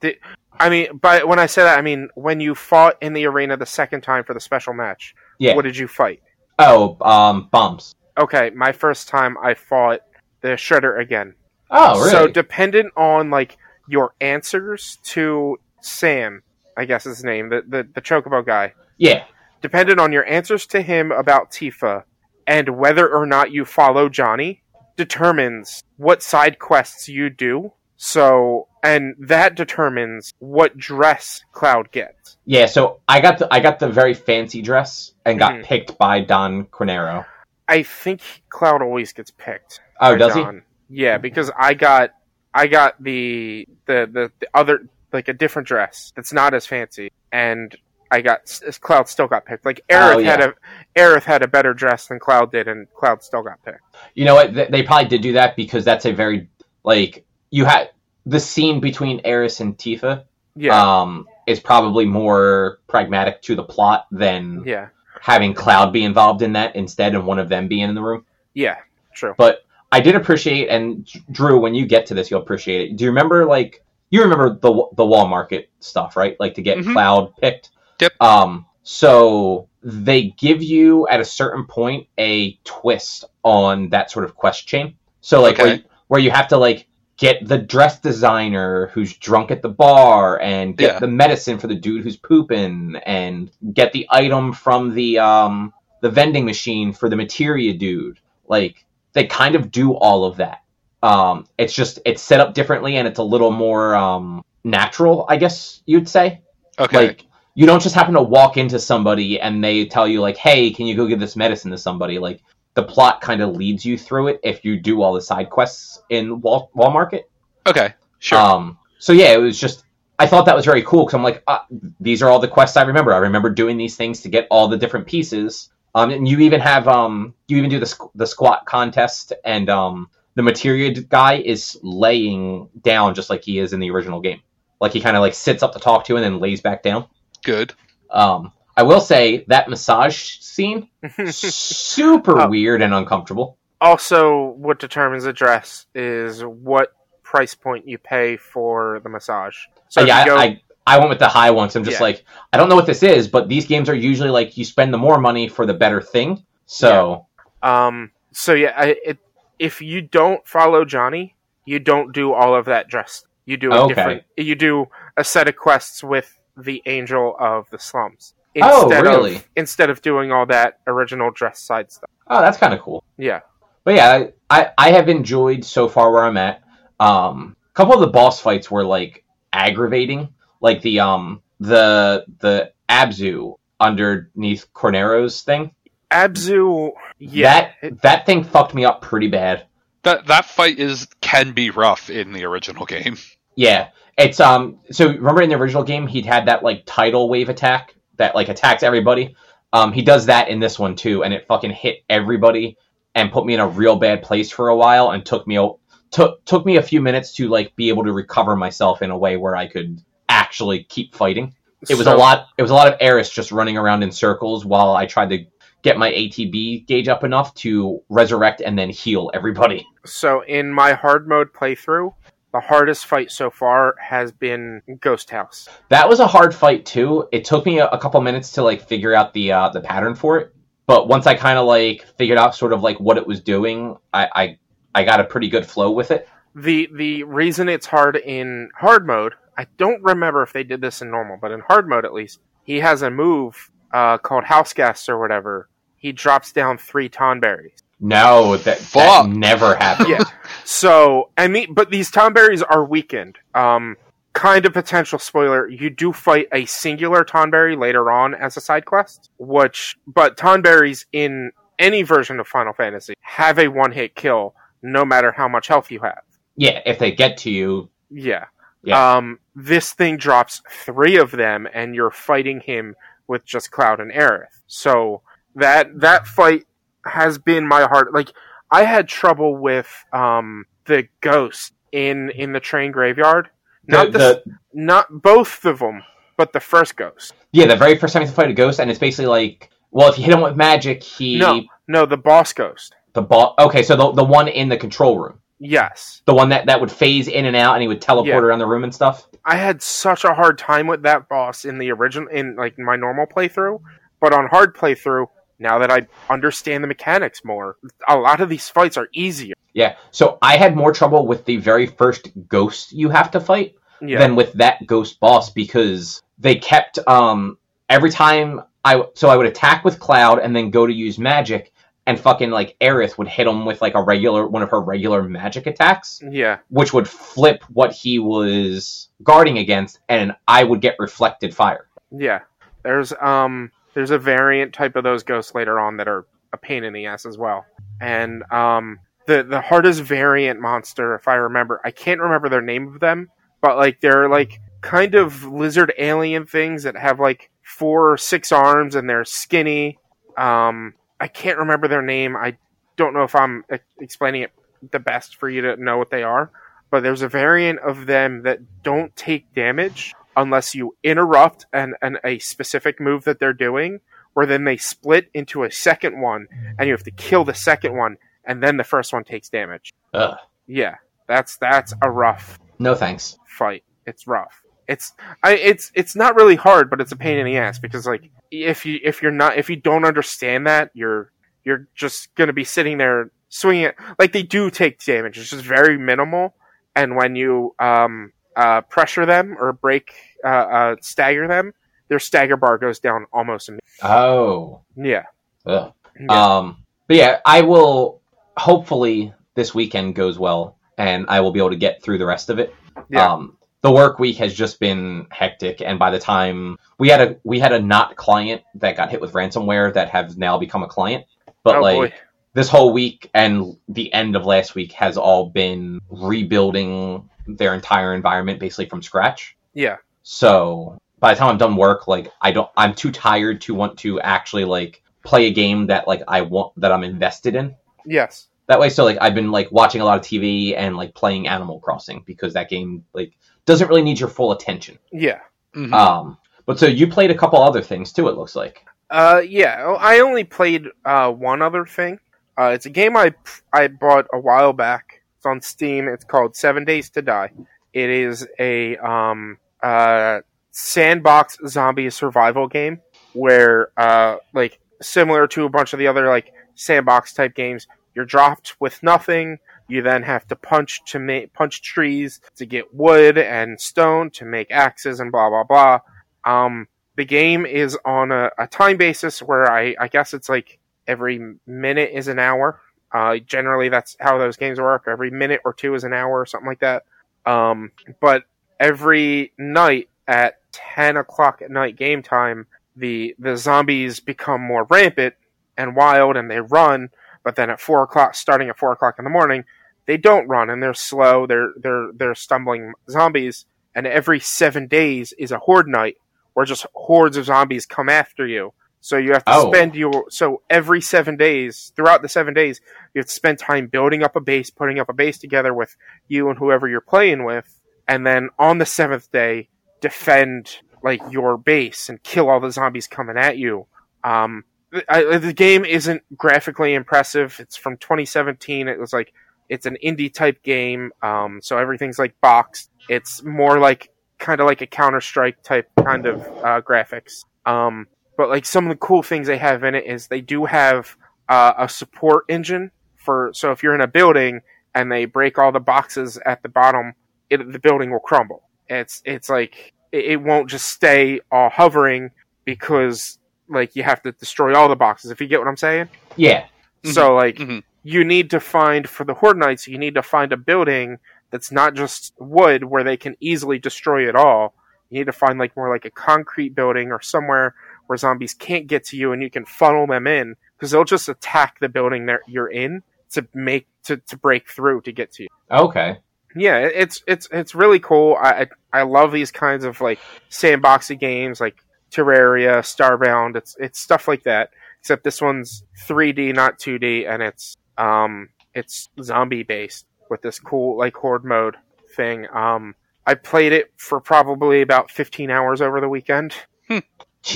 [SPEAKER 2] I mean, but when I say that, I mean when you fought in the arena the second time for the special match.
[SPEAKER 1] yeah.
[SPEAKER 2] What did you fight?
[SPEAKER 1] oh, um, bombs.
[SPEAKER 2] Okay, my first time I fought the Shredder again.
[SPEAKER 1] Oh, really?
[SPEAKER 2] So dependent on like your answers to Sam, I guess his name, the the, the Chocobo guy.
[SPEAKER 1] yeah.
[SPEAKER 2] Dependent on your answers to him about Tifa and whether or not you follow Johnny determines what side quests you do. So, and that determines what dress Cloud gets.
[SPEAKER 1] Yeah, so I got the I got the very fancy dress and got
[SPEAKER 2] Mhm.
[SPEAKER 1] picked by Don Corneo.
[SPEAKER 2] I think Cloud always gets picked.
[SPEAKER 1] Oh, does he?
[SPEAKER 2] Yeah, because I got I got the the the, the other like a different dress that's not as fancy, and I got Cloud still got picked. Like Aerith
[SPEAKER 1] Oh, yeah.
[SPEAKER 2] had a Aerith had a better dress than Cloud did, and Cloud still got picked.
[SPEAKER 1] You know what? They probably did do that because that's a very like you had the scene between Aerith and Tifa.
[SPEAKER 2] Yeah,
[SPEAKER 1] Um, is probably more pragmatic to the plot than
[SPEAKER 2] Yeah.
[SPEAKER 1] having Cloud be involved in that instead and one of them being in the room.
[SPEAKER 2] Yeah. True.
[SPEAKER 1] But I did appreciate, and Drew, when you get to this, you'll appreciate it. Do you remember like you remember the the wall market stuff, right? Like to get
[SPEAKER 3] Mhm.
[SPEAKER 1] Cloud picked.
[SPEAKER 3] Yep.
[SPEAKER 1] Um. So they give you at a certain point a twist on that sort of quest chain. So like
[SPEAKER 3] Okay.
[SPEAKER 1] where, where you have to like get the dress designer who's drunk at the bar and get
[SPEAKER 3] Yeah.
[SPEAKER 1] the medicine for the dude who's pooping and get the item from the um the vending machine for the materia dude. Like they kind of do all of that. Um it's just it's set up differently and it's a little more um natural, I guess you'd say.
[SPEAKER 3] Okay.
[SPEAKER 1] Like you don't just happen to walk into somebody and they tell you like, "Hey, can you go give this medicine to somebody?" Like the plot kind of leads you through it if you do all the side quests in Wall, Wall Market.
[SPEAKER 3] okay. Sure.
[SPEAKER 1] Um, so yeah, it was just I thought that was very cool because I'm like, ah, these are all the quests I remember. I remember doing these things to get all the different pieces. Um, and you even have um, you even do the squ- the squat contest, and um, the materia guy is laying down just like he is in the original game. Like he kind of like sits up to talk to you and then lays back down.
[SPEAKER 3] Good.
[SPEAKER 1] Um, I will say that massage scene super
[SPEAKER 2] Oh.
[SPEAKER 1] weird and uncomfortable.
[SPEAKER 2] also, what determines a dress is what price point you pay for the massage. So
[SPEAKER 1] Uh, yeah,
[SPEAKER 2] go,
[SPEAKER 1] I, I went with the high ones. I'm just
[SPEAKER 2] Yeah.
[SPEAKER 1] like, I don't know what this is, but these games are usually like you spend the more money for the better thing. So
[SPEAKER 2] um, so yeah, I, it, if you don't follow Johnny, you don't do all of that dress. You do a
[SPEAKER 1] Okay.
[SPEAKER 2] different. You do a set of quests with the Angel of the Slums.
[SPEAKER 1] Oh,
[SPEAKER 2] Instead
[SPEAKER 1] really?
[SPEAKER 2] Of, instead of doing all that original dress side stuff.
[SPEAKER 1] oh, that's kind of cool.
[SPEAKER 2] Yeah.
[SPEAKER 1] But yeah, I I have enjoyed so far where I'm at. Um, a couple of the boss fights were like aggravating, like the um the the Abzu underneath Corneo's thing.
[SPEAKER 2] Abzu. Yeah.
[SPEAKER 1] That that thing fucked me up pretty bad.
[SPEAKER 3] That that fight is can be rough in the original game.
[SPEAKER 1] Yeah, it's um. So remember in the original game, he'd had that like tidal wave attack that like attacks everybody. Um, he does that in this one too, and it fucking hit everybody and put me in a real bad place for a while, and took me a took took me a few minutes to like be able to recover myself in a way where I could actually keep fighting. It was a lot. It was a lot of Aerith just running around in circles while I tried to get my ATB gauge up enough to resurrect and then heal everybody.
[SPEAKER 2] So in my hard mode playthrough, the hardest fight so far has been Ghost House.
[SPEAKER 1] That was a hard fight too. It took me a, a couple minutes to like figure out the uh, the pattern for it, but once I kind of like figured out sort of like what it was doing, I, I I got a pretty good flow with it.
[SPEAKER 2] The the reason it's hard in hard mode, I don't remember if they did this in normal, but in hard mode at least, he has a move uh, called House Gas or whatever. He drops down three Tonberries.
[SPEAKER 1] No, that, that never happened.
[SPEAKER 2] Yeah. So I mean, but these Tonberries are weakened. Um, kind of potential spoiler. You do fight a singular Tonberry later on as a side quest, which but Tonberries in any version of Final Fantasy have a one hit kill, no matter how much health you have.
[SPEAKER 1] Yeah, if they get to you,
[SPEAKER 2] Yeah.
[SPEAKER 1] Yeah.
[SPEAKER 2] Um, this thing drops three of them, and you're fighting him with just Cloud and Aerith. So that that fight has been my heart. Like I had trouble with um the ghost in in the train graveyard. Not the,
[SPEAKER 1] the
[SPEAKER 2] not both of them, but the first ghost.
[SPEAKER 1] yeah, the very first time you fight a ghost, and it's basically like, well, if you hit him with magic, he
[SPEAKER 2] No, no, the boss ghost.
[SPEAKER 1] the boss. Okay, so the the one in the control room,
[SPEAKER 2] Yes,
[SPEAKER 1] the one that that would phase in and out, and he would teleport
[SPEAKER 2] Yeah.
[SPEAKER 1] around the room and stuff.
[SPEAKER 2] I had such a hard time with that boss in the original in like my normal playthrough, but on hard playthrough, now that I understand the mechanics more, a lot of these fights are easier.
[SPEAKER 1] Yeah, so I had more trouble with the very first ghost you have to fight
[SPEAKER 2] Yeah.
[SPEAKER 1] than with that ghost boss because they kept um every time I so I would attack with Cloud and then go to use magic and fucking like Aerith would hit him with like a regular one of her regular magic attacks,
[SPEAKER 2] yeah.
[SPEAKER 1] which would flip what he was guarding against, and I would get reflected fire.
[SPEAKER 2] Yeah. There's um there's a variant type of those ghosts later on that are a pain in the ass as well. And um the the hardest variant monster, if I remember, I can't remember their name of them, but like they're like kind of lizard alien things that have like four or six arms and they're skinny. Um I can't remember their name. I don't know if I'm explaining it the best for you to know what they are. But there's a variant of them that don't take damage unless you interrupt an, an a specific move that they're doing, or then they split into a second one, and you have to kill the second one, and then the first one takes damage.
[SPEAKER 1] Ugh.
[SPEAKER 2] Yeah, that's that's a rough
[SPEAKER 1] No thanks.
[SPEAKER 2] fight. It's rough. It's I it's it's not really hard, but it's a pain in the ass because like if you if you're not if you don't understand that, you're you're just gonna be sitting there swinging it. Like they do take damage. It's just very minimal, and when you um uh pressure them or break uh, uh stagger them, their stagger bar goes down almost immediately.
[SPEAKER 1] Oh.
[SPEAKER 2] Yeah. Yeah.
[SPEAKER 1] Um, but yeah, I will. Hopefully, this weekend goes well, and I will be able to get through the rest of it.
[SPEAKER 2] Yeah.
[SPEAKER 1] Um, the work week has just been hectic, and by the time we had a we had a not client that got hit with ransomware that have now become a client, but
[SPEAKER 2] oh
[SPEAKER 1] like
[SPEAKER 2] boy.
[SPEAKER 1] this whole week and the end of last week has all been rebuilding their entire environment basically from scratch.
[SPEAKER 2] Yeah.
[SPEAKER 1] So by the time I'm done work, like I don't, I'm too tired to want to actually like play a game that like I want that I'm invested in.
[SPEAKER 2] Yes.
[SPEAKER 1] That way, so like I've been like watching a lot of TV and like playing Animal Crossing because that game like doesn't really need your full attention.
[SPEAKER 2] Yeah.
[SPEAKER 3] Mhm.
[SPEAKER 1] Um, but so you played a couple other things too. It looks like.
[SPEAKER 2] Uh, yeah. I only played uh one other thing. Uh, it's a game I I bought a while back. It's on Steam. It's called Seven Days to Die. It is a um uh sandbox zombie survival game where uh like similar to a bunch of the other like sandbox type games, you're dropped with nothing. You then have to punch to make punch trees to get wood and stone to make axes and blah blah blah. Um, the game is on a, a time basis where I, I guess it's like every minute is an hour. Uh, generally, that's how those games work. Every minute or two is an hour or something like that. Um, but every night at 10 o'clock at night game time, the, the zombies become more rampant and wild and they run. But then at 4 o'clock, starting at 4 o'clock in the morning, they don't run and they're slow. They're, they're, they're stumbling zombies. And every seven days is a horde night where just hordes of zombies come after you. So you have to
[SPEAKER 1] Oh.
[SPEAKER 2] spend your so every seven days throughout the seven days you have to spend time building up a base, putting up a base together with you and whoever you're playing with, and then on the seventh day defend like your base and kill all the zombies coming at you. Um, I, the game isn't graphically impressive. It's from 2017. It was like it's an indie type game, um, so everything's like boxed. It's more like kind of like a Counter Strike type kind of uh, graphics. Um, but like some of the cool things they have in it is they do have uh, a support engine for so if you're in a building and they break all the boxes at the bottom, it, the building will crumble. It's it's like it, it won't just stay all hovering because like you have to destroy all the boxes. If you get what I'm saying.
[SPEAKER 1] Yeah.
[SPEAKER 2] So like
[SPEAKER 3] Mhm.
[SPEAKER 2] you need to find for the Horde Nights, you need to find a building that's not just wood where they can easily destroy it all. You need to find like more like a concrete building or somewhere where zombies can't get to you and you can funnel them in because they'll just attack the building that you're in to make to, to break through to get to you.
[SPEAKER 1] Okay.
[SPEAKER 2] Yeah, it's it's it's really cool. I I I love these kinds of like sandboxy games like Terraria, Starbound. It's it's stuff like that. Except this one's 3D, not 2D, and it's um it's zombie based with this cool like horde mode thing. Um, I played it for probably about 15 hours over the weekend.
[SPEAKER 1] Jesus.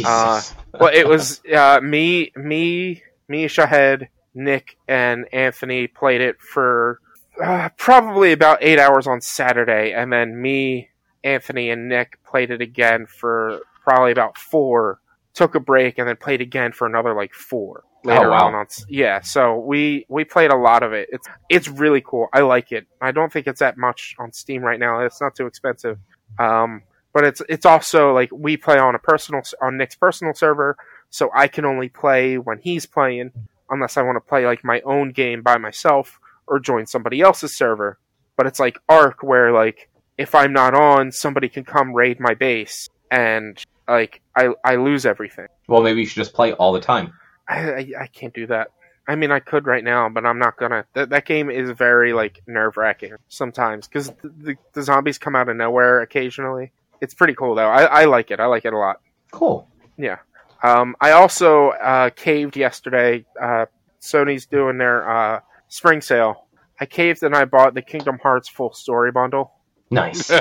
[SPEAKER 2] Uh, well, it was uh, me, me, me, Shahed, Nick, and Anthony played it for uh, probably about eight hours on Saturday, and then me, Anthony, and Nick played it again for probably about four. Took a break and then played again for another like four later
[SPEAKER 1] Oh, wow.
[SPEAKER 2] on. on yeah, so we we played a lot of it. It's it's really cool. I like it. I don't think it's that much on Steam right now. It's not too expensive. Um, but it's it's also like we play on a personal on Nick's personal server, so I can only play when he's playing, unless I want to play like my own game by myself or join somebody else's server. But it's like Ark, where like if I'm not on, somebody can come raid my base, and like I I lose everything.
[SPEAKER 1] well, maybe you should just play all the time.
[SPEAKER 2] I I, I can't do that. I mean, I could right now, but I'm not gonna. That, that game is very like nerve wracking sometimes because the, the, the zombies come out of nowhere occasionally. It's pretty cool though. I, I like it. I like it a lot.
[SPEAKER 1] Cool. Yeah.
[SPEAKER 2] Um, I also uh, caved yesterday. Uh, Sony's doing their uh, spring sale. I caved and I bought the Kingdom Hearts full story bundle.
[SPEAKER 1] Nice.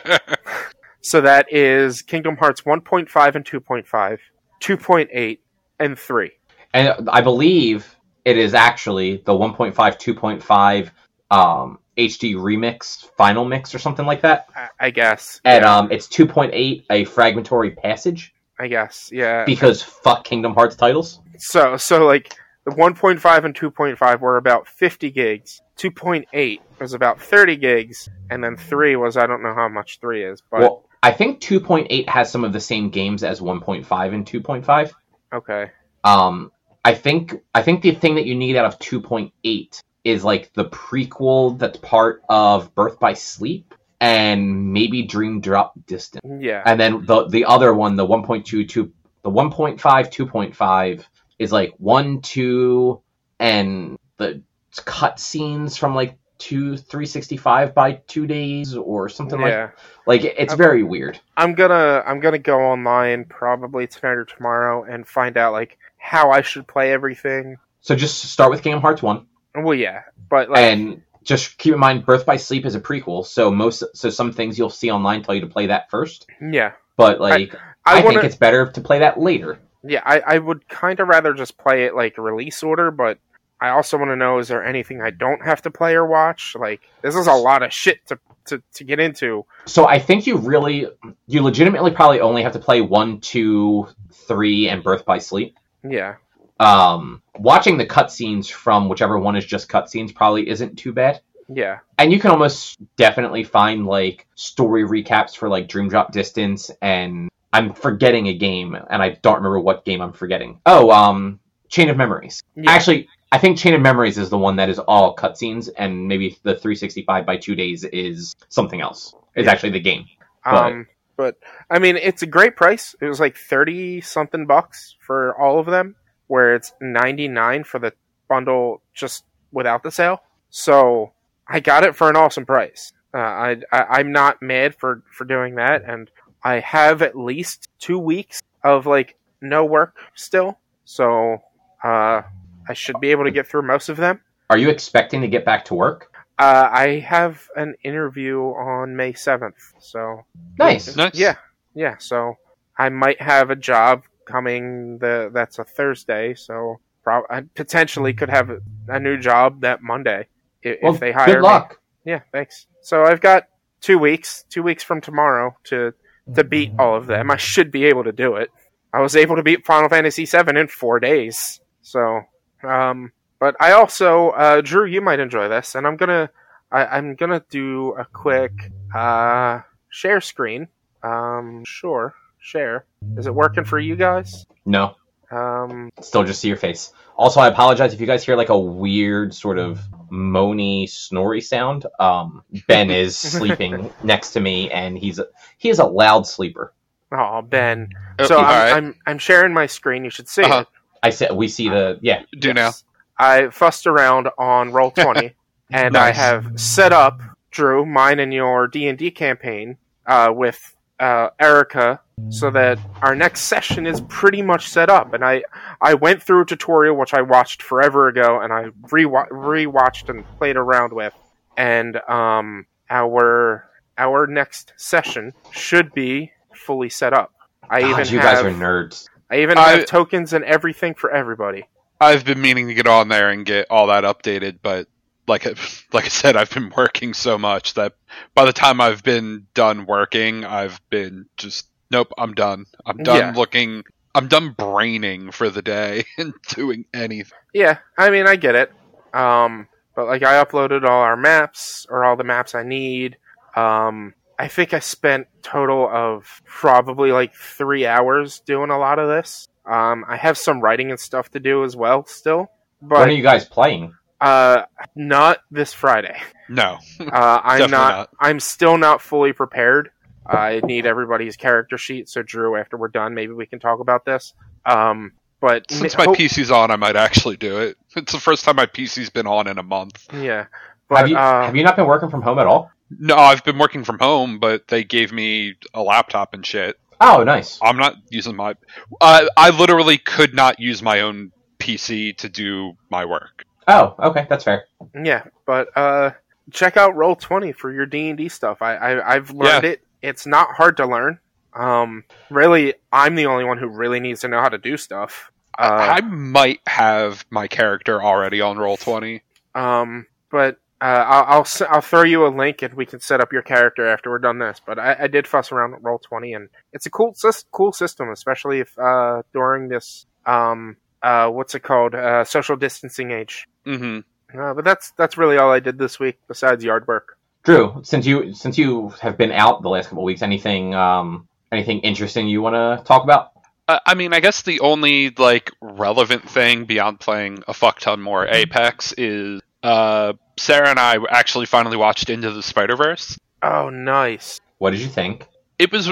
[SPEAKER 2] So that is Kingdom Hearts 1.5 and 2.5, 2.8, and 3.
[SPEAKER 1] And I believe it is actually the 1.5, 2.5 um, HD remix, final mix, or something like that.
[SPEAKER 2] I, I guess.
[SPEAKER 1] And
[SPEAKER 2] yeah,
[SPEAKER 1] um, it's 2.8, a fragmentary passage,
[SPEAKER 2] I guess. Yeah.
[SPEAKER 1] because fuck Kingdom Hearts titles.
[SPEAKER 2] So so like the 1.5 and 2.5 were about 50 gigs. 2.8 was about 30 gigs, and then 3 was I don't know how much 3 is, but
[SPEAKER 1] Well, I think 2.8 has some of the same games as 1.5 and 2.5.
[SPEAKER 2] okay.
[SPEAKER 1] Um, I think I think the thing that you need out of 2.8 is like the prequel that's part of Birth by Sleep and maybe Dream Drop Distance.
[SPEAKER 2] Yeah.
[SPEAKER 1] And then the the other one, the 1.2, two, the 1.5, 2.5 is like one, two, and the cut scenes from like two, 365 by two days or something like
[SPEAKER 2] yeah.
[SPEAKER 1] like it's
[SPEAKER 2] Okay.
[SPEAKER 1] very weird.
[SPEAKER 2] I'm gonna I'm gonna go online probably tonight or tomorrow and find out like how I should play everything.
[SPEAKER 1] So just start with Kingdom Hearts one,
[SPEAKER 2] Well, yeah, but like
[SPEAKER 1] and just keep in mind Birth by Sleep is a prequel, so most so some things you'll see online tell you to play that first.
[SPEAKER 2] yeah,
[SPEAKER 1] But like I,
[SPEAKER 2] I,
[SPEAKER 1] think
[SPEAKER 2] want
[SPEAKER 1] it's better to play that later.
[SPEAKER 2] yeah I I would kind of rather just play it like release order, but I also want to know is there anything I don't have to play or watch? Like this is a lot of shit to to, to get into.
[SPEAKER 1] So I think you really, you legitimately probably only have to play one, two, three, and Birth by Sleep.
[SPEAKER 2] Yeah,
[SPEAKER 1] Um, watching the cutscenes from whichever one is just cutscenes probably isn't too bad.
[SPEAKER 2] yeah,
[SPEAKER 1] And you can almost definitely find like story recaps for like Dream Drop Distance and I'm forgetting a game and I don't remember what game I'm forgetting. Oh, um, Chain of Memories.
[SPEAKER 2] yeah.
[SPEAKER 1] Actually, I think Chain of Memories is the one that is all cutscenes, and maybe the 365 by two days is something else. Is
[SPEAKER 2] Yeah.
[SPEAKER 1] actually the game. but-
[SPEAKER 2] Um, but I mean, it's a great price. It was like thirty something bucks for all of them, where it's ninety nine for the bundle just without the sale. So I got it for an awesome price. Uh, I, I I'm not mad for for doing that, and I have at least two weeks of like no work still. So uh, I should be able to get through most of them.
[SPEAKER 1] Are you expecting to get back to work?
[SPEAKER 2] Uh, I have an interview on May seventh, so
[SPEAKER 1] Nice.
[SPEAKER 3] Nice.
[SPEAKER 2] Yeah, yeah. So I might have a job coming. The that's a Thursday, so prob- I potentially could have a, a new job that Monday if,
[SPEAKER 1] Well,
[SPEAKER 2] if they hire
[SPEAKER 1] good luck.
[SPEAKER 2] me. Yeah, thanks. So I've got two weeks, two weeks from tomorrow to to beat all of them. I should be able to do it. I was able to beat Final Fantasy VII in four days. So, um, but I also, uh, Drew, you might enjoy this, and I'm gonna, I, I'm gonna do a quick uh, share screen. Um, sure, share. Is it working for you guys?
[SPEAKER 1] No,
[SPEAKER 2] Um,
[SPEAKER 1] still just see your face. Also, I apologize if you guys hear like a weird sort of moany, snory sound. Um, Ben is sleeping next to me, and he's a, he is a loud sleeper.
[SPEAKER 2] oh Ben.
[SPEAKER 3] Oh,
[SPEAKER 2] So I'm,
[SPEAKER 3] alright.
[SPEAKER 2] I'm, I'm sharing my screen. You should see
[SPEAKER 3] Uh-huh.
[SPEAKER 2] it.
[SPEAKER 1] I said we see the yeah.
[SPEAKER 3] Do now.
[SPEAKER 2] I fussed around on Roll Twenty, and I have set up Drew mine and your D and D campaign uh, with uh, Erica, so that our next session is pretty much set up. And I I went through a tutorial which I watched forever ago, and I rewa- rewatched and played around with, and um our our next session should be fully set up. I
[SPEAKER 1] God,
[SPEAKER 2] even
[SPEAKER 1] you
[SPEAKER 2] have
[SPEAKER 1] guys are nerds.
[SPEAKER 2] I even
[SPEAKER 3] I-
[SPEAKER 2] have tokens and everything for everybody.
[SPEAKER 3] I've been meaning to get on there and get all that updated, but like like I said, I've been working so much that by the time I've been done working, I've been just nope. I'm done. I'm done
[SPEAKER 2] Yeah.
[SPEAKER 3] looking. I'm done braining for the day and doing anything.
[SPEAKER 2] Yeah, I mean, I get it. Um, but like, I uploaded all our maps or all the maps I need. Um, I think I spent total of probably like three hours doing a lot of this. Um, I have some writing and stuff to do as well still, But
[SPEAKER 1] when are you guys playing?
[SPEAKER 2] uh, not this Friday.
[SPEAKER 3] No,
[SPEAKER 2] Uh, I'm not,
[SPEAKER 3] not.
[SPEAKER 2] I'm still not fully prepared. I need everybody's character sheet. So Drew, after we're done, maybe we can talk about this. Um, but
[SPEAKER 3] since my
[SPEAKER 2] hope-
[SPEAKER 3] PC's on, I might actually do it. It's the first time my PC's been on in a month.
[SPEAKER 2] yeah, but
[SPEAKER 1] have you
[SPEAKER 2] uh,
[SPEAKER 1] have you not been working from home at all?
[SPEAKER 3] No, I've been working from home, but they gave me a laptop and shit.
[SPEAKER 1] Oh, nice.
[SPEAKER 3] I'm not using my. Uh, I literally could not use my own PC to do my work.
[SPEAKER 1] Oh, okay, that's fair.
[SPEAKER 2] Yeah, but uh, check out Roll Twenty for your D and D stuff. I, I I've learned
[SPEAKER 3] Yeah.
[SPEAKER 2] it it's not hard to learn. Um, really, I'm the only one who really needs to know how to do stuff. Uh,
[SPEAKER 3] I might have my character already on roll twenty.
[SPEAKER 2] um, but uh, I'll, I'll I'll throw you a link and we can set up your character after we're done this. But I, I did fuss around with roll twenty, and it's a cool cool system, especially if uh, during this um uh what's it called uh, social distancing age.
[SPEAKER 3] hmm
[SPEAKER 2] Uh, but that's that's really all I did this week besides yard work.
[SPEAKER 1] Drew, since you since you have been out the last couple of weeks, anything um anything interesting you want to talk about?
[SPEAKER 3] Uh, I mean, I guess the only like relevant thing beyond playing a fuck ton more Apex is uh, Sarah and I actually finally watched Into the Spider Verse.
[SPEAKER 2] Oh, nice.
[SPEAKER 1] What did you think?
[SPEAKER 3] It was,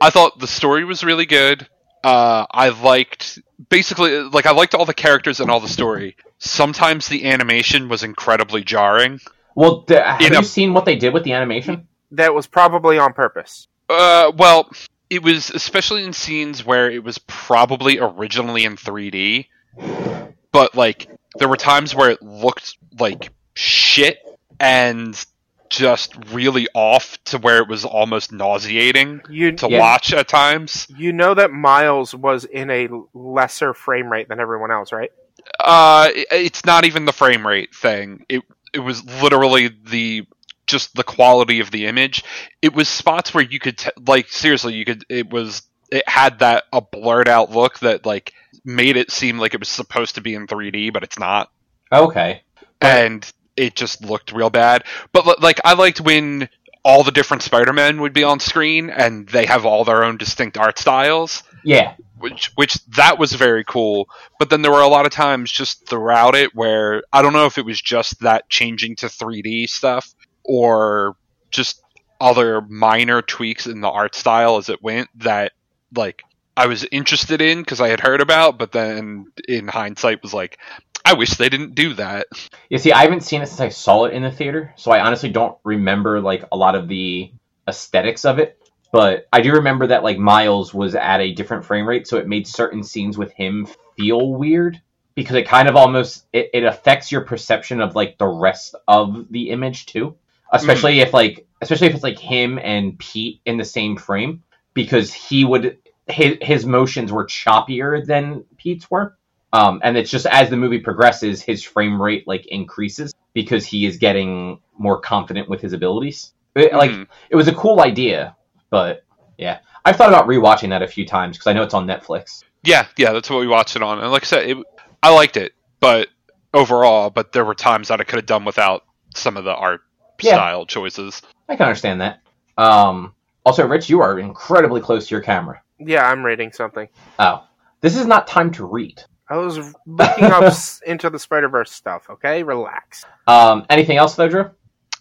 [SPEAKER 3] I thought the story was really good. Uh, I liked basically like I liked all the characters and all the story. Sometimes the animation was incredibly jarring.
[SPEAKER 1] Well, d- have
[SPEAKER 3] In
[SPEAKER 1] you
[SPEAKER 3] a-
[SPEAKER 1] seen what they did with the animation?
[SPEAKER 2] That was probably on purpose.
[SPEAKER 3] Uh, well, it was especially in scenes where it was probably originally in 3D, but like there were times where it looked like shit and just really off to where it was almost nauseating
[SPEAKER 2] You
[SPEAKER 3] to
[SPEAKER 1] Yeah.
[SPEAKER 3] watch at times.
[SPEAKER 2] you know that Miles was in a lesser frame rate than everyone else, right?
[SPEAKER 3] Uh, it's not even the frame rate thing. It it was literally the just the quality of the image. It was spots where you could t- like seriously, you could. It was it had that a blurred out look that like made it seem like it was supposed to be in 3D, but it's not,
[SPEAKER 1] Okay. But-
[SPEAKER 3] and it just looked real bad. But like I liked when all the different Spider-Men would be on screen and they have all their own distinct art styles
[SPEAKER 1] Yeah.
[SPEAKER 3] which which that was very cool. But then there were a lot of times just throughout it where I don't know if it was just that changing to 3D stuff or just other minor tweaks in the art style as it went that like I was interested in because I had heard about, but then in hindsight was like, I wish they didn't do that.
[SPEAKER 1] You see, I haven't seen it since I saw it in the theater, so I honestly don't remember like a lot of the aesthetics of it. But I do remember that like Miles was at a different frame rate, so it made certain scenes with him feel weird because it kind of almost it, it affects your perception of like the rest of the image too. Especially hmm. if like especially if it's like him and Pete in the same frame because he would his, his motions were choppier than Pete's were. Um, and it's just as the movie progresses, his frame rate like increases because he is getting more confident with his abilities. It- like
[SPEAKER 3] Mhm.
[SPEAKER 1] it was a cool idea, but yeah, I've thought about rewatching that a few times because I know it's on Netflix.
[SPEAKER 3] Yeah, yeah, that's what we watched it on. And like I said, it, I liked it, but overall, but there were times that I could have done without some of the art
[SPEAKER 1] Yeah.
[SPEAKER 3] style choices.
[SPEAKER 1] I can understand that. Um, also, Rich, you are incredibly close to your camera.
[SPEAKER 2] Yeah, I'm reading something.
[SPEAKER 1] Oh, this is not time to read.
[SPEAKER 2] I was looking up into the Spider Verse stuff. Okay, relax.
[SPEAKER 1] Um, anything else though, Drew?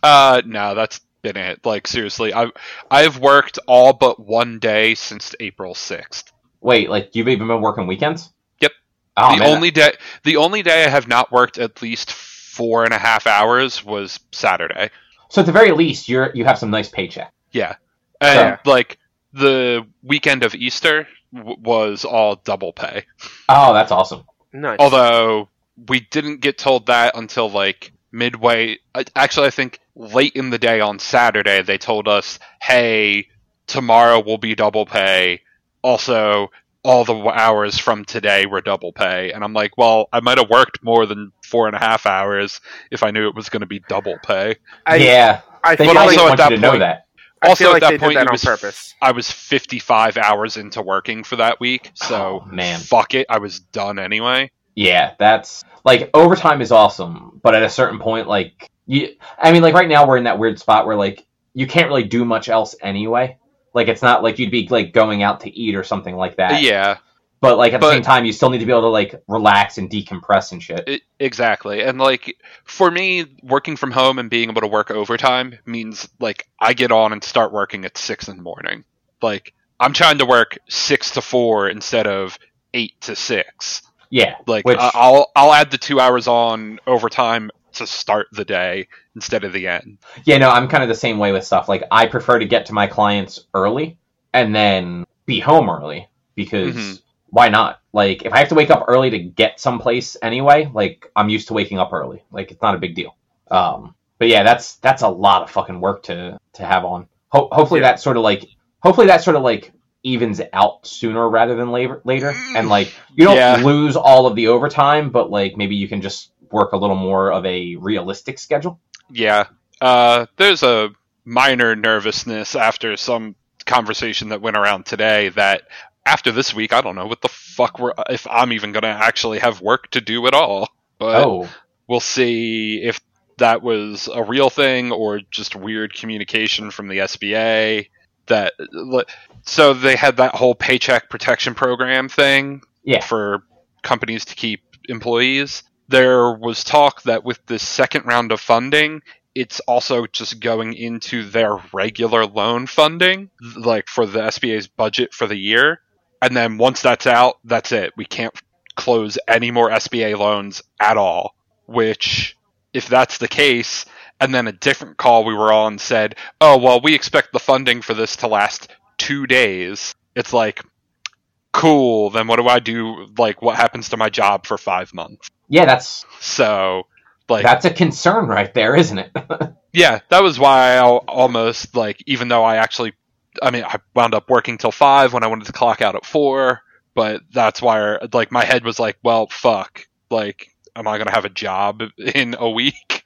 [SPEAKER 3] Uh, no, that's been it. Like seriously, I I've worked all but one day since April sixth.
[SPEAKER 1] Wait, like you've even been working weekends?
[SPEAKER 3] Yep.
[SPEAKER 1] Oh,
[SPEAKER 3] the
[SPEAKER 1] man.
[SPEAKER 3] only day the only day I have not worked at least four and a half hours was Saturday.
[SPEAKER 1] So at the very least, you're you have some nice paycheck.
[SPEAKER 3] Yeah, and
[SPEAKER 2] So-
[SPEAKER 3] like the weekend of Easter w- was all double pay.
[SPEAKER 1] Oh, that's awesome.
[SPEAKER 2] Nice.
[SPEAKER 3] Although we didn't get told that until like midway. Actually, I think late in the day on Saturday, they told us, "Hey, tomorrow will be double pay." Also, all the hours from today were double pay, and I'm like, "Well, I might have worked more than four and a half hours if I knew it was going to be double pay."
[SPEAKER 2] I,
[SPEAKER 1] yeah,
[SPEAKER 2] I
[SPEAKER 1] they
[SPEAKER 3] But also at
[SPEAKER 1] want
[SPEAKER 3] that
[SPEAKER 1] you to know
[SPEAKER 3] point-
[SPEAKER 1] that.
[SPEAKER 2] I
[SPEAKER 3] also
[SPEAKER 2] feel
[SPEAKER 3] at that
[SPEAKER 2] they
[SPEAKER 3] point,
[SPEAKER 2] did that on
[SPEAKER 3] was-
[SPEAKER 2] purpose.
[SPEAKER 3] I was 55 hours into working for that week, oh, so
[SPEAKER 1] Oh, man.
[SPEAKER 3] fuck it, I was done anyway.
[SPEAKER 1] Yeah, that's like overtime is awesome, but at a certain point, like you, I mean, like right now we're in that weird spot where like you can't really do much else anyway. Like it's not like you'd be like going out to eat or something like that.
[SPEAKER 3] Yeah,
[SPEAKER 1] But like at the same time, you still need to be able to like relax and decompress and shit.
[SPEAKER 3] it, exactly. And like for me, working from home and being able to work overtime means like I get on and start working at six in the morning. Like I'm trying to work six to four instead of eight to six.
[SPEAKER 1] Yeah,
[SPEAKER 3] Like
[SPEAKER 1] Which-
[SPEAKER 3] I'll I'll add the two hours on overtime to start the day instead of the end.
[SPEAKER 1] yeah. No, I'm kind of the same way with stuff. Like I prefer to get to my clients early and then be home early because
[SPEAKER 3] Mhm.
[SPEAKER 1] Why not? Like if I have to wake up early to get someplace anyway, like I'm used to waking up early. Like it's not a big deal. Um, but yeah, that's that's a lot of fucking work to to have on. Ho- hopefully
[SPEAKER 2] Yeah.
[SPEAKER 1] that sort of like hopefully that sort of like evens out sooner rather than later later and like you don't
[SPEAKER 3] Yeah.
[SPEAKER 1] lose all of the overtime but like maybe you can just work a little more of a realistic schedule
[SPEAKER 3] Yeah. Uh, there's a minor nervousness after some conversation that went around today that after this week, I don't know what the fuck we're, if I'm even going to actually have work to do at all. But
[SPEAKER 1] oh
[SPEAKER 3] we'll see if that was a real thing or just weird communication from the SBA. That so they had that whole paycheck protection program thing
[SPEAKER 1] yeah
[SPEAKER 3] for companies to keep employees. There was talk that with this second round of funding, it's also just going into their regular loan funding, like for the SBA's budget for the year. And then once that's out, that's it. We can't close any more SBA loans at all. Which, if that's the case, and then a different call we were on said, oh, well, we expect the funding for this to last two days. It's like, cool, then what do I do? Like, what happens to my job for five months?
[SPEAKER 1] yeah that's
[SPEAKER 3] So, like,
[SPEAKER 1] that's a concern right there isn't it
[SPEAKER 3] yeah, that was why I almost, like, even though I actually, I mean, I wound up working till five when I wanted to clock out at four, but that's why, like, my head was like, well, fuck. Like, am I going to have a job in a week?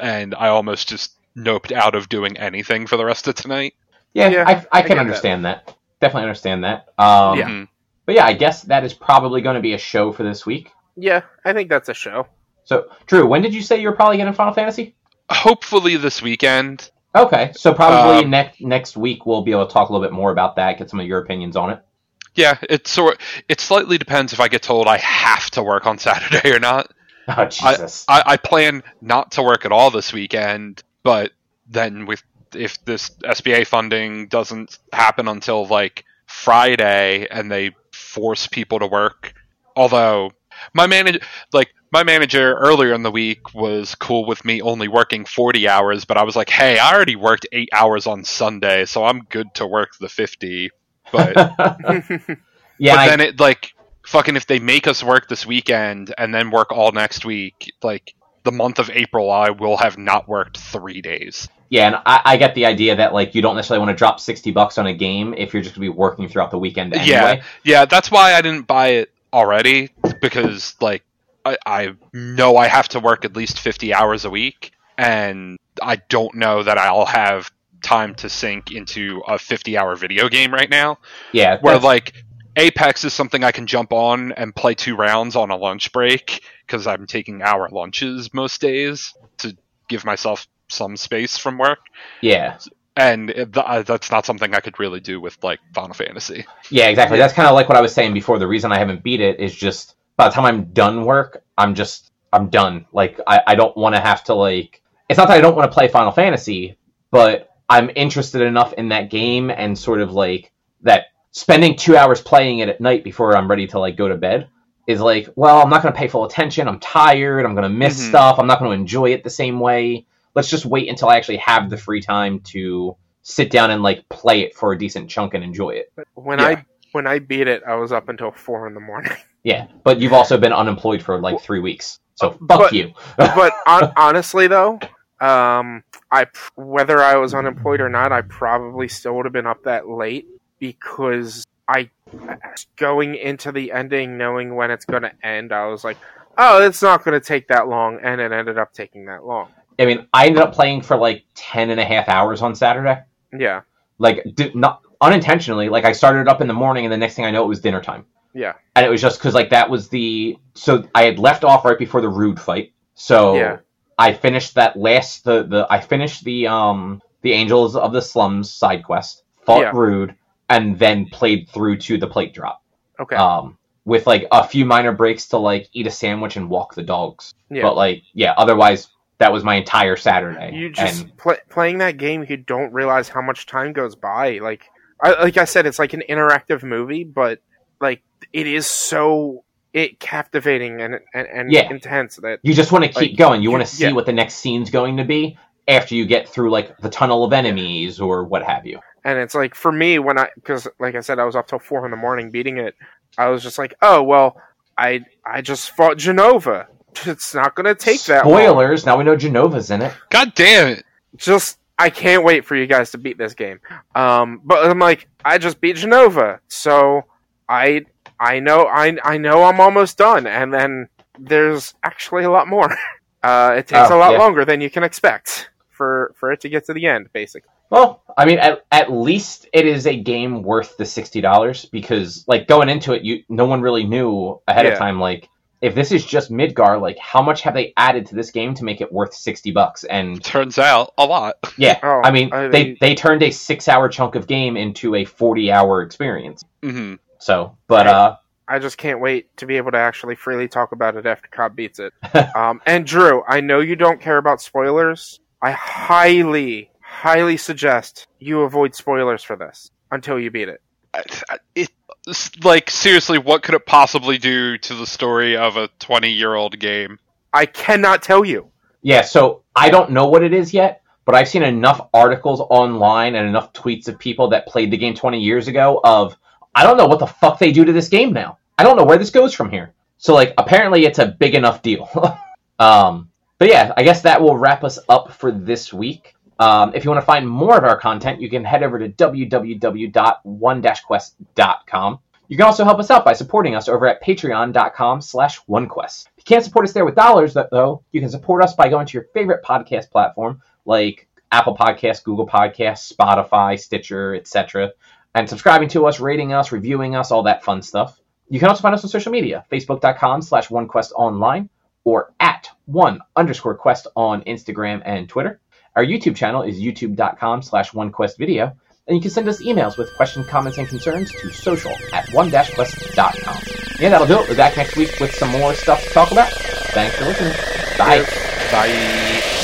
[SPEAKER 3] And I almost just noped out of doing anything for the rest of tonight.
[SPEAKER 1] yeah,
[SPEAKER 2] Yeah,
[SPEAKER 1] I, I
[SPEAKER 2] I
[SPEAKER 1] can
[SPEAKER 2] get that.
[SPEAKER 1] understand that. definitely understand that um
[SPEAKER 2] Yeah.
[SPEAKER 3] Mhm.
[SPEAKER 1] but yeah i guess that is probably going to be a show for this week
[SPEAKER 2] Yeah, I think that's a show.
[SPEAKER 1] so drew when did you say you were probably getting final fantasy
[SPEAKER 3] Hopefully this weekend.
[SPEAKER 1] Okay, so probably
[SPEAKER 3] Um,
[SPEAKER 1] next next week we'll be able to talk a little bit more about that, get some of your opinions on it.
[SPEAKER 3] Yeah, it sort it slightly depends if I get told I have to work on Saturday or not.
[SPEAKER 1] Oh Jesus!
[SPEAKER 3] I, I plan not to work at all this weekend, but then with if this SBA funding doesn't happen until like Friday and they force people to work, although my manager like my manager earlier in the week was cool with me only working 40 hours, but I was like, "Hey, I already worked 8 hours on Sunday, so I'm good to work the 50." But
[SPEAKER 1] yeah,
[SPEAKER 3] but
[SPEAKER 1] I-
[SPEAKER 3] then it like fucking if they make us work this weekend and then work all next week, like the month of April, I will have not worked three days.
[SPEAKER 1] yeah, and I, I get the idea that like you don't necessarily want to drop sixty bucks on a game if you're just gonna be working throughout the weekend anyway.
[SPEAKER 3] Yeah, yeah, that's why I didn't buy it already because like I, I know I have to work at least fifty hours a week, and I don't know that I'll have time to sink into a fifty-hour video game right now.
[SPEAKER 1] yeah.
[SPEAKER 3] where like Apex is something I can jump on and play two rounds on a lunch break because I'm taking hour lunches most days to give myself some space from work,
[SPEAKER 1] yeah,
[SPEAKER 3] and it, th- that's not something I could really do with like Final Fantasy.
[SPEAKER 1] yeah, exactly. That's kind of like what I was saying before. The reason I haven't beat it is just by the time I'm done work, I'm just I'm done. Like I, I don't want to have to like. It's not that I don't want to play Final Fantasy, but I'm interested enough in that game and sort of like that spending two hours playing it at night before I'm ready to like go to bed is like, well, I'm not going to pay full attention. I'm tired. I'm going to miss
[SPEAKER 3] Mhm.
[SPEAKER 1] stuff. I'm not going to enjoy it the same way. Let's just wait until I actually have the free time to sit down and like play it for a decent chunk and enjoy it.
[SPEAKER 2] when
[SPEAKER 3] Yeah.
[SPEAKER 2] I when I beat it, I was up until four in the morning.
[SPEAKER 1] Yeah, but you've also been unemployed for like three weeks, so fuck
[SPEAKER 2] But-
[SPEAKER 1] you.
[SPEAKER 2] but on, honestly, though, um, I whether I was unemployed or not, I probably still would have been up that late because I going into the ending, knowing when it's going to end, I was like, oh, it's not going to take that long, and it ended up taking that long.
[SPEAKER 1] I mean, I ended up playing for like 10 and a half hours on Saturday.
[SPEAKER 2] Yeah,
[SPEAKER 1] Like, did, not unintentionally. Like, I started up in the morning, and the next thing I know, it was dinner time.
[SPEAKER 2] yeah,
[SPEAKER 1] And it was just because, like, that was the. So I had left off right before the Rude fight. So
[SPEAKER 2] Yeah.
[SPEAKER 1] I finished that last. the the I finished the um the Angels of the Slums side quest, fought
[SPEAKER 2] Yeah.
[SPEAKER 1] Rude, and then played through to the plate drop.
[SPEAKER 2] okay,
[SPEAKER 1] Um, with like a few minor breaks to like eat a sandwich and walk the dogs.
[SPEAKER 2] yeah.
[SPEAKER 1] But like, yeah, otherwise that was my entire Saturday.
[SPEAKER 2] you just
[SPEAKER 1] and
[SPEAKER 2] pla playing that game, you don't realize how much time goes by. Like, I, like I said, it's like an interactive movie, but like it is so it captivating and and, and
[SPEAKER 1] Yeah.
[SPEAKER 2] intense that
[SPEAKER 1] you just want to keep
[SPEAKER 2] like,
[SPEAKER 1] going. You
[SPEAKER 2] you-
[SPEAKER 1] want to see
[SPEAKER 2] yeah.
[SPEAKER 1] what the next scene's going to be after you get through like the tunnel of enemies or what have you.
[SPEAKER 2] and it's like for me when I because like I said I was up till four in the morning beating it. I was just like, oh well, I I just fought Jenova. It's not going to take that long.
[SPEAKER 1] Spoilers. Now we know Jenova's in it.
[SPEAKER 3] God damn it!
[SPEAKER 2] Just I can't wait for you guys to beat this game. Um, but I'm like, I just beat Jenova, so I I know I I know I'm almost done, and then there's actually a lot more. Uh, it takes
[SPEAKER 1] Oh,
[SPEAKER 2] a lot
[SPEAKER 1] yeah.
[SPEAKER 2] longer than you can expect for for it to get to the end, basically.
[SPEAKER 1] Well, I mean, at, at least it is a game worth the sixty dollars because, like, going into it, you no one really knew ahead
[SPEAKER 2] Yeah.
[SPEAKER 1] of time. Like, if this is just Midgar, like, how much have they added to this game to make it worth sixty bucks? And
[SPEAKER 3] Turns out a lot.
[SPEAKER 1] yeah,
[SPEAKER 2] Oh,
[SPEAKER 1] I mean,
[SPEAKER 2] I
[SPEAKER 1] they
[SPEAKER 2] mean-
[SPEAKER 1] they turned a six-hour chunk of game into a forty-hour experience.
[SPEAKER 3] hmm
[SPEAKER 1] So, but
[SPEAKER 2] Right.
[SPEAKER 1] uh,
[SPEAKER 2] I just can't wait to be able to actually freely talk about it after Cobb beats it. um, and Drew, I know you don't care about spoilers. I highly, highly suggest you avoid spoilers for this until you beat it.
[SPEAKER 3] I- I- It s- like seriously, what could it possibly do to the story of a twenty-year-old game?
[SPEAKER 2] I cannot tell you.
[SPEAKER 1] Yeah, so I don't know what it is yet, but I've seen enough articles online and enough tweets of people that played the game 20 years ago of I don't know what the fuck they do to this game now. I don't know where this goes from here. So like apparently it's a big enough deal. um but yeah, I guess that will wrap us up for this week. Um, if you want to find more of our content, you can head over to www.one-quest.com. You can also help us out by supporting us over at patreon.com slash onequest. If you can't support us there with dollars, though, you can support us by going to your favorite podcast platform like Apple Podcasts, Google Podcasts, Spotify, Stitcher, etc., and subscribing to us, rating us, reviewing us, all that fun stuff. You can also find us on social media, facebook.com slash onequestonline or at one underscore quest on Instagram and Twitter. Our YouTube channel is youtube.com slash onequestvideo, and you can send us emails with questions, comments, and concerns to social at one-quest.com. Yeah, that'll do it. We're back next week with some more stuff to talk about. Thanks for listening. Bye.
[SPEAKER 3] Bye.